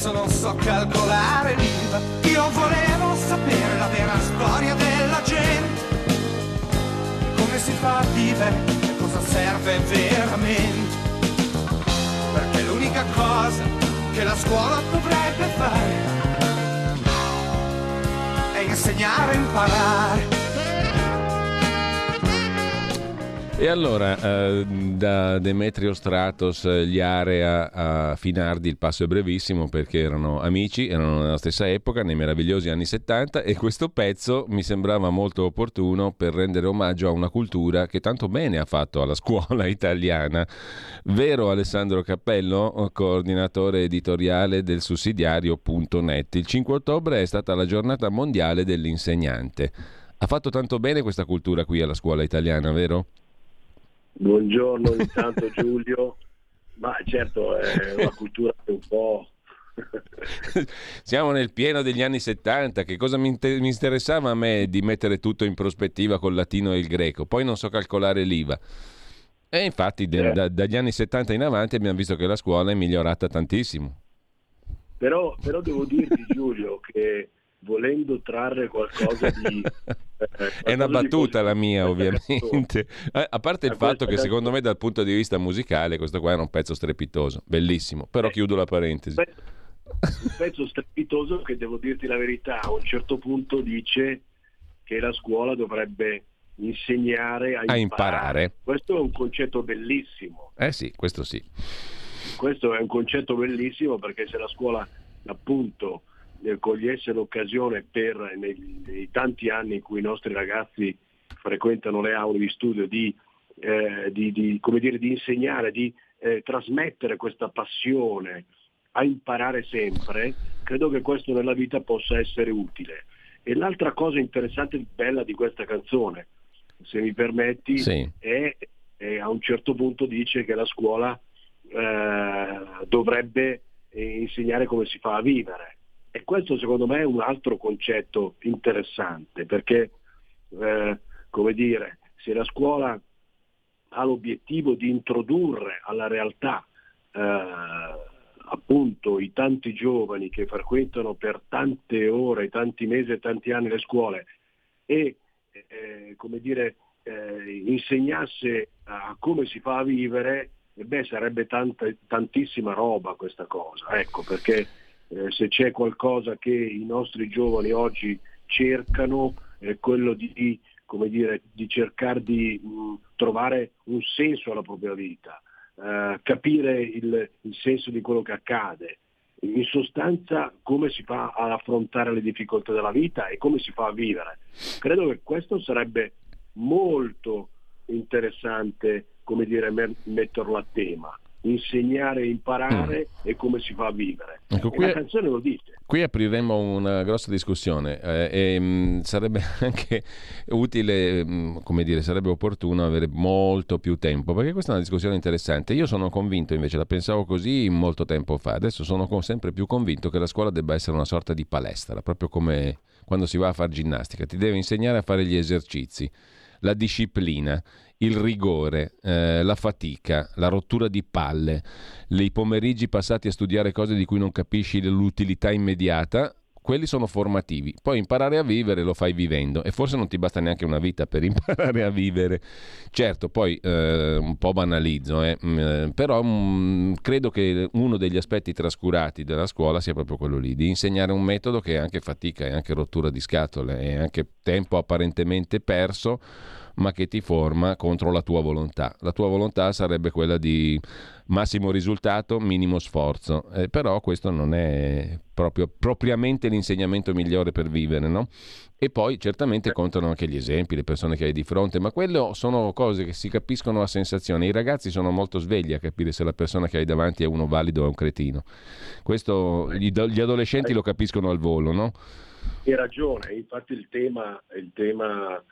Speaker 16: Adesso non so calcolare l'IVA. Io volevo sapere la vera storia della gente. Come si fa a vivere e cosa serve veramente. Perché l'unica cosa che la scuola dovrebbe fare è insegnare a imparare.
Speaker 1: E allora, eh, da Demetrio Stratos, gli Area a Finardi, il passo è brevissimo perché erano amici, erano nella stessa epoca, nei meravigliosi anni 70 e questo pezzo mi sembrava molto opportuno per rendere omaggio a una cultura che tanto bene ha fatto alla scuola [laughs] italiana. Vero Alessandro Cappello, coordinatore editoriale del sussidiario.net. Il 5 ottobre è stata la giornata mondiale dell'insegnante. Ha fatto tanto bene questa cultura qui alla scuola italiana, vero?
Speaker 17: Buongiorno intanto Giulio, ma certo è una cultura che un po'... [laughs]
Speaker 1: Siamo nel pieno degli anni 70, che cosa mi, inter- mi, interessava a me di mettere tutto in prospettiva col latino e il greco, poi non so calcolare l'IVA. E infatti de- eh. da- dagli anni 70 in avanti abbiamo visto che la scuola è migliorata tantissimo.
Speaker 17: Però, però devo dirti Giulio che volendo trarre qualcosa di... [laughs]
Speaker 1: Eh, è una battuta la mia ovviamente, eh, a parte il fatto che secondo me dal punto di vista musicale questo qua era un pezzo strepitoso, bellissimo, però eh, chiudo la parentesi.
Speaker 17: Un pezzo, un pezzo strepitoso che devo dirti la verità, a un certo punto dice che la scuola dovrebbe insegnare a,
Speaker 1: a imparare. imparare.
Speaker 17: Questo è un concetto bellissimo.
Speaker 1: Eh sì, questo sì.
Speaker 17: Questo è un concetto bellissimo perché se la scuola appunto eh, cogliesse l'occasione per, nei, nei, tanti anni in cui i nostri ragazzi frequentano le aule di studio, di, eh, di, di, dire, di insegnare, di eh, trasmettere questa passione a imparare sempre, credo che questo nella vita possa essere utile. E l'altra cosa interessante e bella di questa canzone, se mi permetti, sì. è, è, a un certo punto dice che la scuola eh, dovrebbe eh, insegnare come si fa a vivere. E questo secondo me è un altro concetto interessante, perché eh, come dire, se la scuola ha l'obiettivo di introdurre alla realtà eh, appunto i tanti giovani che frequentano per tante ore, tanti mesi e tanti anni le scuole e eh, come dire, eh, insegnasse a come si fa a vivere, beh, sarebbe tanta, tantissima roba questa cosa, ecco, perché eh, se c'è qualcosa che i nostri giovani oggi cercano è quello di, dire, di cercare di mh, trovare un senso alla propria vita, eh, capire il, il senso di quello che accade, in sostanza come si fa ad affrontare le difficoltà della vita e come si fa a vivere. Credo che questo sarebbe molto interessante come dire, metterlo a tema insegnare e imparare mm. e come si fa a vivere. Ecco, qui, la canzone lo dice.
Speaker 1: Qui apriremo una grossa discussione eh, e mh, mm, sarebbe [laughs] anche utile, mh, mm, come dire, sarebbe opportuno avere molto più tempo, perché questa è una discussione interessante. Io sono convinto, invece la pensavo così molto tempo fa, adesso sono sempre più convinto che la scuola debba essere una sorta di palestra, proprio come quando si va a fare ginnastica, ti deve insegnare a fare gli esercizi, la disciplina il rigore, eh, la fatica, la rottura di palle, i pomeriggi passati a studiare cose di cui non capisci l'utilità immediata, quelli sono formativi. Poi imparare a vivere lo fai vivendo e forse non ti basta neanche una vita per [laughs] imparare a vivere. Certo, poi eh, un po' banalizzo, eh, mm, eh, però mh, mm, credo che uno degli aspetti trascurati della scuola sia proprio quello lì, di insegnare un metodo che è anche fatica, è anche rottura di scatole, è anche tempo apparentemente perso ma che ti forma contro la tua volontà. La tua volontà sarebbe quella di massimo risultato, minimo sforzo, eh, però questo non è proprio, propriamente l'insegnamento migliore per vivere, no? E poi certamente contano anche gli esempi, le persone che hai di fronte, ma quello sono cose che si capiscono a sensazione. I ragazzi sono molto svegli a capire se la persona che hai davanti è uno valido o un cretino. Questo gli, gli adolescenti lo capiscono al volo, no?
Speaker 17: Hai ragione, infatti il tema, il tema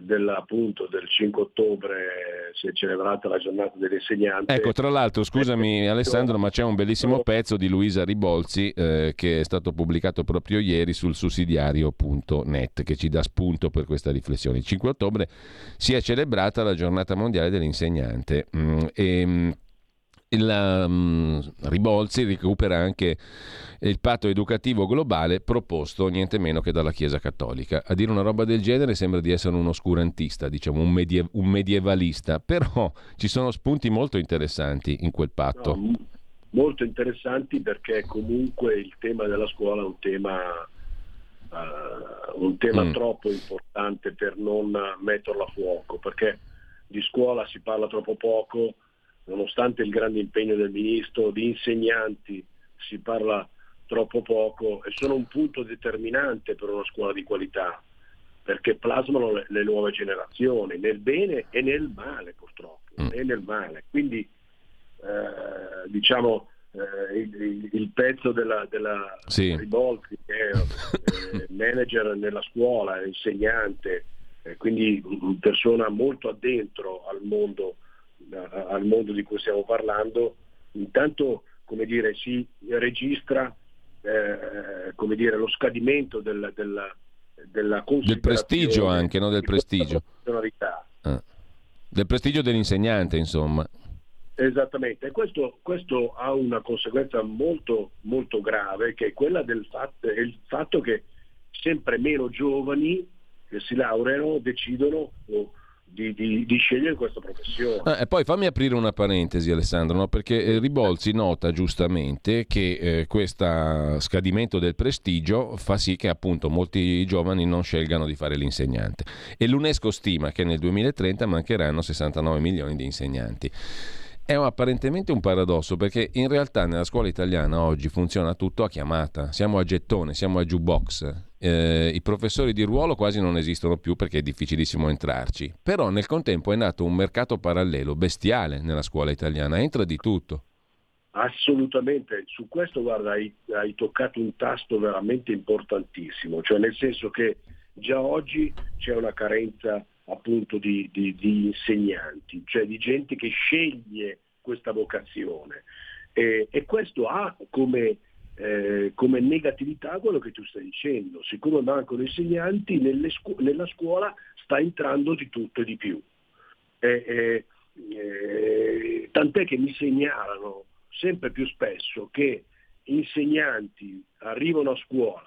Speaker 17: del, appunto, del 5 ottobre si è celebrata la giornata dell'insegnante.
Speaker 1: Ecco, tra l'altro, scusami Alessandro, ma c'è un bellissimo pezzo di Luisa Ribolzi eh, che è stato pubblicato proprio ieri sul sussidiario.net che ci dà spunto per questa riflessione. Il 5 ottobre si è celebrata la giornata mondiale dell'insegnante mm, e mm, la um, Ribolzi recupera anche il patto educativo globale proposto niente meno che dalla Chiesa Cattolica. A dire una roba del genere sembra di essere un oscurantista, diciamo un, medie- un medievalista, [laughs] però ci sono spunti molto interessanti in quel patto. No,
Speaker 17: molto interessanti perché comunque il tema della scuola è un tema, uh, un tema mm. troppo importante per non metterlo a fuoco, perché di scuola si parla troppo poco, nonostante il grande impegno del ministro, di insegnanti si parla troppo poco e sono un punto determinante per una scuola di qualità, perché plasmano le, le nuove generazioni, nel bene e nel male purtroppo, mm. e nel male. Quindi eh, diciamo eh, il, il, pezzo della, della
Speaker 1: sì.
Speaker 17: Ribolfi, che è eh, [laughs] manager nella scuola, insegnante, quindi persona molto addentro al mondo, al mondo di cui stiamo parlando, intanto come dire, si registra eh, come dire, lo scadimento del, del, della
Speaker 1: del prestigio anche, no? del prestigio. Ah. Del prestigio dell'insegnante, insomma.
Speaker 17: Esattamente, e questo, questo, ha una conseguenza molto, molto grave, che è quella del fatto, il fatto che sempre meno giovani che si laureano decidono oh, di, di, di, scegliere questa professione.
Speaker 1: Ah, e poi fammi aprire una parentesi Alessandro, no? perché eh, Ribolzi nota giustamente che eh, questo scadimento del prestigio fa sì che appunto molti giovani non scelgano di fare l'insegnante e l'UNESCO stima che nel 2030 mancheranno 69 milioni di insegnanti. È apparentemente un paradosso perché in realtà nella scuola italiana oggi funziona tutto a chiamata, siamo a gettone, siamo a jukebox. Eh, I professori di ruolo quasi non esistono più perché è difficilissimo entrarci, però nel contempo è nato un mercato parallelo bestiale nella scuola italiana, entra di tutto.
Speaker 17: Assolutamente, su questo guarda hai, hai toccato un tasto veramente importantissimo, cioè nel senso che già oggi c'è una carenza appunto di, di, di insegnanti, cioè di gente che sceglie questa vocazione. E, e questo ha come, eh, come, negatività quello che tu stai dicendo. Siccome mancano insegnanti, scu- nella scuola sta entrando di tutto e di più. E, e, tant'è che mi segnalano sempre più spesso che insegnanti arrivano a scuola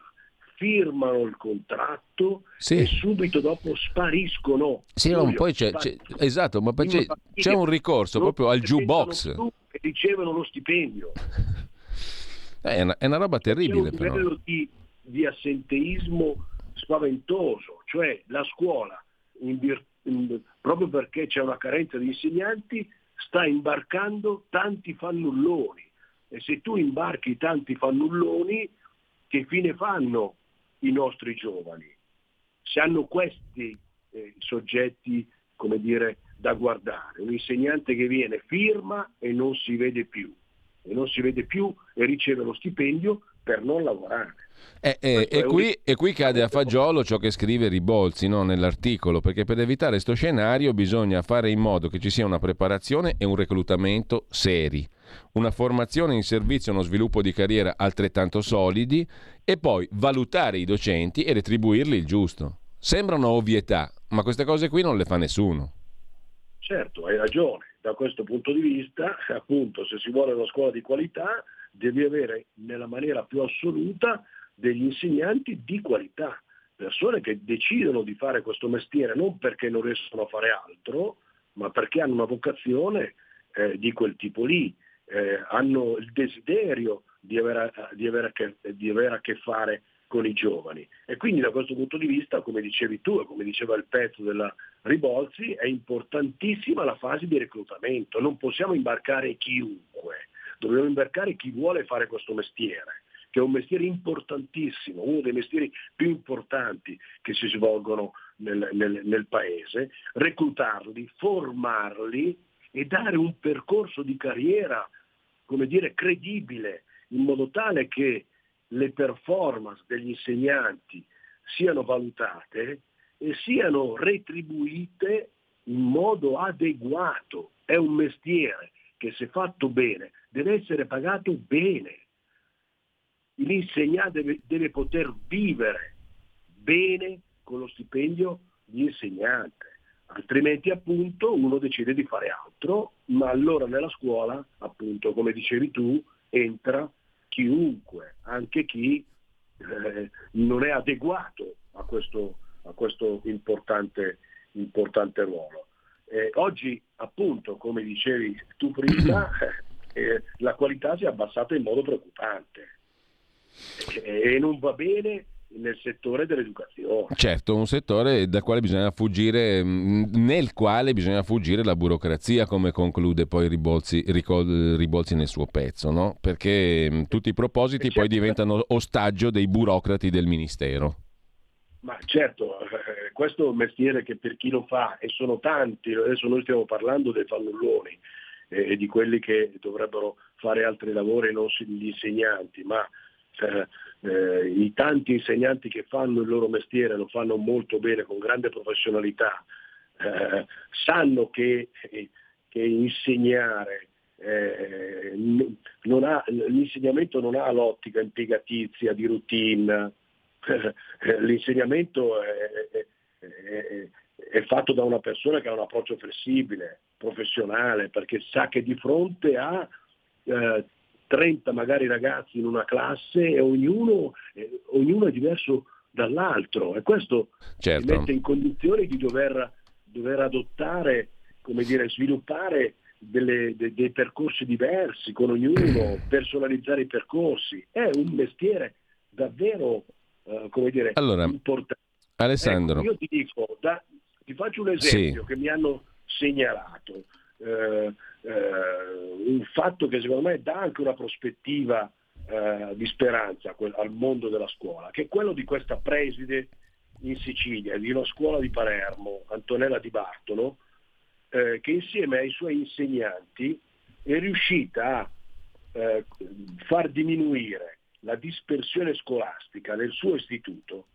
Speaker 17: firmano il contratto sì. e subito dopo spariscono.
Speaker 1: Sì, no, poi c'è, c'è, esatto, ma c'è, c'è un ricorso proprio al jukebox.
Speaker 17: Ricevono lo stipendio. [laughs]
Speaker 1: Eh, è, una, è una roba terribile.
Speaker 17: C'è un livello di, di, assenteismo spaventoso, cioè la scuola, in vir, in, proprio perché c'è una carenza di insegnanti, sta imbarcando tanti fannulloni. E se tu imbarchi tanti fannulloni, che fine fanno i nostri giovani. Se hanno questi eh, soggetti, come dire, da guardare, un insegnante che viene, firma e non si vede più, e non si vede più e riceve lo stipendio per non lavorare.
Speaker 1: Eh, eh, e, qui, e, qui, cade a fagiolo ciò che scrive Ribolzi no, nell'articolo, perché per evitare questo scenario bisogna fare in modo che ci sia una preparazione e un reclutamento seri una formazione in servizio e uno sviluppo di carriera altrettanto solidi e poi valutare i docenti e retribuirli il giusto. Sembrano ovvietà, ma queste cose qui non le fa nessuno.
Speaker 17: Certo, hai ragione. Da questo punto di vista, appunto, se si vuole una scuola di qualità, devi avere nella maniera più assoluta degli insegnanti di qualità, persone che decidono di fare questo mestiere non perché non riescono a fare altro, ma perché hanno una vocazione eh, di quel tipo lì eh, hanno il desiderio di avere, di, avere che, di avere, a che, fare con i giovani. E quindi da questo punto di vista, come dicevi tu e come diceva il pezzo della Ribolzi, è importantissima la fase di reclutamento. Non possiamo imbarcare chiunque, dobbiamo imbarcare chi vuole fare questo mestiere che è un mestiere importantissimo, uno dei mestieri più importanti che si svolgono nel, nel, nel paese, reclutarli, formarli e dare un percorso di carriera come dire, credibile, in modo tale che le performance degli insegnanti siano valutate e siano retribuite in modo adeguato. È un mestiere che se fatto bene deve essere pagato bene. L'insegnante deve, deve poter vivere bene con lo stipendio di insegnante altrimenti appunto uno decide di fare altro, ma allora nella scuola, appunto come dicevi tu, entra chiunque, anche chi eh, non è adeguato a questo, a questo importante, importante, ruolo. Eh, oggi appunto, come dicevi tu prima, [clears throat] eh, la qualità si è abbassata in modo preoccupante e non va bene nel settore dell'educazione.
Speaker 1: Certo, un settore dal quale bisogna fuggire, nel quale bisogna fuggire la burocrazia, come conclude poi Ribolzi, Ribolzi nel suo pezzo, no? perché tutti i propositi certo. poi diventano ostaggio dei burocrati del Ministero.
Speaker 17: Ma certo, eh, questo è un mestiere che per chi lo fa, e sono tanti, adesso noi stiamo parlando dei fannulloni eh, e di quelli che dovrebbero fare altri lavori, non gli insegnanti, ma eh, eh, i tanti insegnanti che fanno il loro mestiere lo fanno molto bene, con grande professionalità, eh, sanno che, che insegnare eh, ha, l'insegnamento non ha l'ottica impiegatizia di routine, l'insegnamento è, è, è, è, fatto da una persona che ha un approccio flessibile, professionale, perché sa che di fronte a eh, 30 magari ragazzi in una classe e ognuno, eh, ognuno è diverso dall'altro e questo certo. mette in condizione di dover, dover adottare, come dire, sviluppare delle, de, dei percorsi diversi con ognuno, [clears throat] personalizzare i percorsi. È un mestiere davvero uh, come dire,
Speaker 1: allora,
Speaker 17: importante.
Speaker 1: Alessandro.
Speaker 17: Ecco, io ti dico, da, ti faccio un esempio
Speaker 1: sì.
Speaker 17: che mi hanno segnalato. Eh, eh, un fatto che secondo me dà anche una prospettiva eh, di speranza al mondo della scuola, che è quello di questa preside in Sicilia, di una scuola di Palermo, Antonella Di Bartolo, eh, che insieme ai suoi insegnanti è riuscita a eh, far diminuire la dispersione scolastica nel suo istituto,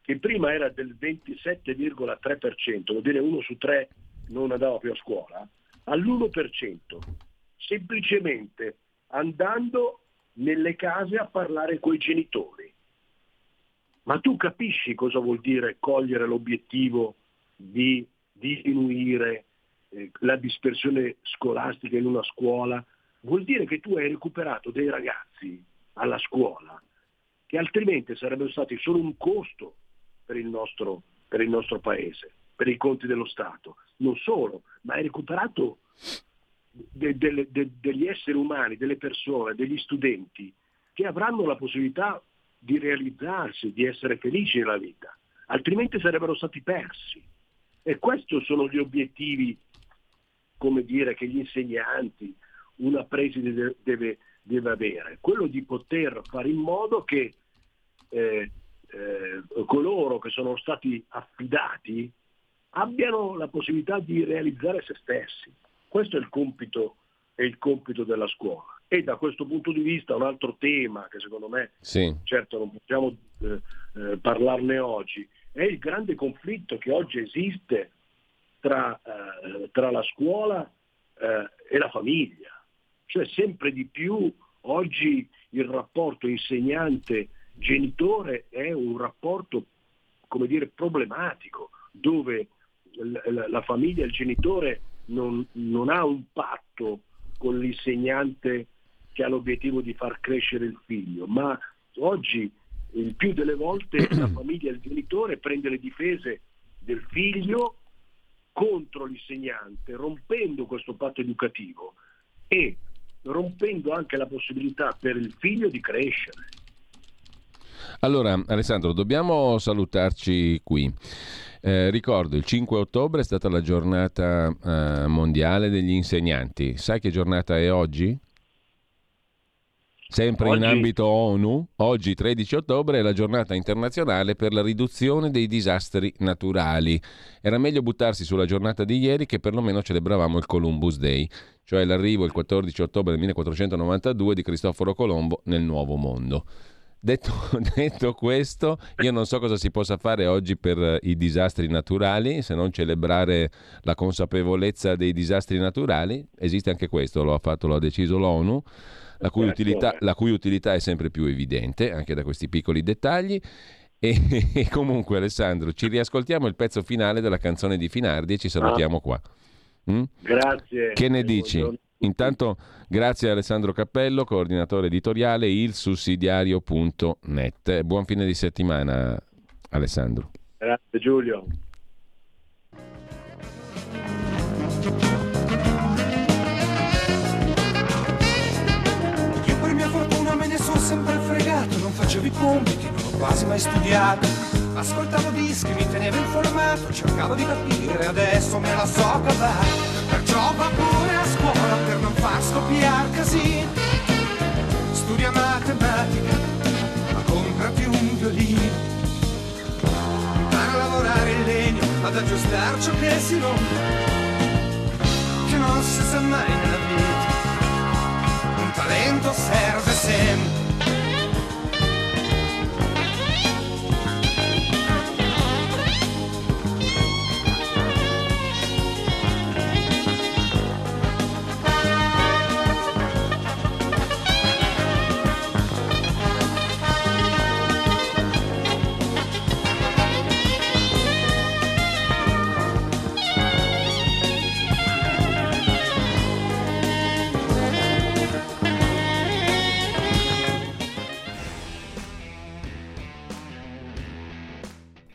Speaker 17: che prima era del 27,3%, vuol dire uno su tre non andava più a scuola, all'1%, semplicemente andando nelle case a parlare coi genitori. Ma tu capisci cosa vuol dire cogliere l'obiettivo di diminuire eh, la dispersione scolastica in una scuola? Vuol dire che tu hai recuperato dei ragazzi alla scuola che altrimenti sarebbero stati solo un costo per il nostro, per il nostro paese per i conti dello Stato. Non solo, ma hai recuperato de, de, de, degli esseri umani, delle persone, degli studenti che avranno la possibilità di realizzarsi, di essere felici nella vita, altrimenti sarebbero stati persi. E questi sono gli obiettivi, come dire, che gli insegnanti, una preside deve, deve avere, quello di poter fare in modo che eh, eh, coloro che sono stati affidati abbiano la possibilità di realizzare se stessi. Questo è il compito, è il compito della scuola. E da questo punto di vista un altro tema che secondo me,
Speaker 1: sì.
Speaker 17: certo non possiamo eh, eh, parlarne oggi, è il grande conflitto che oggi esiste tra, eh, tra la scuola eh, e la famiglia. Cioè sempre di più oggi il rapporto insegnante-genitore è un rapporto, come dire, problematico, dove la, famiglia, il genitore non, non ha un patto con l'insegnante che ha l'obiettivo di far crescere il figlio, ma oggi il più delle volte [clears throat] la famiglia e il genitore prende le difese del figlio contro l'insegnante, rompendo questo patto educativo e rompendo anche la possibilità per il figlio di crescere.
Speaker 1: Allora, Alessandro, dobbiamo salutarci qui. Eh, ricordo, il 5 ottobre è stata la giornata eh, mondiale degli insegnanti. Sai che giornata è oggi? Sempre oggi. in ambito ONU, oggi 13 ottobre è la giornata internazionale per la riduzione dei disastri naturali. Era meglio buttarsi sulla giornata di ieri che perlomeno celebravamo il Columbus Day, cioè l'arrivo il 14 ottobre del 1492 di Cristoforo Colombo nel Nuovo Mondo. Detto, [laughs] detto, questo, io non so cosa si possa fare oggi per eh, i disastri naturali, se non celebrare la consapevolezza dei disastri naturali. Esiste anche questo, lo ha fatto, lo ha deciso l'ONU, la cui, utilità, la cui utilità è sempre più evidente, anche da questi piccoli dettagli. E, [laughs] e, comunque Alessandro, ci riascoltiamo il pezzo finale della canzone di Finardi e ci salutiamo qua.
Speaker 17: Mm? Grazie.
Speaker 1: Che ne dici? Buongiorno. Intanto grazie a Alessandro Cappello, coordinatore editoriale ilsussidiario.net. Buon fine di settimana Alessandro.
Speaker 17: Grazie Giulio.
Speaker 16: Io per mia fortuna me ne sono sempre fregato, non facevo i compiti, non ho quasi mai studiato. Ascoltavo dischi, mi tenevo informato, cercavo di capire, adesso me la so cavare. Perciò va pure a scuola per non far scoppiare casini. Studia matematica, ma comprati un violino. Impara a lavorare il legno, ad aggiustare ciò che si rompe. Che non si sa mai nella vita. Un talento serve sempre.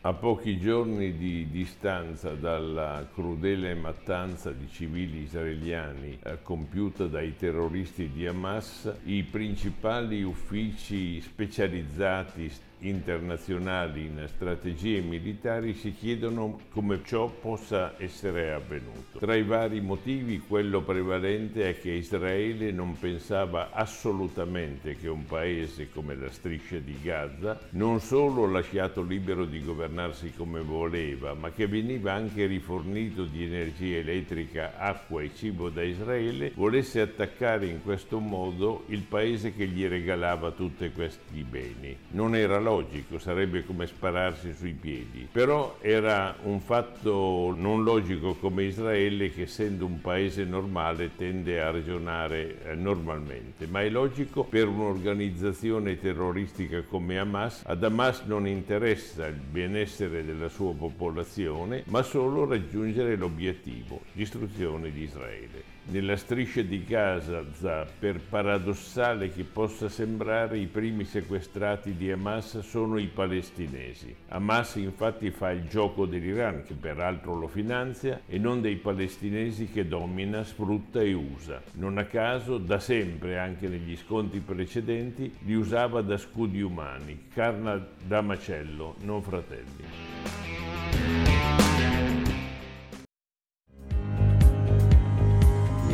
Speaker 18: A pochi giorni di distanza dalla crudele mattanza di civili israeliani eh, compiuta dai terroristi di Hamas, i principali uffici specializzati internazionali in strategie militari si chiedono come ciò possa essere avvenuto. Tra i vari motivi quello prevalente è che Israele non pensava assolutamente che un paese come la striscia di Gaza, non solo lasciato libero di governarsi come voleva, ma che veniva anche rifornito di energia elettrica, acqua e cibo da Israele, volesse attaccare in questo modo il paese che gli regalava tutti questi beni. Non era logico, sarebbe come spararsi sui piedi. Però era un fatto non logico come Israele che essendo un paese normale tende a ragionare eh, normalmente, ma è logico per un'organizzazione terroristica come Hamas. Ad Hamas non interessa il benessere della sua popolazione, ma solo raggiungere l'obiettivo, distruzione di Israele. Nella striscia di Gaza, per paradossale che possa sembrare, i primi sequestrati di Hamas sono i palestinesi. Hamas infatti fa il gioco dell'Iran, che peraltro lo finanzia, e non dei palestinesi che domina, sfrutta e usa. Non a caso, da sempre, anche negli scontri precedenti, li usava da scudi umani, carna da macello, non fratelli.